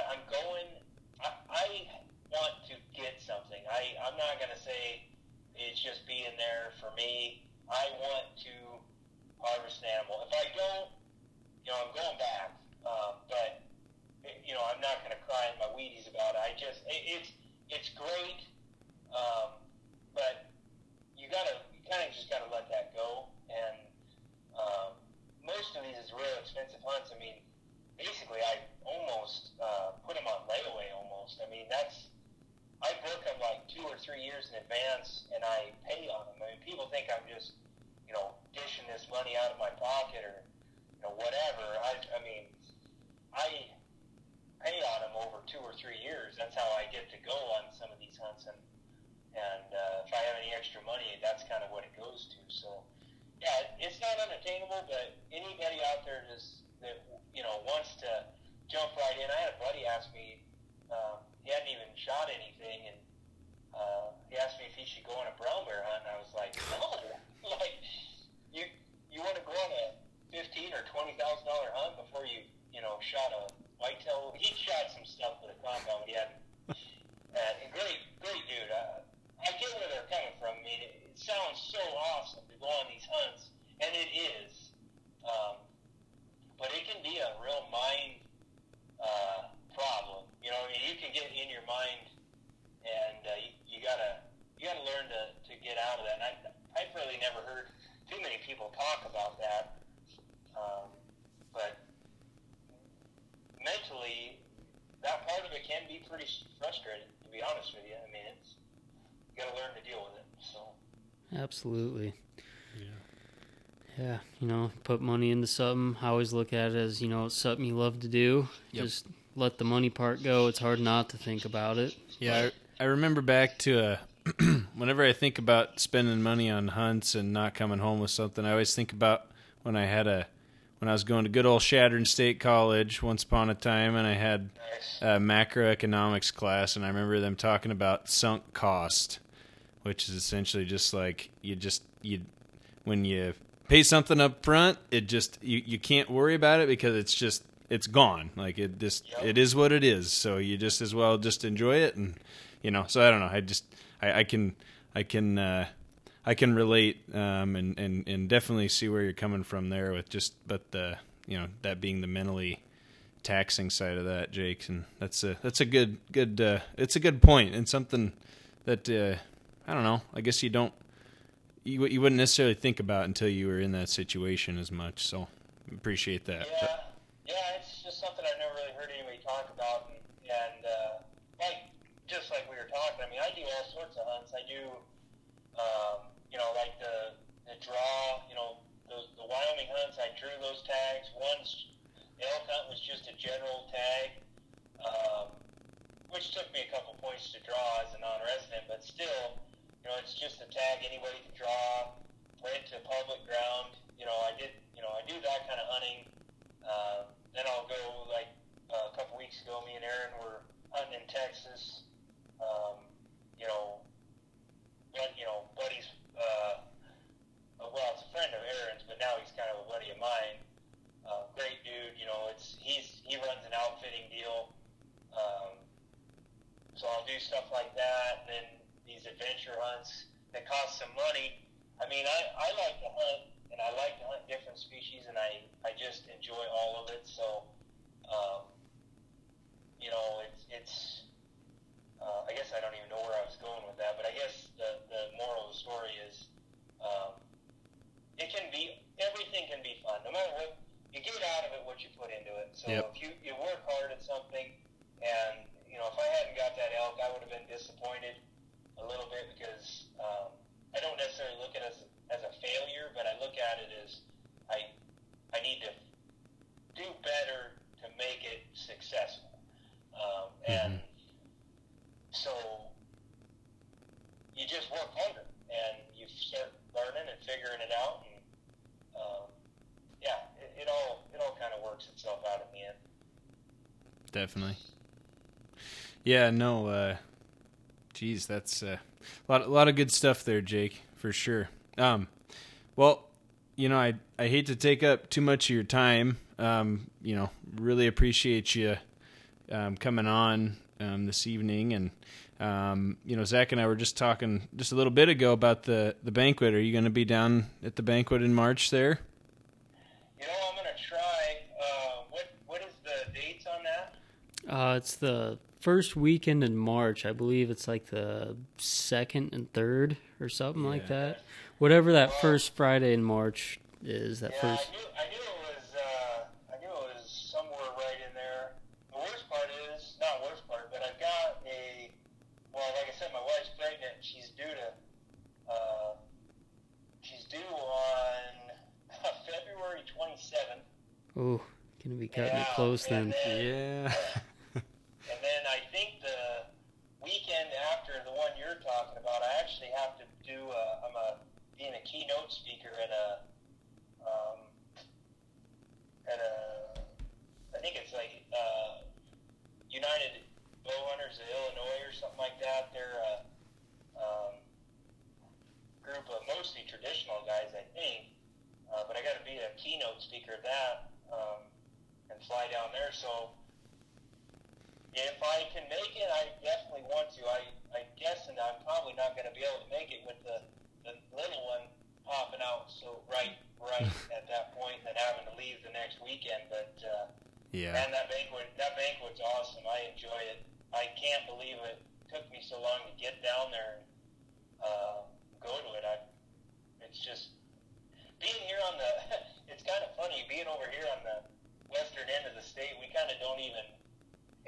Absolutely. Yeah, Yeah. you know, put money into something. I always look at it as, you know, it's something you love to do. Yep. Just let the money part go. It's hard not to think about it. Yeah, I, I remember back to uh, whenever I think about spending money on hunts and not coming home with something, I always think about when I had a when I was going to good old Chadron State College once upon a time, and I had a macroeconomics class, and I remember them talking about sunk cost, which is essentially just like you just you when you pay something up front, it just you you can't worry about it because it's just it's gone. Like it just Yep. it is what it is. So you just as well just enjoy it, and you know. So I don't know. I just I, I can I can uh, I can relate um, and and and definitely see where you're coming from there with just but the you know that being the mentally taxing side of that, Jake, and that's a that's a good good uh, it's a good point and something that uh, I don't know. I guess you don't you you wouldn't necessarily think about until you were in that situation as much. So appreciate that. Yeah, yeah, it's just something I've never really heard anybody talk about, and, and uh, like just like we were talking. I mean, I do all sorts of hunts. I do, um, you know, like the the draw. You know, the Wyoming hunts. I drew those tags. One's elk hunt was just a general tag, um, which took me a couple points to draw as a non-resident, but still, you know, it's just a tag anybody can draw. Went to public ground. You know, I did. You know, I do that kind of hunting. Uh, then I'll go like uh, a couple weeks ago. Me and Aaron were hunting in Texas. Um, you know, but you know, buddies. Uh, well, it's a friend of Aaron's, but now he's kind of a buddy of mine. Uh, great dude. You know, it's he's he runs an outfitting deal. Um, so I'll do stuff like that, and then these adventure hunts that cost some money. I mean, I, I like to hunt, and I like to hunt different species, and I, I just enjoy all of it. So, um, you know, it's it's. Uh, I guess I don't even know where I was going with that, but I guess the the moral of the story is, um, it can be everything can be fun, no matter what you get out of it, what you put into it. So Yep. if you you work hard at something, and you know, if I hadn't got that elk, I would have been disappointed little bit because um, I don't necessarily look at it as, as a failure, but I look at it as I I need to do better to make it successful. Um, and so you just work harder and you start learning and figuring it out, and um, yeah, it, it all it all kind of works itself out in the end. Definitely. Yeah, no, uh geez, that's uh, a lot a lot of good stuff there, Jake, for sure. Um well, you know, I I hate to take up too much of your time. Um, you know, really appreciate you um coming on um this evening and um, you know, Zach and I were just talking just a little bit ago about the the banquet. Are you going to be down at the banquet in March there? You know, I'm gonna try. Uh, what what is the dates on that? Uh, it's the first weekend in March. I believe it's like the second and third or something like that. Whatever that first Friday in March is. That yeah, first. I knew I knew it was uh, I knew it was somewhere right in there. The worst part is not worst part, but I've got a well, like I said, my wife's pregnant. She's due to uh, she's due on February 27th, Oh, gonna be cutting it close then. then- Yeah. and then I think the weekend after the one you're talking about, I actually have to do. A, I'm a being a keynote speaker at a um, at a I think it's like uh, United Bow Hunters of Illinois or something like that. They're a um, group of mostly traditional guys, I think. Uh, but I got to be a keynote speaker at that um, and fly down there. So if I can make it, I definitely want to. I I guess, and I'm probably not going to be able to make it with the the little one popping out so right right at that point, and having to leave the next weekend. But uh, Yeah. man, that banquet that banquet's awesome. I enjoy it. I can't believe it took me so long to get down there and uh, go to it. I it's just being here on the. It's kind of funny being over here on the western end of the state. We kind of don't even.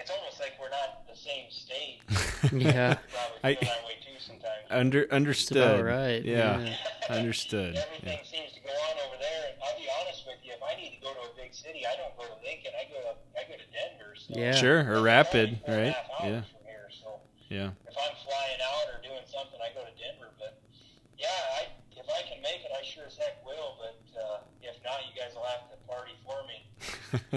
It's almost like we're not the same state. Yeah, Probably I- feel that way too sometimes. Under understood. about right. Yeah. yeah. Understood. Everything seems to go on over there, and I'll be honest with you. If I need to go to a big city, I don't go to Lincoln. I go to I go to Denver. So Yeah. Sure, or It's rapid, only four and a right? Yeah. From here, so Yeah. if I'm flying out or doing something, I go to Denver. But yeah, I if I can make it, I sure as heck will. But uh, if not, you guys will have to party for me.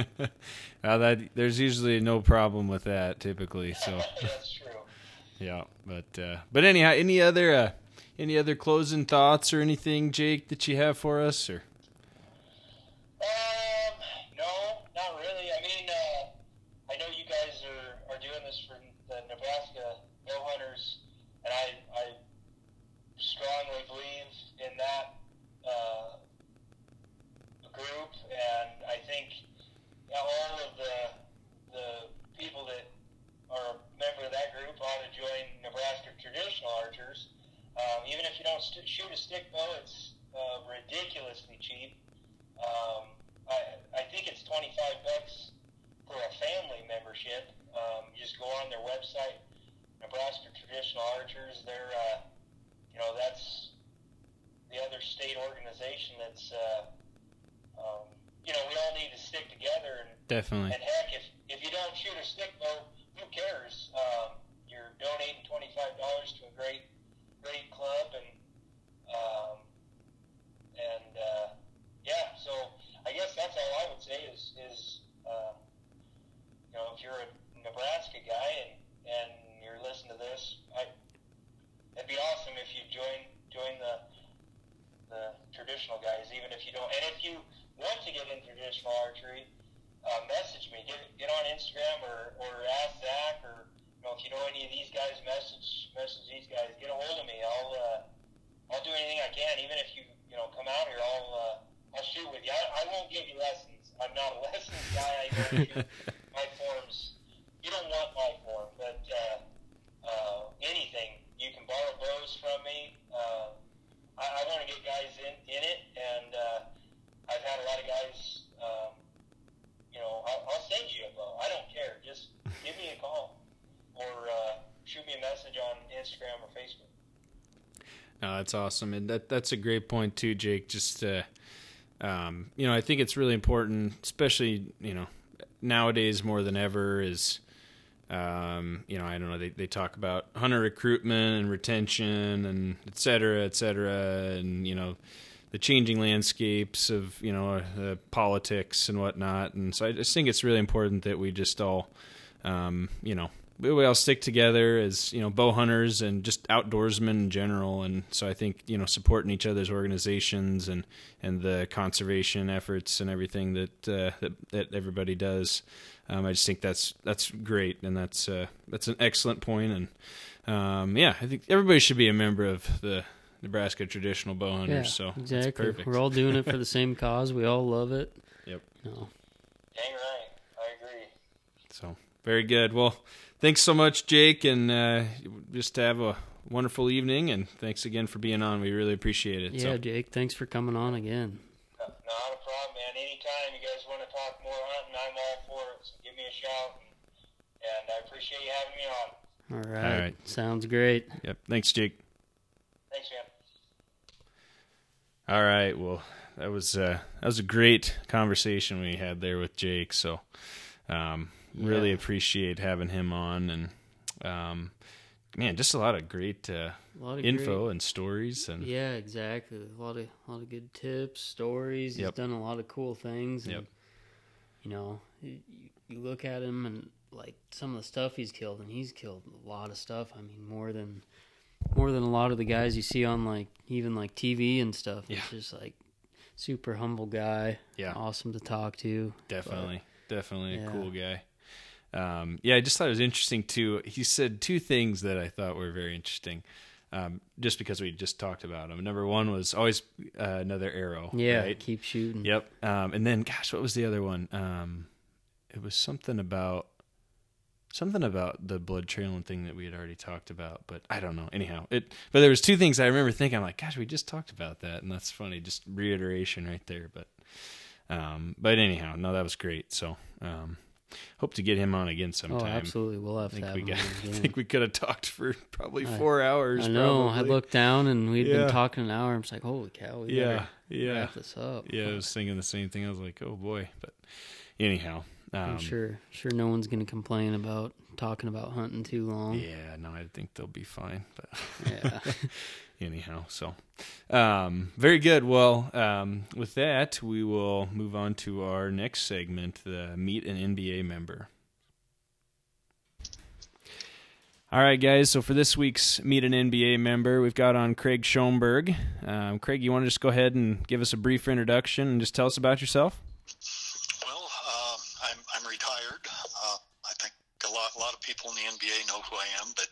uh, that there's usually no problem with that typically. So That's true. yeah, but uh, but anyhow, any other uh, any other closing thoughts or anything, Jake, that you have for us? Or Um, awesome, and that that's a great point too, Jake. Just uh, um, you know, I think it's really important, especially you know nowadays more than ever. Is um, you know, I don't know. They they talk about hunter recruitment and retention and et cetera, et cetera, and you know the changing landscapes of you know uh, politics and whatnot. And so I just think it's really important that we just all um, you know we, we all stick together as you know bow hunters and just outdoorsmen in general and so i think you know supporting each other's organizations and and the conservation efforts and everything that uh, that, that everybody does um, i just think that's that's great and that's uh, that's an excellent point and um, yeah i think everybody should be a member of the nebraska traditional bow hunters Yeah, so that's exactly. perfect We're all doing it for the same cause. We all love it. Yep. You know, Dang right. I agree. So very good. Well, thanks so much, Jake, and uh, just have a wonderful evening. And thanks again for being on. We really appreciate it. yeah, so, Jake. Thanks for coming on again. No- Not a problem, man. Anytime you guys want to talk more hunting, I'm all for it. So give me a shout, and, and I appreciate you having me on. All right. right. Sounds great. yep. Thanks, Jake. Thanks, man. All right. Well, that was uh, that was a great conversation we had there with Jake. So, um, really Yeah. appreciate having him on, and um, man, just a lot of great uh, A lot of info great- and stories, and Yeah, exactly. A lot of a lot of good tips, stories. Yep. He's done a lot of cool things. And, Yep. You know, you, you look at him and like some of the stuff he's killed, and he's killed a lot of stuff. I mean, more than more than a lot of the guys you see on like even like TV and stuff. Yeah. It's just like super humble guy. Yeah. Awesome to talk to. Definitely, definitely a yeah. cool guy. Um, yeah, I just thought it was interesting too. He said two things that I thought were very interesting, um, just because we just talked about them. Number one was always uh, another arrow. Yeah. right? Keep shooting. Yep. Um, and then, gosh, what was the other one? Um, it was something about something about the blood trailing thing that we had already talked about, but I don't know. Anyhow, it. But there was two things I remember thinking. I'm like, gosh, we just talked about that, and that's funny. Just reiteration right there. But, um, but anyhow, no, that was great. So, um, hope to get him on again Oh, sometime. absolutely. We'll have I to think have we got. I think we could have talked for probably I- four hours. I know. I looked down and we'd Yeah. been talking an hour. I'm just like, holy cow, we Yeah, yeah. wrap this up. Yeah, I was thinking the same thing. I was like, oh boy. But anyhow, um, I'm sure, sure, no one's gonna complain about talking about hunting too long. Yeah, no, I think they'll be fine. But Yeah. anyhow, so um, very good. Well, um, with that, we will move on to our next segment: the meet an NBA member. All right, guys. So for this week's meet an NBA member, we've got on Craig Schoneberg. Um, Craig, you want to just go ahead and give us a brief introduction and just tell us about yourself? Well, uh, I'm retired. Uh, I think a lot a lot of people in the NBA know who I am, but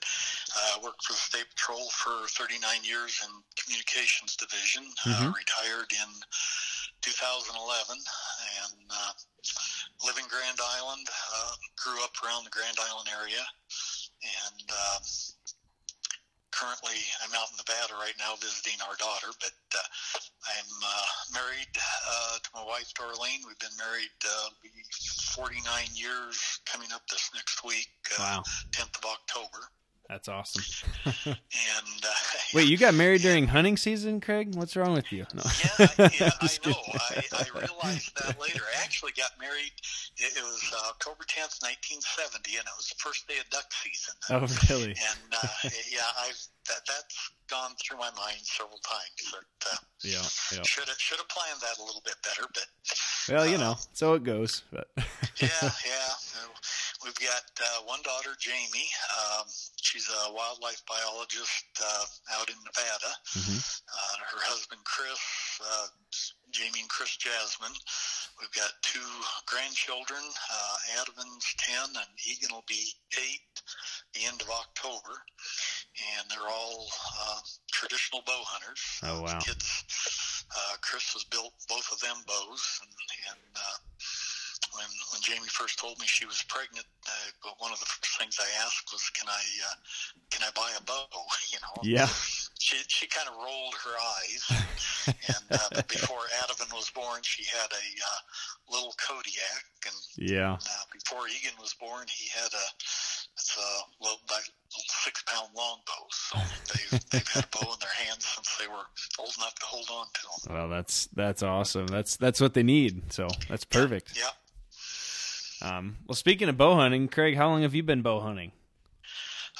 I worked for the State Patrol for 39 years in Communications Division. Uh, Mhm. retired in 2011, and uh, live in Grand Island. Uh, grew up around the Grand Island area, and uh, currently I'm out in Nevada right now visiting our daughter, but uh, I'm uh, married uh, to my wife Darlene. We've been married uh, 49 years coming up this next week, uh, Wow. 10th of October. That's awesome. And uh, Wait, you got married during hunting season, Craig? What's wrong with you? No. Yeah, I, yeah, I Just know. I, I realized that later. I actually got married. It, it was uh, October 10th, 1970, and it was the first day of duck season. Oh, really? And uh, yeah, I've that that's gone through my mind several times. But uh, Yeah, yeah. should have should have planned that a little bit better. But Well, you know, so it goes. But yeah, yeah. Uh, We've got uh, one daughter, Jamie. Um, she's a wildlife biologist uh, out in Nevada. Mhm. Uh, her husband, Chris, uh, Jamie and Chris Jasmine. We've got two grandchildren. Uh, Adam's 10 and Egan will be 8 the end of October. And they're all uh, traditional bow hunters. Oh, wow. The kids, uh, Chris has built both of them bows. And, and uh, when when Jamie first told me she was pregnant, uh, but one of the first things I asked was, "Can I uh, can I buy a bow?" You know. yeah, She she kind of rolled her eyes, and uh, but before Adavan was born, she had a uh, little Kodiak, and yeah. uh, before Egan was born, he had a it's a little, like, six pound longbow. So they've they've had a bow in their hands since they were old enough to hold on to them. Well, that's that's awesome. That's that's what they need. So that's perfect. Yeah. Um, well, speaking of bow hunting, Craig, how long have you been bow hunting?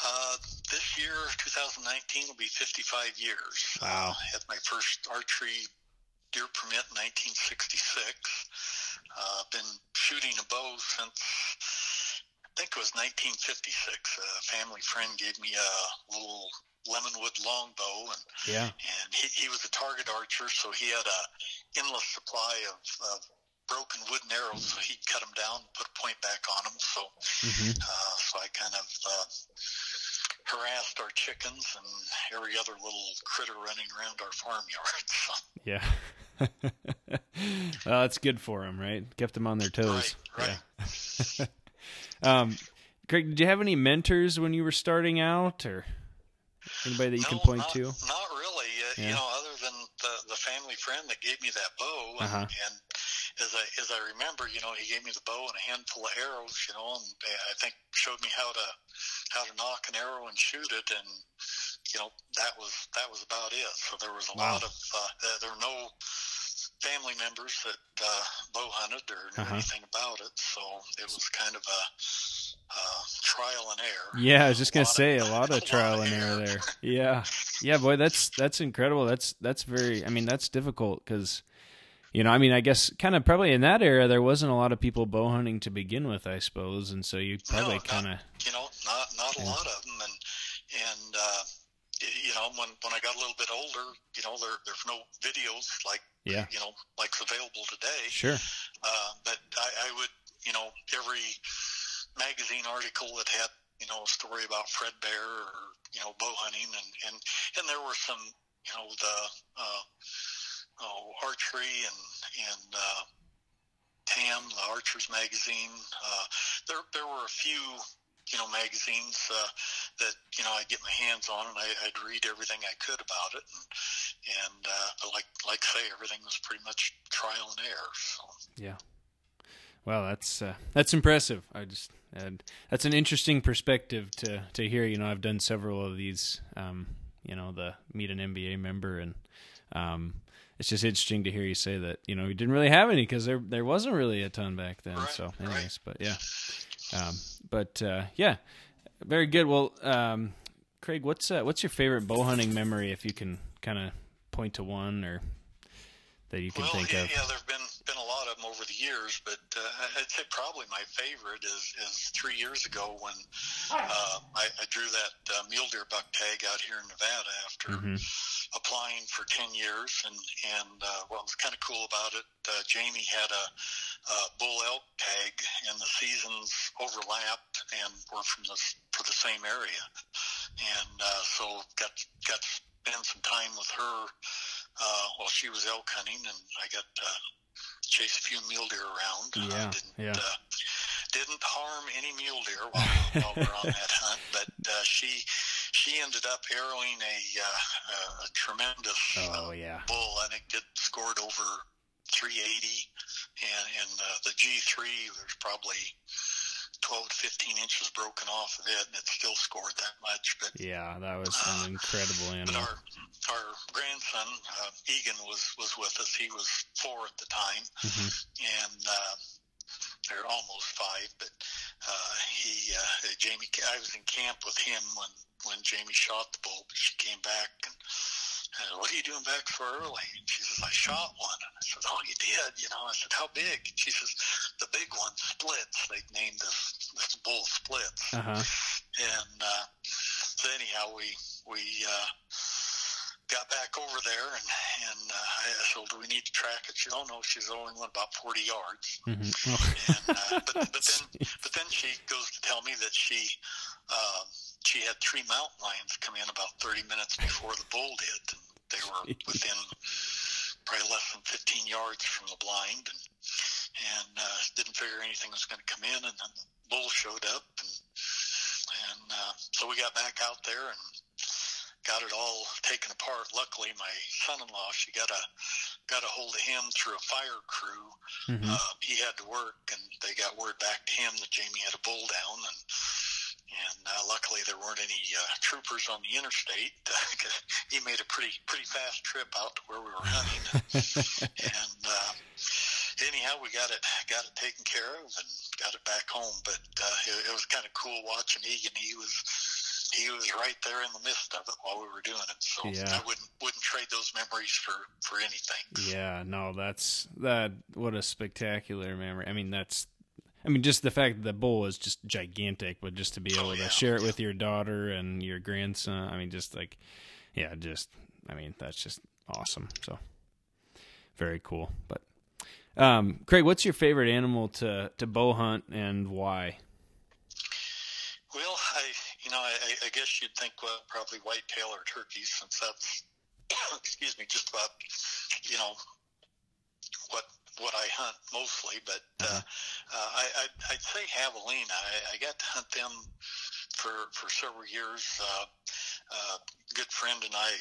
Uh, this year, 2019, will be 55 years. Wow. Uh, had my first archery deer permit in 1966. Uh, been shooting a bow since I think it was 1956. A family friend gave me a little lemonwood longbow, and Yeah. and he, he was a target archer, so he had a endless supply of, of broken wooden arrows. So he'd cut them down, and put a point back on them. So hmm uh, so I kind of uh, harassed our chickens and every other little critter running around our farmyard. So, Yeah. well, that's good for them, right? Kept them on their toes. Right, Yeah. um, Craig, did you have any mentors when you were starting out, or anybody that you can point not, to? Not really. Uh, Yeah. You know, other than the the family friend that gave me that bow, and, Uh-huh. and as I as I remember, you know, he gave me the bow and a handful of arrows. You know, and I think showed me how to how to nock an arrow and shoot it, and you know that was that was about it. So there was a Wow. lot of uh, there, were no family members that uh, bow hunted or knew Uh-huh. anything about it. So it was kind of a uh, trial and error. Yeah, I was just gonna lot of- say a lot a of trial lot of and error error. there. Yeah, yeah, boy, that's that's incredible. That's that's very. I mean, that's difficult because, you know, I mean, I guess kind of probably in that era there wasn't a lot of people bow hunting to begin with, I suppose, and so you probably not- kind of you know, not not a Yeah. lot of them, and and uh, you know, when when I got a little bit older, you know, there there's no videos like yeah, you know like's available today. sure, Uh, but I, I would, you know, every magazine article that had you know a story about Fred Bear or you know bow hunting, and and and there were some you know the uh, oh, archery and and uh, TAM, the Archers magazine. Uh, there there were a few you know magazines uh, that you know I'd get my hands on, and I, I'd read everything I could about it, and and uh, like like I say, everything was pretty much trial and error. So. yeah. Well, that's uh, that's impressive. I just and that's an interesting perspective to to hear. You know, I've done several of these. Um, you know, the meet an NBA member, and um, it's just interesting to hear you say that. You know, you didn't really have any because there there wasn't really a ton back then. Right, so, right. anyways, but yeah, um, but uh, yeah, very good. Well, um, Craig, what's uh, what's your favorite bow hunting memory? If you can kind of point to one or that you can well, think yeah, of. yeah, there've been been a lot of them over the years, but uh, I'd say probably my favorite is is three years ago when uh, I, I drew that uh, mule deer buck tag out here in Nevada after Mhm. applying for ten years, and and uh, what was kind of cool about it, uh, Jamie had a, a bull elk tag, and the seasons overlapped and were from the for the same area, and uh, so got got to spend some time with her uh, while she was elk hunting, and I got to chase a few mule deer around. Yeah, uh, didn't, yeah. Uh, didn't harm any mule deer while, while we we're on that hunt, but uh, she she ended up arrowing a, uh, a tremendous oh uh, yeah bull. I think it scored over 380, and and uh, the G3 there's probably 12 to 15 inches broken off of it, and it still scored that much. But yeah that was an incredible but animal our our grandson uh, Egan was was with us. He was four at the time, Mhm. and uh, they're almost five. But uh, he uh, Jamie, I was in camp with him when when Jamie shot the bull. But she came back and. Uh, what are you doing back so early? And she says, I shot one. And I said, Oh, you did? You know, I said, How big? And she says, The big one splits. They named this this bull splits uh-huh and uh, so anyhow, we we uh, got back over there, and and uh, I said, well, "Do we need to track it?" She, said, "Oh no, she's only went about forty yards." hmm And, uh, but but then but then she goes to tell me that she um, she had three mountain lions come in about thirty minutes before the bull did. And they were within probably less than fifteen yards from the blind, and and uh, didn't figure anything was going to come in, and then the bull showed up, and and uh, so we got back out there and got it all taken apart. Luckily, my son-in-law, she got a got a hold of him through a fire crew. Mhm. Uh, he had to work, and they got word back to him that Jamie had a bull down, and and uh, luckily there weren't any uh, troopers on the interstate. he made a pretty pretty fast trip out to where we were hunting, and uh, anyhow we got it got it taken care of and got it back home. But uh, it, it was kind of cool watching Egan. He was he was right there in the midst of it while we were doing it. So Yeah. I wouldn't wouldn't trade those memories for for anything. Yeah, no, that's that. What a spectacular memory. I mean, that's. I mean, just the fact that the bull is just gigantic, but just to be able Oh, to share it yeah. with your daughter and your grandson. I mean, just like, yeah, just. I mean, that's just awesome. So, very cool. But, um, Craig, what's your favorite animal to to bow hunt and why? Well, I you know I, I- I guess you'd think well probably whitetail or turkeys since that's excuse me just about you know what what I hunt mostly. But uh, uh, I I'd, I'd say javelina. I, I got to hunt them for for several years. Uh, uh, good friend and I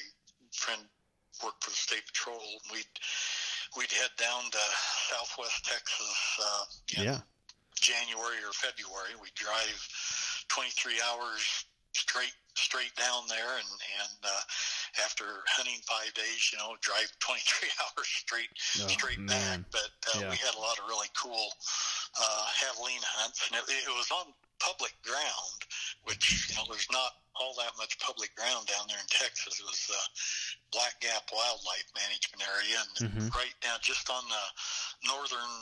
friend worked for the state patrol. We'd we'd head down to Southwest Texas. Uh, in Yeah. January or February. We drive 23 hours straight straight down there, and and uh, after hunting five days, you know, drive 23 hours straight Oh, straight man. back. But uh, Yeah. we had a lot of really cool uh, javelina hunts, and it, it was on public ground, which you know there's not all that much public ground down there in Texas. It was uh, Black Gap Wildlife Management Area, and Mhm. right down just on the northern,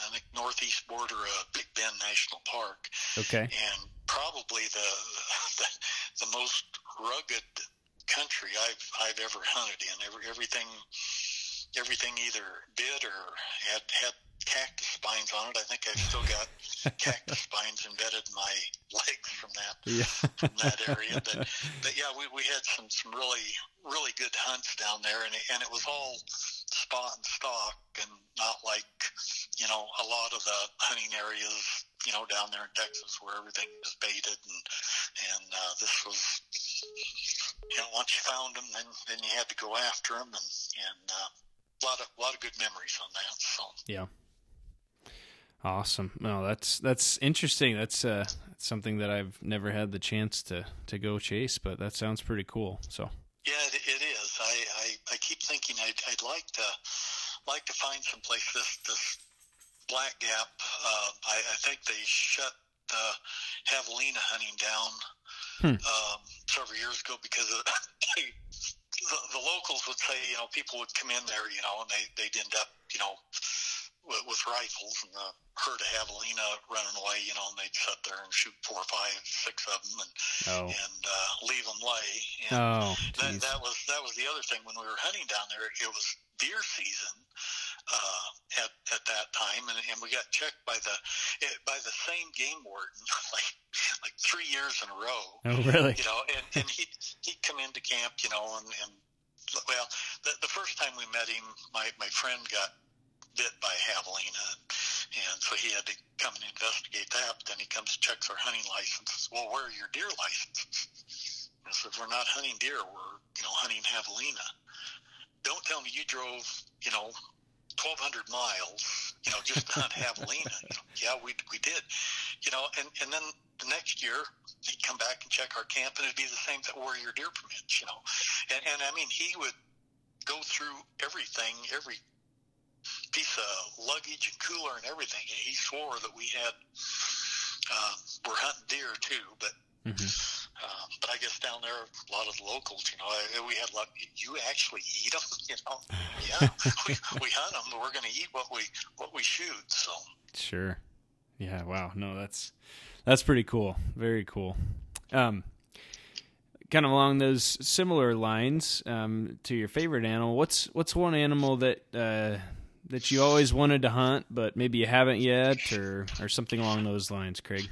I think northeast border of Big Bend National Park, Okay. and probably the the, the most rugged country I've I've ever hunted in. Every, everything everything either bit or had had cactus spines on it. I think I've still got cactus spines embedded in my legs from that Yeah. from that area. But but yeah, we we had some some really really good hunts down there, and and it was all spot and stock, and not like you know a lot of the hunting areas you know down there in Texas where everything is baited, and and uh, this was you know once you found them, then then you had to go after them, and and uh, a lot of a lot of good memories on that. So. Yeah. Awesome. No, that's that's interesting. That's uh that's something that I've never had the chance to to go chase, but that sounds pretty cool. So Yeah, it, it is. I, keep thinking I'd, I'd like to like to find some place this this Black Gap. Uh, I, I think they shut the javelina hunting down Hmm. um, several years ago because of, the, the locals would say you know people would come in there you know and they they'd end up you know with, with rifles and the herd of javelina running away you know and they'd sit there and shoot four, five, six of them and oh and uh, leave them lay. And oh that, that was that was the other thing when we were hunting down there. It was deer season uh, at at that time, and, and we got checked by the eh, by the same game warden like like three years in a row. oh really? You know, and and he he'd come into camp, you know, and and well, the, the first time we met him, my my friend got bit by javelina, uh, and so he had to come and investigate that. But then he comes checks our hunting licenses. Well, where are your deer licenses? I said, we're not hunting deer. We're, you know, hunting javelina. Don't tell me you drove, you know, 1,200 miles, you know, just to hunt javelina. You know, yeah, we, we did, you know, and, and then the next year he'd come back and check our camp and it'd be the same that warrior deer permits, you know. And, and I mean, he would go through everything, every piece of luggage and cooler and everything. And He swore that we had, uh, we're hunting deer too, but Mm-hmm. uh, but I guess down there, a lot of the locals, you know, we had like, you actually eat them, you know? Yeah, we, we hunt them, but we're going to eat what we what we shoot. So Sure. Yeah. Wow. No, that's that's pretty cool. Very cool. Um, kind of along those similar lines um, to your favorite animal. What's what's one animal that uh, that you always wanted to hunt, but maybe you haven't yet, or or something along those lines, Craig?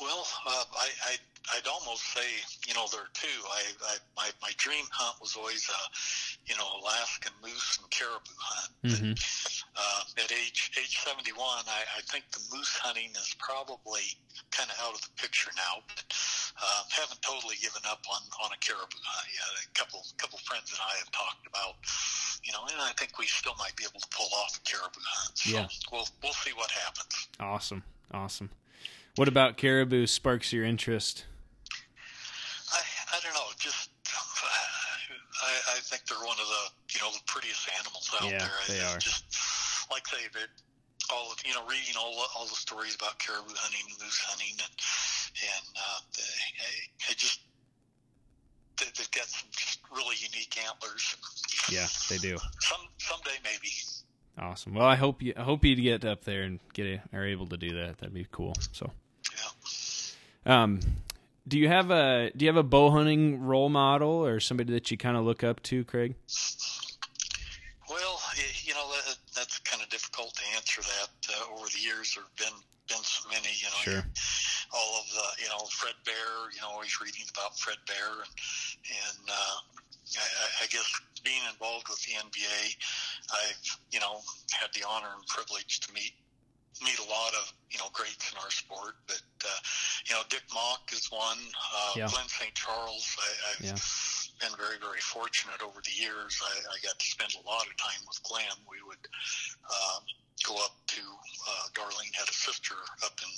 Well, uh, I, I I'd almost say you know there are two. I, I my my dream hunt was always uh, you know Alaskan moose and caribou hunt. Mm-hmm. Uh, at age age 71, I, I think the moose hunting is probably kind of out of the picture now. But uh, haven't totally given up on on a caribou hunt yet. A couple couple friends and I have talked about, you know, and I think we still might be able to pull off a caribou hunt. So Yeah. we'll we'll see what happens. Awesome. Awesome. What about caribou sparks your interest? I I don't know, just. I, I think they're one of the you know the prettiest animals out Yeah, there. they I, are. Just like say that all of you know reading all the, all the stories about caribou hunting, and moose hunting, and and uh, they, just they, they've got some just really unique antlers. Yeah, they do. Some someday maybe. Awesome. Well, I hope you I hope you get up there and get a, are able to do that. That'd be cool. So, Yeah. um, do you have a do you have a bow hunting role model or somebody that you kind of look up to, Craig? Well, y- you know that, that's kind of difficult that. Uh, over the years, there've been been so many. You know, Sure. all of the you know Fred Bear. You know, always reading about Fred Bear, and and uh, I, I- I guess being involved with the NBA, I've you know had the honor and privilege to meet meet a lot of you know greats in our sport. But uh, you know, Dick Mauch is one. Uh, Yeah. Glenn St. Charles. I, I've Yeah. been very very fortunate over the years. I, I got to spend a lot of time with Glenn. We would um, go up to uh, Darlene had a sister up in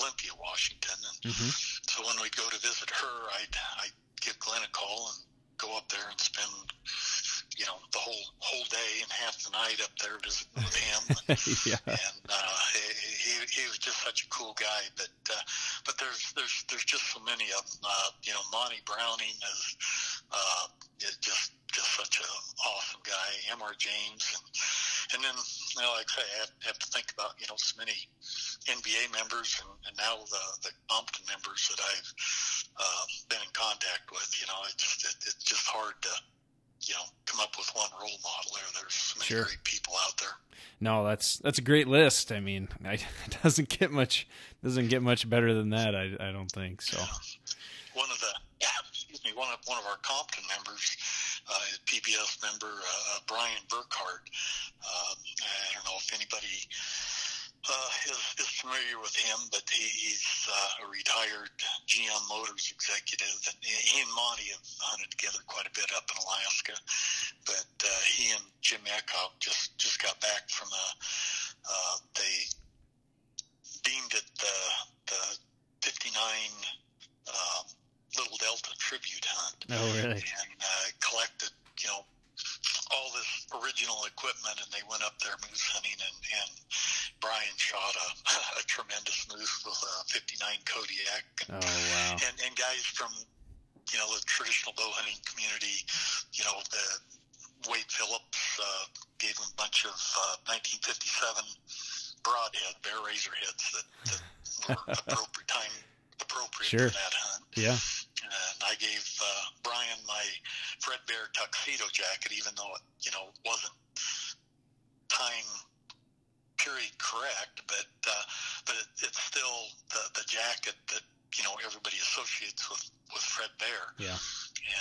Olympia, Washington, and Mm-hmm. so when we'd go to visit her, I'd, I'd give Glenn a call and go up there and spend, you know, the whole whole day and half the night up there visiting with him. yeah. and uh, he, he was just such a cool guy. But uh, but there's there's there's just so many of them. Uh, you know, Monty Browning is uh, just just such a awesome guy. M.R. James and and then you know, like I say, I have, have to think about you know so many NBA members and, and now the the Compton members that I've uh, been in contact with. You know, it's just it, it's just hard to you know come up with one role model. There, there's so many Sure. great people out there. No, that's that's a great list. I mean, I, it doesn't get much doesn't get much better than that. I I don't think so. one of the excuse me one of one of our Compton members, uh, PBS member uh, uh, Brian Burkhardt. Um, I don't know if anybody uh, is, is familiar with him, but he, he's uh, a retired GM Motors executive, and he and Monty have hunted together quite a bit up in Alaska. But uh, he and Jim Eckhoff just just got back from a uh, they deemed it the the 59 um, Little Delta tribute hunt Oh, really? and uh, collected, you know, all this original equipment, and they went up there moose hunting, and, and Brian shot a, a tremendous moose with a 59 Kodiak, Oh, wow. and, and guys from, you know, the traditional bow hunting community, you know, the Wade Phillips uh, gave him a bunch of uh, 1957 broadhead bear razor heads that, that were appropriate time appropriate Sure. for that hunt Yeah. And I gave uh, Brian my Fred Bear tuxedo jacket, even though it, you know, wasn't time period correct, but uh, but it, it's still the the jacket that you know everybody associates with with Fred Bear. Yeah.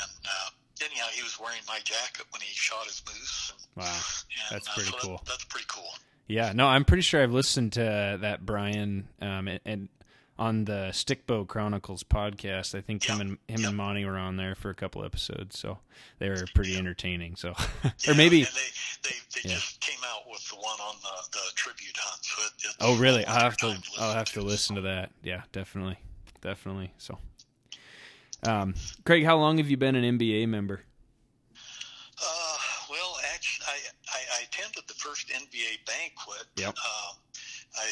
And uh, anyhow, he was wearing my jacket when he shot his moose. And, Wow. and, That's uh, pretty so that- cool. that's pretty cool. Yeah, no, I'm pretty sure I've listened to that Brian, um, and, and on the Stickbow Chronicles podcast. I think him and him and Monty were on there for a couple episodes, so they were pretty entertaining. So, or maybe. they they, they Yeah. just came out with the one on the, the tribute hunt. So it, Oh, really? I'll have to. I'll have to so. listen to that. Yeah, definitely, definitely. So, um, Craig, how long have you been an NBA member? Uh, well, actually, I, I, I attended the first NBA banquet. Yep. Um, I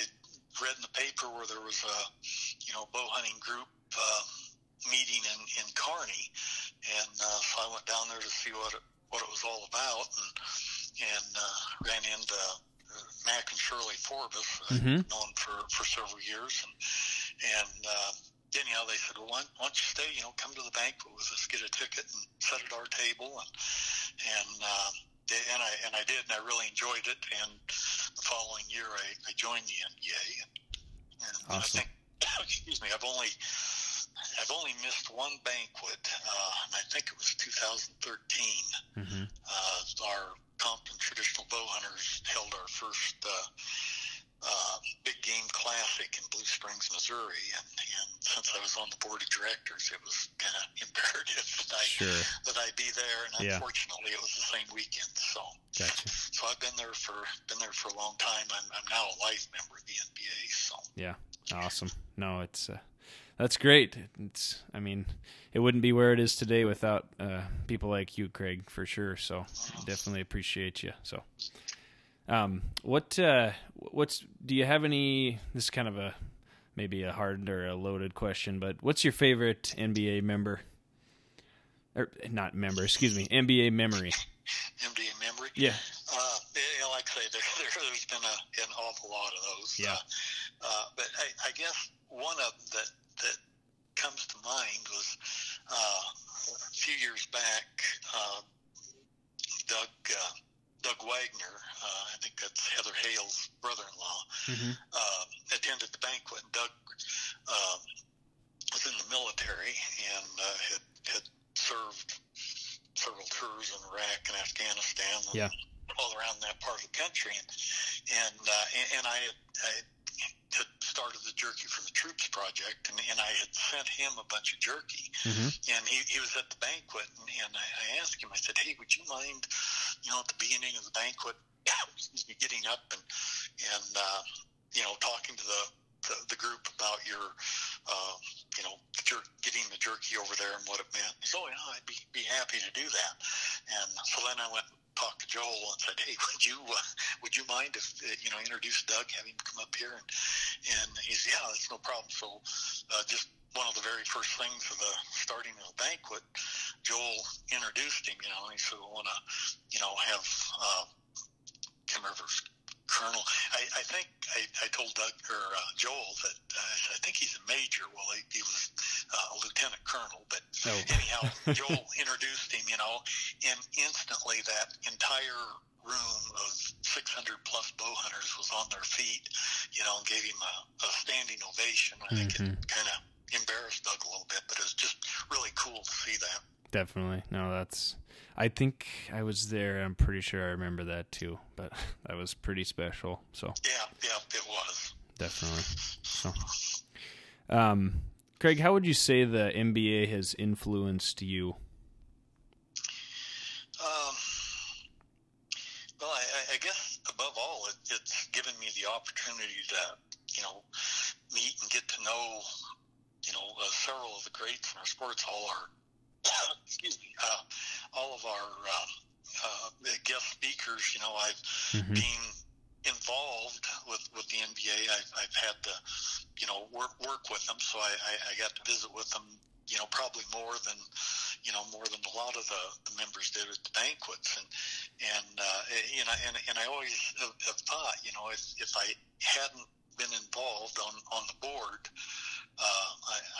read in the paper where there was a, you know, bow hunting group uh, meeting in in Kearney, and uh, so I went down there to see what it, what it was all about, and and uh, ran into uh, Mac and Shirley Forbes, I've Mhm. known for for several years, and and. Uh, anyhow, they said, "Well, why, why don't you stay? You know, come to the banquet with us, get a ticket, and sit at our table." And and um, and I and I did, and I really enjoyed it. And the following year, I, I joined the NBA. And, and I think, excuse me, I've only I've only missed one banquet, uh, and I think it was 2013. Mm-hmm. Uh, our Compton Traditional Bow Hunters held our first. Uh, uh, big game classic in Blue Springs, Missouri, and, and since I was on the board of directors, it was kind of imperative that I Sure. that I be there, and Yeah. unfortunately, it was the same weekend. So, Gotcha. so I've been there for been there for a long time. I'm, I'm now a life member of the NBA. So, Yeah. Awesome. No, it's uh, that's great. It's. I mean, it wouldn't be where it is today without uh, people like you, Craig, for sure. So, definitely appreciate you. So. Um, what uh, what's do you have any? This is kind of a maybe a hard or a loaded question, but what's your favorite NBA member? Or not member, excuse me, NBA memory. NBA memory. Yeah. Uh, yeah, like I say, there, there, there's been a, an awful lot of those. Yeah. Uh, uh, but I, I guess one of them that that comes to mind was uh, a few years back. Uh, Doug uh, Doug Wagner, uh, I think that's Heather Hale's brother-in-law, Mm-hmm. uh, attended the banquet. Doug um, was in the military and uh, had had served several tours in Iraq and Afghanistan, and Yeah. all around that part of the country. And and uh, and, and I, had, I had started the Jerky for the Troops project, and, and I had sent him a bunch of jerky. Mm-hmm. And he, he was at the banquet, and, and I, I asked him. I said, "Hey, would you mind, you know, at the beginning of the banquet, excuse me, getting up and and uh, you know, talking to the the, the group about your, uh, you know, jer- getting the jerky over there and what it meant?" He said, "Oh, yeah, I'd be be happy to do that." And so then I went talked to Joel and said, "Hey, would you uh, would you mind if uh, you know introduce Doug, have him come up here?" And and he's, "Yeah, that's no problem." So uh, just one of the very first things of the starting of the banquet, Joel introduced him, you know, and he said, I want to, you know, have, uh, it was Colonel. I, I think I, I told Doug or uh, Joel that uh, I think he's a major. Well, he, he was uh, a lieutenant colonel, but Oh. anyhow, Joel introduced him, you know, and instantly that entire room of 600 plus bow hunters was on their feet, you know, and gave him a, a standing ovation. I think Mhm. it kind of embarrassed Doug a little bit, but it was just really cool to see that. Definitely. No, that's. I think I was there. I'm pretty sure I remember that too. But that was pretty special. So Yeah, yeah, it was. definitely. So, um, Craig, how would you say the NBA has influenced you? Um, well, I, I- guess above all, it, it's given me the opportunity to, you know, meet and get to know, you know, uh, several of the greats in our sports. All our, excuse me, uh, all of our um, uh, guest speakers. You know, I've Mhm. being involved with with the NBA. I've, I've had to, you know, work work with them, so I, I, I got to visit with them. You know, probably more than, you know, more than a lot of the, the members did at the banquets, and and uh, you know, and and I always have, have thought, you know, if if I hadn't been involved on on the board, uh,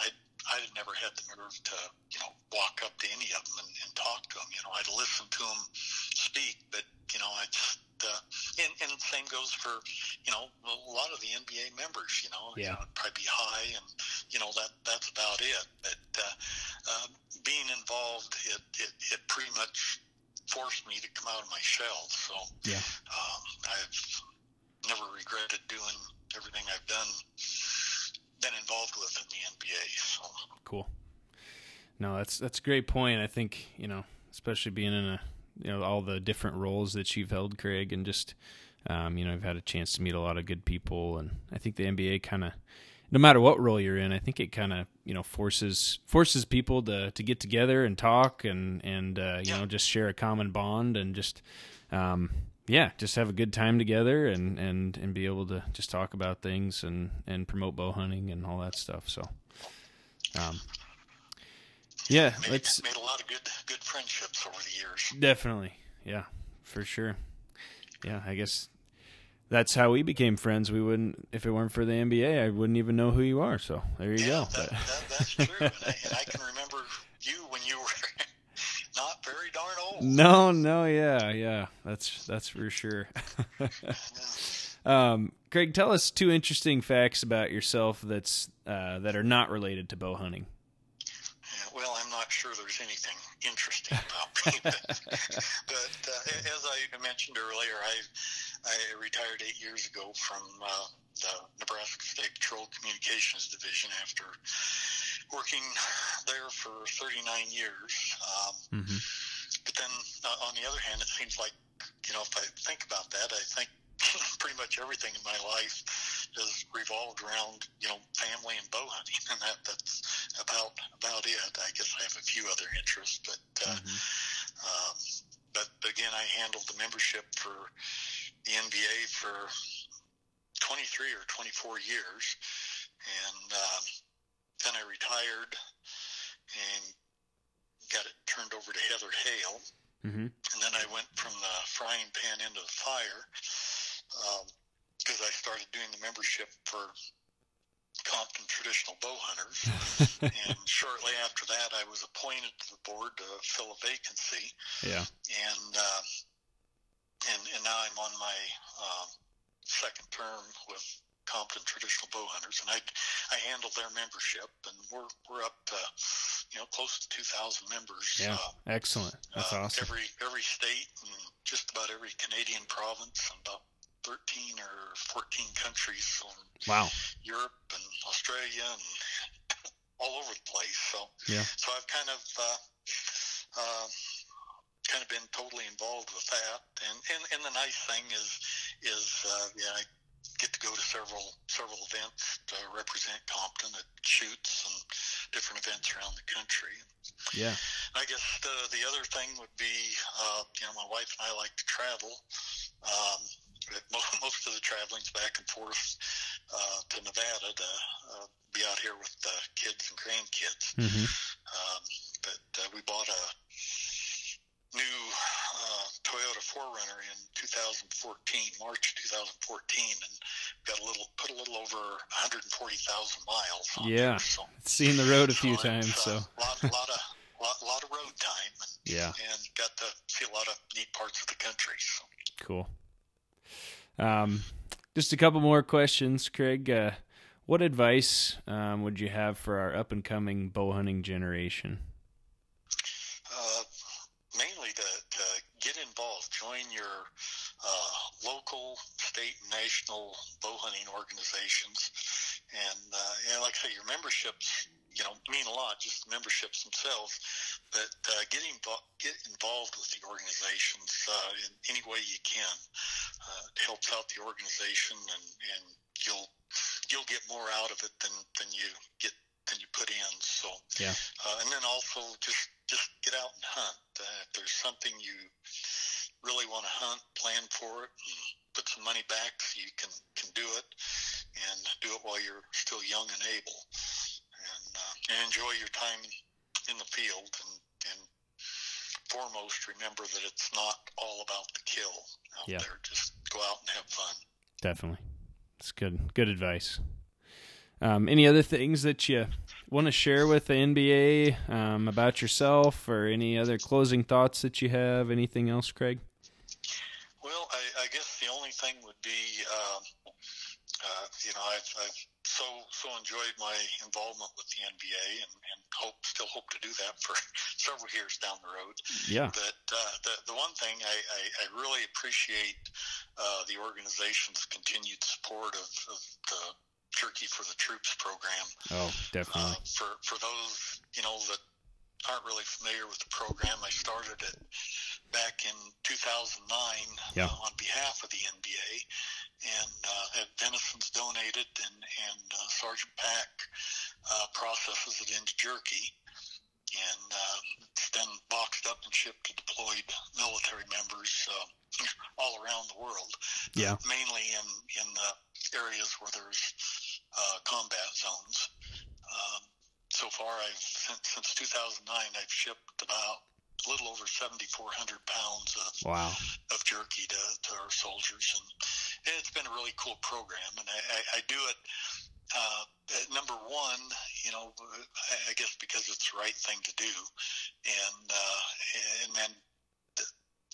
I, I I'd never had the nerve to, you know, walk up to any of them and, and talk to them. You know, I'd listen to them speak, but you know, I just uh, and and same goes for you know a lot of the NBA members. You know, Yeah. you know, it'd probably be high, and you know that that's about it. But uh, uh, being involved, it, it it pretty much forced me to come out of my shell. So Yeah. um, I've never regretted doing everything I've done been involved with in the NBA. So. Cool. No, that's that's a great point. I think you know, especially being in a you know all the different roles that you've held, Craig, and just um, you know, I've had a chance to meet a lot of good people, and I think the NBA kind of, no matter what role you're in, I think it kind of you know forces forces people to to get together and talk and and uh, you yeah. know just share a common bond and just um, yeah, just have a good time together and and and be able to just talk about things and and promote bow hunting and all that stuff. So. Um, yeah, made, let's made a lot of good good friendships over the years. Definitely, yeah, for sure. Yeah, I guess that's how we became friends. We wouldn't, if it weren't for the NBA, I wouldn't even know who you are. So there you yeah, go. That, that, that's true, and I, and I can remember you when you were not very darn. No, no, yeah, yeah, that's that's for sure. um, Craig, tell us two interesting facts about yourself that's uh, that are not related to bow hunting well, I'm not sure there's anything interesting about me. but, but uh, as I mentioned earlier, I I retired eight years ago from uh, the Nebraska State Patrol Communications Division after working there for 39 years. Um, mm-hmm. But then, uh, on the other hand, it seems like you know if I think about that, I think pretty much everything in my life has revolved around you know family and bow hunting, and that that's about about it. I guess I have a few other interests, but uh, mm-hmm. um, but again, I handled the membership for the NBA for 23 or 24 years, and um, then I retired and got it turned over to Heather Hale. Mm-hmm. And then I went from the frying pan into the fire. Um, because I started doing the membership for Compton Traditional Bow Hunters. and shortly after that, I was appointed to the board to fill a vacancy. Yeah. And uh, and and now I'm on my uh, second term with Compton Traditional Bow Hunters, and I I handle their membership, and we're we're up to you know close to 2,000 members. Yeah, uh, excellent. That's uh, awesome. Every every state and just about every Canadian province, and about 13 or 14 countries from wow. Europe and Australia and all over the place. So, yeah. so I've kind of, uh, uh, kind of been totally involved with that. And, and, and the nice thing is, is, uh, yeah, I get to go to several, several events to represent Compton at shoots and different events around the country. Yeah. I guess the, the other thing would be, uh, you know, my wife and I like to travel. Um, most of the traveling's back and forth uh, to Nevada to uh, be out here with the kids and grandkids. Mm-hmm. Um, but uh, we bought a new uh, Toyota 4Runner in 2014, March 2014, and got a little put a little over 140,000 miles. yeah, there, so, seen the road a few so times. Uh, so lot, lot of lot, lot of road time. And, yeah, and got to see a lot of neat parts of the country. So. Cool. Um, just a couple more questions, Craig. Uh, what advice um, would you have for our up and coming bow hunting generation? Uh, mainly to, to, get involved, join your uh, local, state, national bow hunting organizations, and, uh, and like I say, your memberships you know mean a lot, just memberships themselves. But uh, getting get involved with the organizations uh, in any way you can uh, helps out the organization, and, and you'll you'll get more out of it than than you get than you put in. So yeah, uh, and then also just just get out and hunt. Uh, if there's something you really want to hunt, plan for it, and put some money back so you can can do it, and do it while you're still young and able and enjoy your time in the field and, and foremost remember that it's not all about the kill out yeah. there. Just go out and have fun. Definitely. It's good good advice. Um, any other things that you want to share with the NBA um, about yourself or any other closing thoughts that you have? Anything else, Craig? Well, I, I guess the only thing would be, uh, uh, you know, I've, I've so enjoyed my involvement with the NBA and, and hope still hope to do that for several years down the road. Yeah. But uh, the the one thing I, I, I really appreciate uh, the organization's continued support of, of the Jerky for the Troops program. Oh, definitely. Uh, for for those you know that aren't really familiar with the program, I started it back in 2009 Yeah. uh, on behalf of the NBA, and uh, had venisons donated, and and uh, Sergeant Pack uh, processes it into jerky, and uh, it's then boxed up and shipped to deployed military members uh, all around the world. Yeah. mainly in in the areas where there's uh, combat zones. Um, so far, I've since, since 2009, I've shipped about a little over 7,400 pounds of Wow. of jerky to, to our soldiers, and, and it's been a really cool program. And I, I, I do it. Uh, number one, you know, I, guess because it's the right thing to do, and uh, and then the,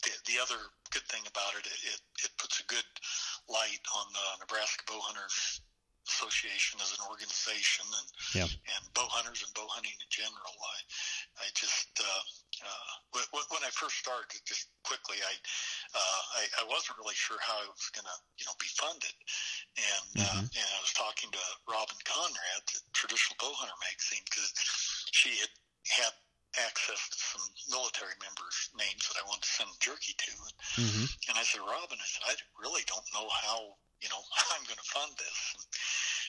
the the other good thing about it, it it puts a good light on the Nebraska Bowhunters Association as an organization, and Yeah. and bow hunters and bow hunting in general. I I just uh, uh, when, when I first started, just quickly, I, uh, I I wasn't really sure how I was gonna you know be funded, and uh, and I was talking to Robin Conrad, the Traditional Bow Hunter magazine, because she had had access to some military members' names that I wanted to send jerky to, and, hmm and I said, Robin, I said, I really don't know how, you know, I'm going to fund this. And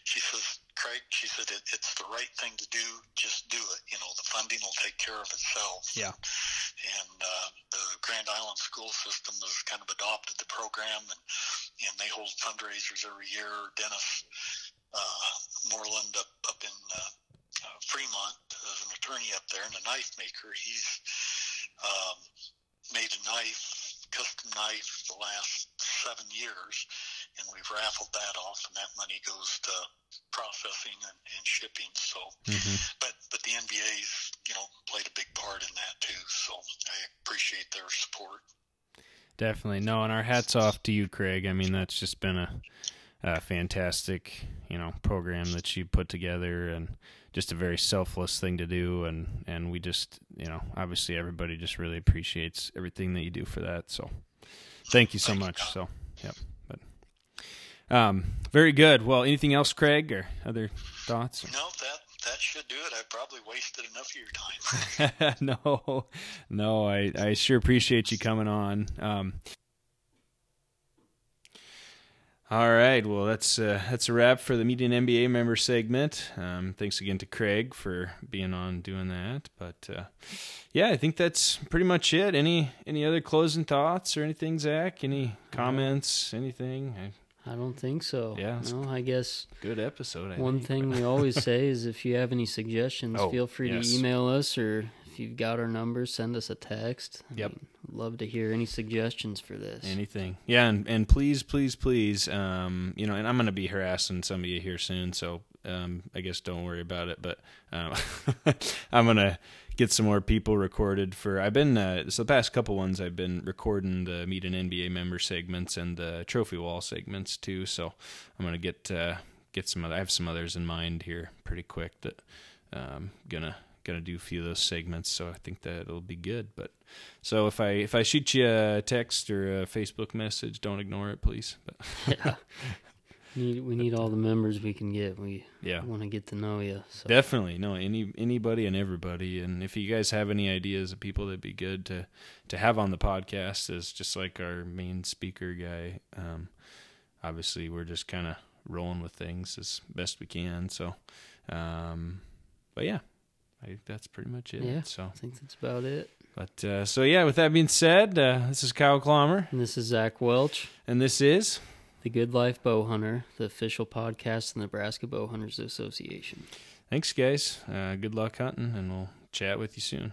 she says, Craig, she said, it, it's the right thing to do. Just do it. You know, the funding will take care of itself. Yeah. And uh, the Grand Island school system has kind of adopted the program, and, and they hold fundraisers every year. Dennis uh, Moreland up, up in uh, uh, Fremont as an attorney up there and a knife maker. He's um, made a knife, custom knife, the last seven years, and we've raffled that off, and that money goes to processing and, and shipping. So, hmm but but the NBA's you know played a big part in that too. So I appreciate their support. Definitely. No, and our hats off to you, Craig. I mean, that's just been a, a fantastic, you know, program that you put together and just a very selfless thing to do and and we just, you know, obviously everybody just really appreciates everything that you do for that. So, thank you so Thank much. Tom. So, yep. But um very good. Well, anything else, Craig, or other thoughts? No, that that should do it. I probably wasted enough of your time. no, no, I, I sure appreciate you coming on. Um, all right, well that's uh, that's a wrap for the Meeting NBA member segment. Um, thanks again to Craig for being on doing that. But uh, yeah, I think that's pretty much it. Any any other closing thoughts or anything, Zach? Any comments? Anything? I, I don't think so. Yeah, No, I guess good episode. I one think. thing we always say is if you have any suggestions, Oh, feel free yes. to email us or if you've got our number, send us a text. I Yep. mean, love to hear any suggestions for this. Anything. Yeah, and, and please, please, please, um, you know, and I'm going to be harassing some of you here soon, so um, I guess don't worry about it. But um, I'm going to get some more people recorded for. I've been, uh, so the past couple ones, I've been recording the Meet an NBA member segments and the Trophy Wall segments too. So I'm going to get, uh, get some other, I have some others in mind here pretty quick that um, gonna gonna do a few of those segments so i think that it'll be good but so if i if i shoot you a text or a facebook message don't ignore it please but yeah. Need, we need all the members we can get. We yeah want to get to know you. So. definitely no any anybody and everybody and if you guys have any ideas of people that'd be good to to have on the podcast as just like our main speaker guy um obviously we're just kind of rolling with things as best we can so um but yeah I think that's pretty much it. Yeah. So, I think that's about it. but uh, so yeah. With that being said, uh, this is Kyle Clommer, And this is Zach Welch, and this is the Good Life Bow Hunter, the official podcast of the Nebraska Bow Hunters Association. thanks, guys. Uh, good luck hunting, and we'll chat with you soon.